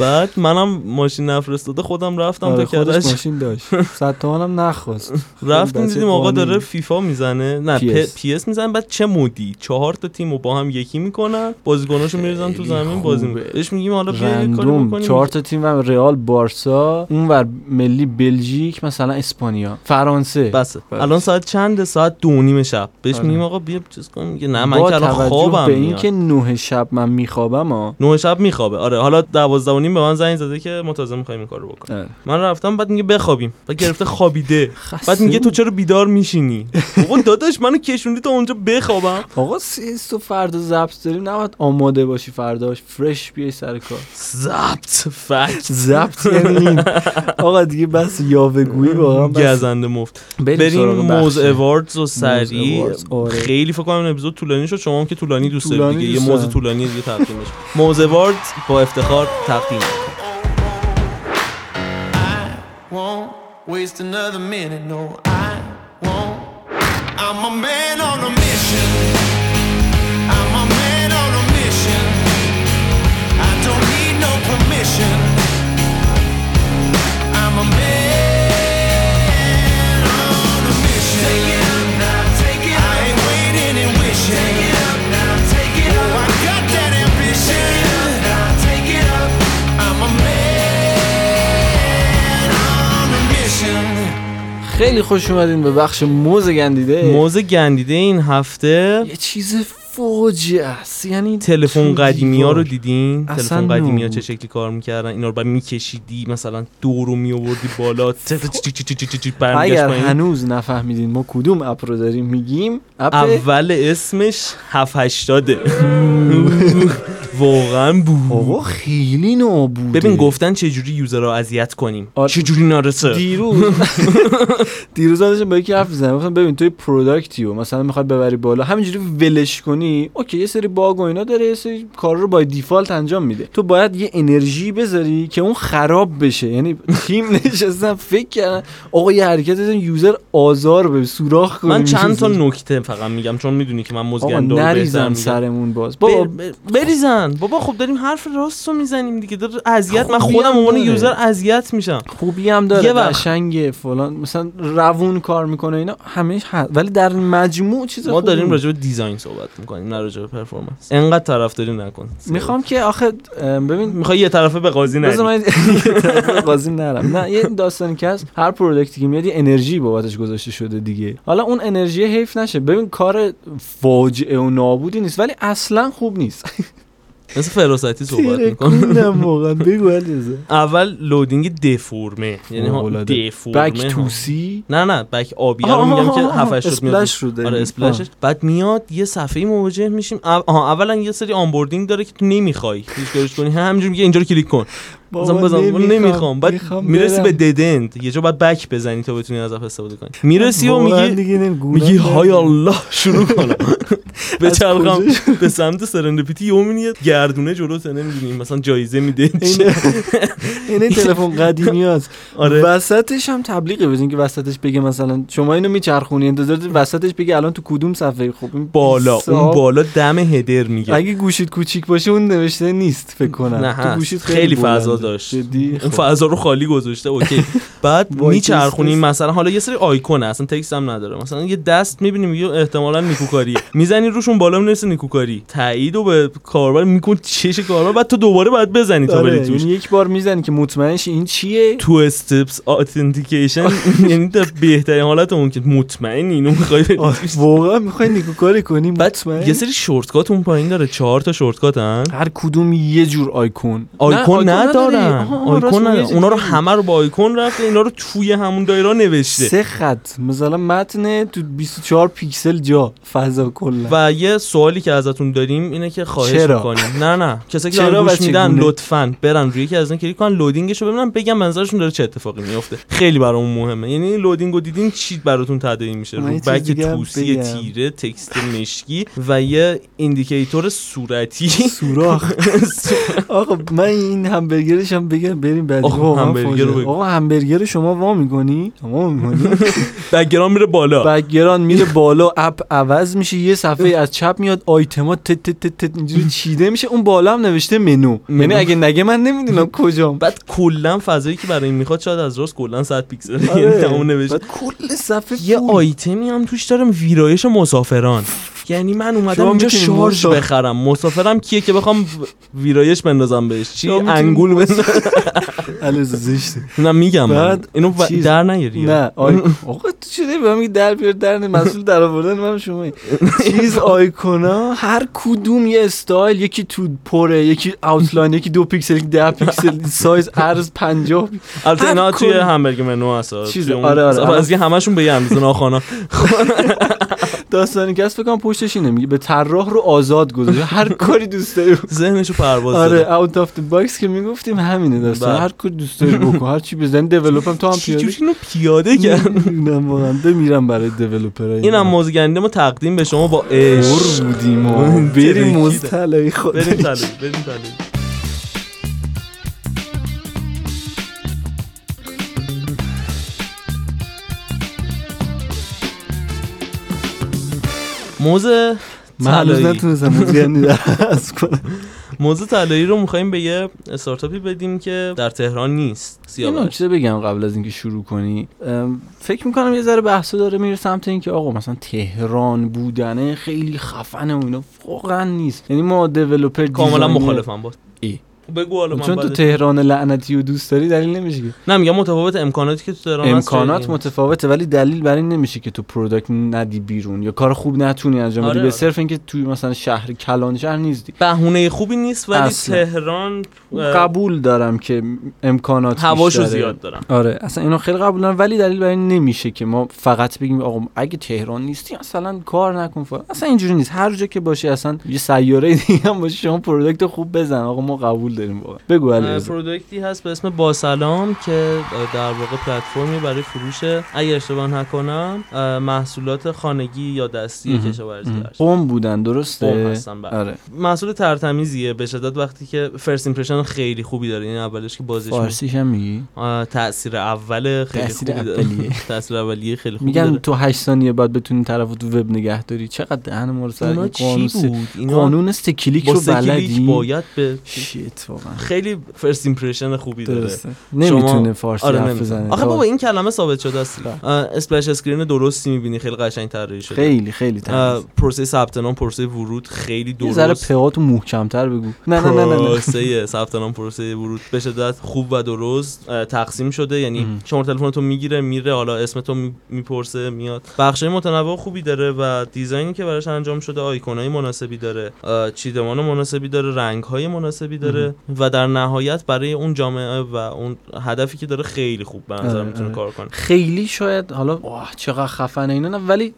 بعد منم ماشین نفرستاده خودم رفتم
آره
تا کرج
ماشین داشت. صد تومنم نخواست. (laughs)
رفتیم
بچه
دیدیم آقا. داره فیفا می‌زنه. نه PES. می‌زنه بعد چه مودی؟ چهار تا تیم رو با هم یکی می‌کنن بازیکناشو میریزن تو زمین بازی بهش میگیم حالا بیا کاری
random.
بکنیم.
چهار تا تیم و رئال بارسا اونور ملی بلژیک مثلا اسپانیا فرانسه.
بسه
بس.
الان ساعت چنده ساعت دو و نیم شب. بهش
آره.
میگیم آقا بیا چیز کن میگه نه من که الان خوابم
به اینکه نه شب من میخوابم ها
نه شب میخوابه. آره حالا دوازده و نیم به من زنگ زده که متازه می‌خوایم این کارو بکنیم
آره.
من رفتم بعد میگه بخوابیم. بعد گرفته خوابیده. بعد میگه تو. چرا بیدار میشینی؟ بابا داداش منو کشوندی تا اونجا بخوابم.
آقا سیز تو فردا ضبط داریم. نباید آماده باشی فرداش. فرش بیای سر کار.
ضبط فکت.
ضبط یعنی آقا دیگه بس یاوهگویی واقعا بس.
گزنده مفت.
بریم
موز. اواردز و
اواردز، آره.
خیلی فکر کنم این اپیزود طولانی شد. شما هم که طولانی دوست دارید دیگه. یه موز. طولانی دیگه تقدیم بشه. موز اواردز با افتخار تقدیم
won't waste another minute. No, I won't. I'm a man on a mission. I'm a man on a mission. I don't need no permission. I'm a
خیلی خوش اومدین به بخش موز گندیده
موز گندیده این هفته
یه چیز فوجعه است یعنی
تلفن قدیمی ها رو. دیدین تلفن قدیمی ها. چه شکلی کار می‌کردن اینا رو بعد میکشیدی مثلا دور رو میآوردی بالا
اگر. هنوز نفهمیدین ما کدوم اپ رو داریم میگیم
اول اسمش 780 (laughs) واقعا بود
آقا خیلی نابوده.
ببین گفتن چه جوری یوزر رو اذیت کنیم؟
آره.
چه جوری نرسه
دیروز. (laughs) دیروز داشتم با یکی حرف زدم گفتم ببین توی product ی رو مثلا می‌خوای ببری بالا همینجوری ولش کنی اوکی یه سری bug و اینا داره یه سری کار رو با default انجام میده. تو باید یه انرژی بذاری که اون خراب بشه. یعنی تیم (laughs) نشستن فکر کردن آقا یه حرکت user آزار به سوراخ کنه
من چند تا. نکته فقط میگم چون می‌دونی که من
نریشن
میگم.
سرمون باز.
بابا
بابا
بابا خب داریم حرف راست رو می‌زنیم دیگه. داره اذیت من خودم عنوان. user اذیت میشم.
خوبی هم داره. قشنگه فلان مثلا روون کار می‌کنه اینا. همه هست ولی در مجموع چیز
ما داریم. راجع به design صحبت می‌کنیم نه راجع به performance انقدر طرفداری نکن.
می‌خوام که آخه ببین
می‌خوای یه طرفه به قاضی نری.
من (laughs) قاضی نرم. نه یه داستانی که هست. هر product ی که میاد یه انرژی بابتش گذاشته شده دیگه. حالا اون انرژی حیف نشه. ببین کار فاجعه و نابودی نیست ولی اصلا خوب نیست. (laughs)
مثل فراستی صحبت می‌کنم.
واقعا بگو
اول لودینگ دفورمه. یعنی. دفورمه
بک. توسی
نه نه بک آبی. رو میگم که 7 شد میاد.
اسپلش رو.
آره اسپلشش. بعد میاد یه صفحه مواجه میشیم. اولا یه سری آنبوردینگ داره که تو نمی‌خوای. هیچ کارش کنی. همینجوری میگه اینجا رو کلیک کن.
بابا
مثلا بزن
نمی‌خوام.
نمی‌خوام. بعد می‌رسی. به ددند یه جا بعد بک بزنی تا بتونی از اپ استفاده کنی. می‌رسی و میگی. میگی های الله شروع کنم. (laughs) به
کجا
به سمت سرندپیتی یه میاد گردونه جلوت نمی‌دونی مثلا جایزه میده.
اینه اینه تلفن قدیمی هست
آره.
وسطش هم تبلیغه بزنین که وسطش بگه مثلا شما اینو میچرخونی انتظار وسطش بگه الان تو کدوم صفحه؟ خب این
بالا. اون. بالا دم هدر میگه.
اگه گوشید کوچیک باشه اون نوشته نیست فکر کنم. تو. گوشید
خیلی فضا
جدی؟
اون
خب.
فضا رو خالی گذاشته اوکی. (laughs) بعد میچرخونیم مثلا حالا یه سری آیکونه اصلا تکست هم نداره. مثلا یه دست می‌بینیم یه احتمالا نیکوکاریه (laughs) می‌زنی روشون بالا می‌نویسه نیکوکاری. تایید و به کاربر میکن چش کاربر بعد تو دوباره باید بزنی تا
آره،
بری توش.
یعنی یک بار می‌زنی که مطمئن شی این چیه؟
تو steps authentication (laughs) یعنی در بهترین حالت که مطمئنی اینو می‌خوای توش.
واقعا می‌خوای نیکوکاری کنی؟ مطمئن؟
یه سری shortcut اون پایین داره چهار تا shortcut
هر کدوم یه جور icon.
icon
نه،
ندارن
آها، راست
آیکون اونا رو. همه رو با آیکون رفته اینا رو توی همون دایره نوشته.
سه خط. مثلا متن تو 24 پیکسل جا فضا کلا.
و یه سوالی که ازتون داریم اینه که خواهش
چرا؟
می‌کنیم. نه نه. کسایی که دارن گوش میدن؟ لطفا برن روی یکی از این کلیک کنن loading شو ببینن بگم منظرشون داره چه اتفاقی میفته خیلی برامون مهمه. یعنی loading رو دیدین چی براتون تداعی میشه؟ رو
back
توسی. تیره text مشکی و یه indicator صورتی.
سوراخ. (laughs) آقا من این hamburger ش هم بگم بریم بعدی.
آقا، hamburger رو.
آقا hamburger شما وا می‌کنی؟ وا می‌کنی؟ (laughs)
background میره بالا.
background میره بالا app عوض میشه یه صفحه از چپ میاد آیتما تت تت تت تت اینجوری چیده میشه اون بالا هم نوشته منو. یعنی اگه نگه من نمی‌دونم (laughs) کجام.
بعد کلا فضایی که برای این می‌خواد شاید از راست کلا 100 پیکسل یعنی
آره.
تمام نوشته
بعد کل صفحه
یه. آیتمی هم توش دارم ویرایش مسافران. یعنی من اومدم اینجا شارژ بخرم. مسافرم کیه که بخوام ویرایش بندازم بهش؟ چی؟ انگول بندازم. (laughs)
علیرضا زشته.
نه میگم
بعد
اینو در نیاری.
نه. (laughs) آقا تو چه به من در بیار در نه مسئول در آوردن من شما چیز آیکونا هر کدوم یه استایل یکی تو پره یکی اوتلاین یکی دو پیکسل یکی ده پیکسل سایز عرض 50
البته اینا توی همبرگ منو هست
چیز- آره، آره.
اصلا از همشون به یه اندازه ناخوانا (laughs)
داستانی که فکر کنم پشتش اینه میگه به طراح رو آزاد گذاشته هر (laughs) کاری دوست داری.
ذهنشو پرواز
آره اوت اف دی باکس که می‌گفتیم همینه داستان.
بله.
هر کاری دوست داری بکن. هر چی دیولپ هم تو هم پیاده
اینو پیاده کرد (laughs)
نمی‌دونم واقعا. بمیرم برای دیولپرای
اینم موزگنده ما. تقدیم به شما با عشق.
بودیم. (laughs) بریم موز طلایی خود
بریم تلویزیون بریم تلویزیون موز
من هنوز نتونستم کنم
موز (laughs) طلایی رو می‌خوایم به یه استارتاپی بدیم که در تهران نیست
یه
سیاوش
نکته بگم قبل از اینکه شروع کنی؟ فکر می‌کنم یه ذره بحثا داره میره سمت اینکه آقا مثلا تهران بودنه خیلی خفنه و اینا واقعا نیست. یعنی ما developer
کاملا مخالفم با.
ای.
بگو حالا
چون تو تهران لعنتی و دوست داری دلیل نمیشه که
نه میگم متفاوت امکاناتی که تو تهران هست
امکانات
خیلی.
متفاوته ولی دلیل بر این نمیشه که تو product ندی بیرون یا کار خوب نتونی انجام بدی
آره،
به
آره.
صرف اینکه توی مثلا شهر کلان شهر نیستی
بهونه خوبی نیست ولی
اصلا.
تهران
قبول دارم که امکانات
هواشو. زیاد دارم
آره اصلا اینو خیلی قبول دارم ولی دلیل برای این نمیشه که ما فقط بگیم آقا اگه تهران نیستی اصلا کار نکن فلان. اصلا اینجوری نیست هر جا که باشی اصلا یه سیاره دیگه هم باشه شما product خوب بزن آقا ما قبول داریم واقعا. بگو. product
ی هست به اسم باسلام که اه، در واقع پلتفرمی برای فروش اگر اشتباه نکنم محصولات خانگی یا دستی. کشاورزی
قم بودن درسته؟
قم هستن، بله.
آره.
محصول تر تمیزیه به شدت وقتی که first impression خیلی خوبی داره این اولش که بازش
فارسیش هم میگی؟
تاثیر اول خیلی
تأثیر
خوبی
اولیه. (laughs)
تاثیر اولیه خیلی خوبی
میگن تو 8 ثانیه بعد بتونی طرفو تو وب نگه داری. چقدر دهن ما رو سر قانون قانون سه کلیک
با
رو بلدی؟
باید به
shit واقعا.
خیلی first impression خوبی داره.
درسته. نمی‌تونه
شما-
فارسی
آره
حرف. بزنه.
آخه بابا این کلمه ثابت شده است.
بله.
splash screen درستی می‌بینی خیلی قشنگ طراحی شده.
خیلی خیلی
پروسه ثبت نام پروسه ورود خیلی
یه ذره
درست.
پهاتو محکمتر بگو. نه نه نه نه.
پروسه ثبت نام پروسه ورود. به شدت خوب و درست. تقسیم شده. یعنی. شما تلفن تو می‌گیره میره حالا اسم تو می- می‌پرسه میاد. بخش متنوع خوبی داره و دیزاینی که براش انجام شده آیکونای مناسبی داره. چیدمان مناسبی داره رنگ های مناسبی داره. و در نهایت برای اون جامعه و اون هدفی که داره خیلی خوب به نظر
آره،
می‌تونه
آره.
کار کنه.
خیلی شاید حالا واه چقدر خفنه اینا نه ولی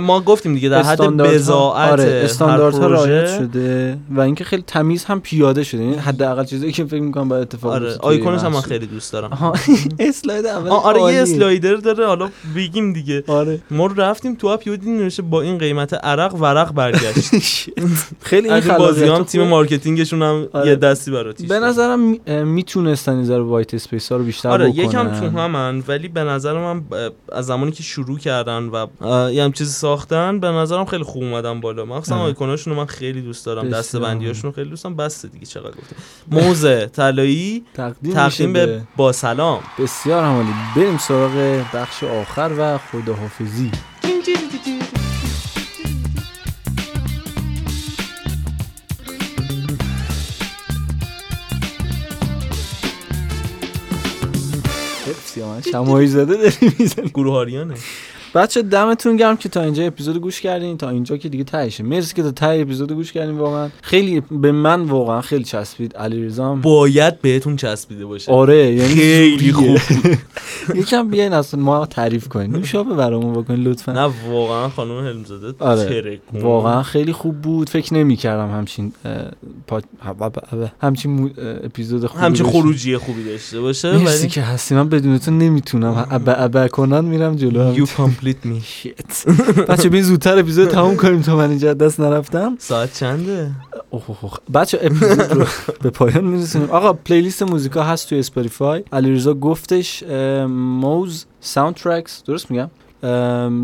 ما گفتیم دیگه در حد بضاعت
آره استانداردها رعایت شده و اینکه خیلی تمیز هم پیاده شده. یعنی حداقل چیزایی که فکر می‌کنم باید اتفاق
آره آیکونش هم من. خیلی دوست دارم.
اسلاید اول
آره یه. slider داره حالا بگیم دیگه.
آره.
ما رفتیم تو app دیدیم نوشته با این قیمت عرق ورق برگشت. (laughs)
خیلی این
از این بازی هم
خلاقیت
تیم marketing شون هم
آره.
یه دستی بر آتیش
به نظرم می‌تونستن این ذره white space ها رو بیشتر
آره
بکنن.
یکم تو همن ولی به نظر من از زمانی که شروع کردن و یه هم چیزی ساختن به نظرم خیلی خوب اومدن بالا. مخصوصا. آیکوناشون رو من خیلی دوست دارم
بسیار.
دسته بندیاشون رو خیلی دوست دارم. بس دیگه چقدر گفتم موز طلایی
تقدیم,
تقدیم به با سلام.
بسیار هم عالی بریم سراغ بخش آخر و خداحافظی. حفظی من شمایی زده داری می‌زنی
گروه آریانه
بچه دمتون گرم که تا اینجا اپیزود گوش کردین. تا اینجا که دیگه تهشه. مرسی که تا ته اپیزود گوش کردین واقعا خیلی به من واقعا خیلی چسبید. علیرضا
باید بهتون چسبیده باشه.
آره یعنی
خیلی
زوریه. (laughs) یکم بیاین اصلا ما تعریف کنین. نوشابه برامون بکنین لطفا.
نه واقعا خانم حلمزاده
آره. واقعا خیلی خوب بود. فکر نمی کردم همچین. همچین اپیزود خوبی
همچین. خروجی خوبی داشته باشه
مرسی که هستی. من بدون تو نمی‌تونم. ابا ابا کنان میرم جلو.
Complete me
shit بچه‌ها بیاین زودتر اپیزود تموم کنیم تا من اینجا دست نرفتم.
ساعت چنده؟
اوه. بچه اپیزود رو به پایان میرسونیم. آقا playlist موزیکا هست توی اسپاتیفای علیرضا گفتش موز soundtracks درست میگم؟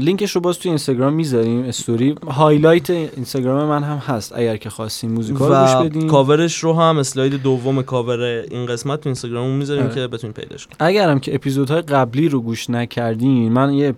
لینکش رو باز توی اینستاگرام می‌ذاریم story. highlight اینستاگرام من هم هست اگر که خواستین موزیکا رو
و
گوش بدین.
کاورش رو هم اسلاید دوم کاور این قسمت تو اینستاگراممون می‌ذاریم
آره.
که بتونید پیداش کنید.
اگرم که اپیزودهای قبلی رو گوش نکردین من یه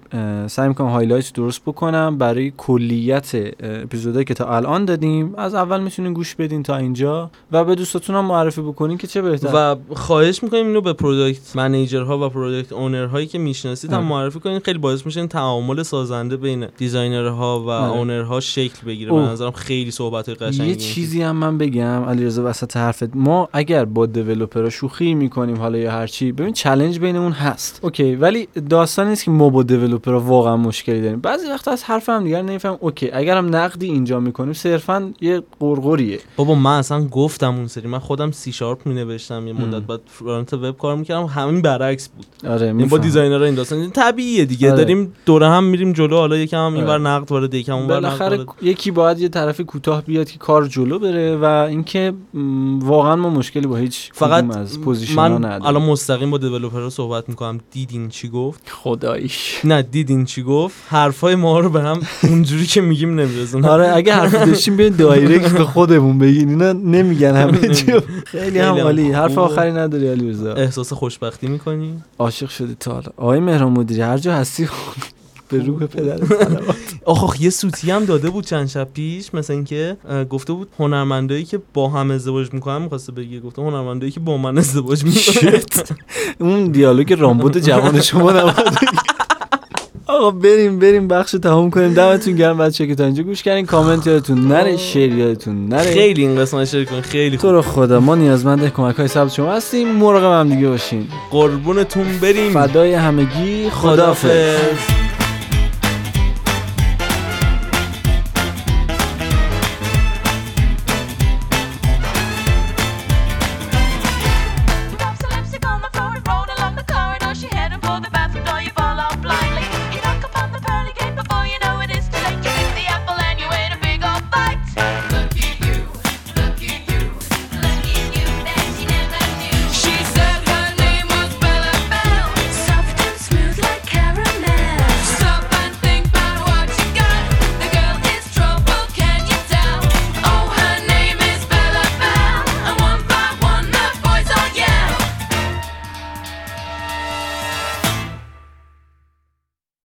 سعی می‌کنم highlight درست بکنم. برای کلیت اپیزودهایی که تا الان دادیم از اول می‌تونین گوش بدین تا اینجا. و به دوستاتون هم معرفی بکنین که چه بهتر.
و خواهش می‌کنیم اینو به product manager ها و product owner هایی که می‌شناسید هم
آره.
معرفی کنین. خیلی باعث میشه این تعامل سازنده بین designer ها و
آره.
owner ها شکل بگیره. به. نظرم خیلی صحبت قشنگی
یه چیزی هم من بگم علیرضا وسط حرفت. ما اگر با developer ها شوخی می‌کنیم حالا یا هر چی ببین چالش بینمون هست. اوکی ولی داستان نیست که ما با developer ها واقعا مشکلی داریم. بعضی وقتا از حرف هم دیگر نمی‌فهمیم. اوکی اگرم نقدی اینجا می‌کنیم صرفا یه غرغریه
بابا من اصلا گفتم اون سری. من خودم C sharp می نوشتم یه مدت. بعد front web کار می‌کردم. همین برعکس بود.
آره
یعنی با.
designer
ها این داستان. طبیعیه دیگه.
آره.
داریم دوره هم میریم جلو حالا یکم هم اینور
آره.
نقد وارد یکم اونور
بالاخره یکی باید یه طرف کوتاه بیاد که کار جلو بره و اینکه واقعا ما مشکلی با هیچ
فقط
از position
من الان مستقیم با developer ها صحبت می‌کنم. دیدین چی گفت؟
خداییش.
نه دیدین چی گفت؟ حرفای ما رو به هم (laughs) اونجوری که میگیم نمیرسونه
آره اگه حرف (laughs) داشتیم بیاین direct به خودمون بگین. اینا نمیگن همه چی. رو. خیلی هم عالی. حرف. آخری نداری علی
احساس خوشبختی می‌کنی؟
عاشق شدی تا حالا. آقای مهران مدیری هر جا هستی به روح پدر صلوات. (laughs)
آخ یه سوتی هم داده بود چند شب پیش مثلا اینکه گفته بود هنرمندایی که با هم ازدواج می‌کنن می‌خواسته بگه گفته هنرمندایی که با من ازدواج (laughs) می‌کنن.
اون دیالوگ رامبد جوان شما نبود. (laughs) آقا بریم بریم بخش تموم کنیم. دمتون گرم بچه که تا اینجا گوش کردین. کامنت یادتون نره شیر یادتون نره.
خیلی این قسمت اشتراک کن خیلی
تو
خوب.
رو خدا ما نیازمند کمک های سبز شما هستیم. مراقب هم دیگه باشین.
قربونتون بریم.
فدای همگی
خدافظ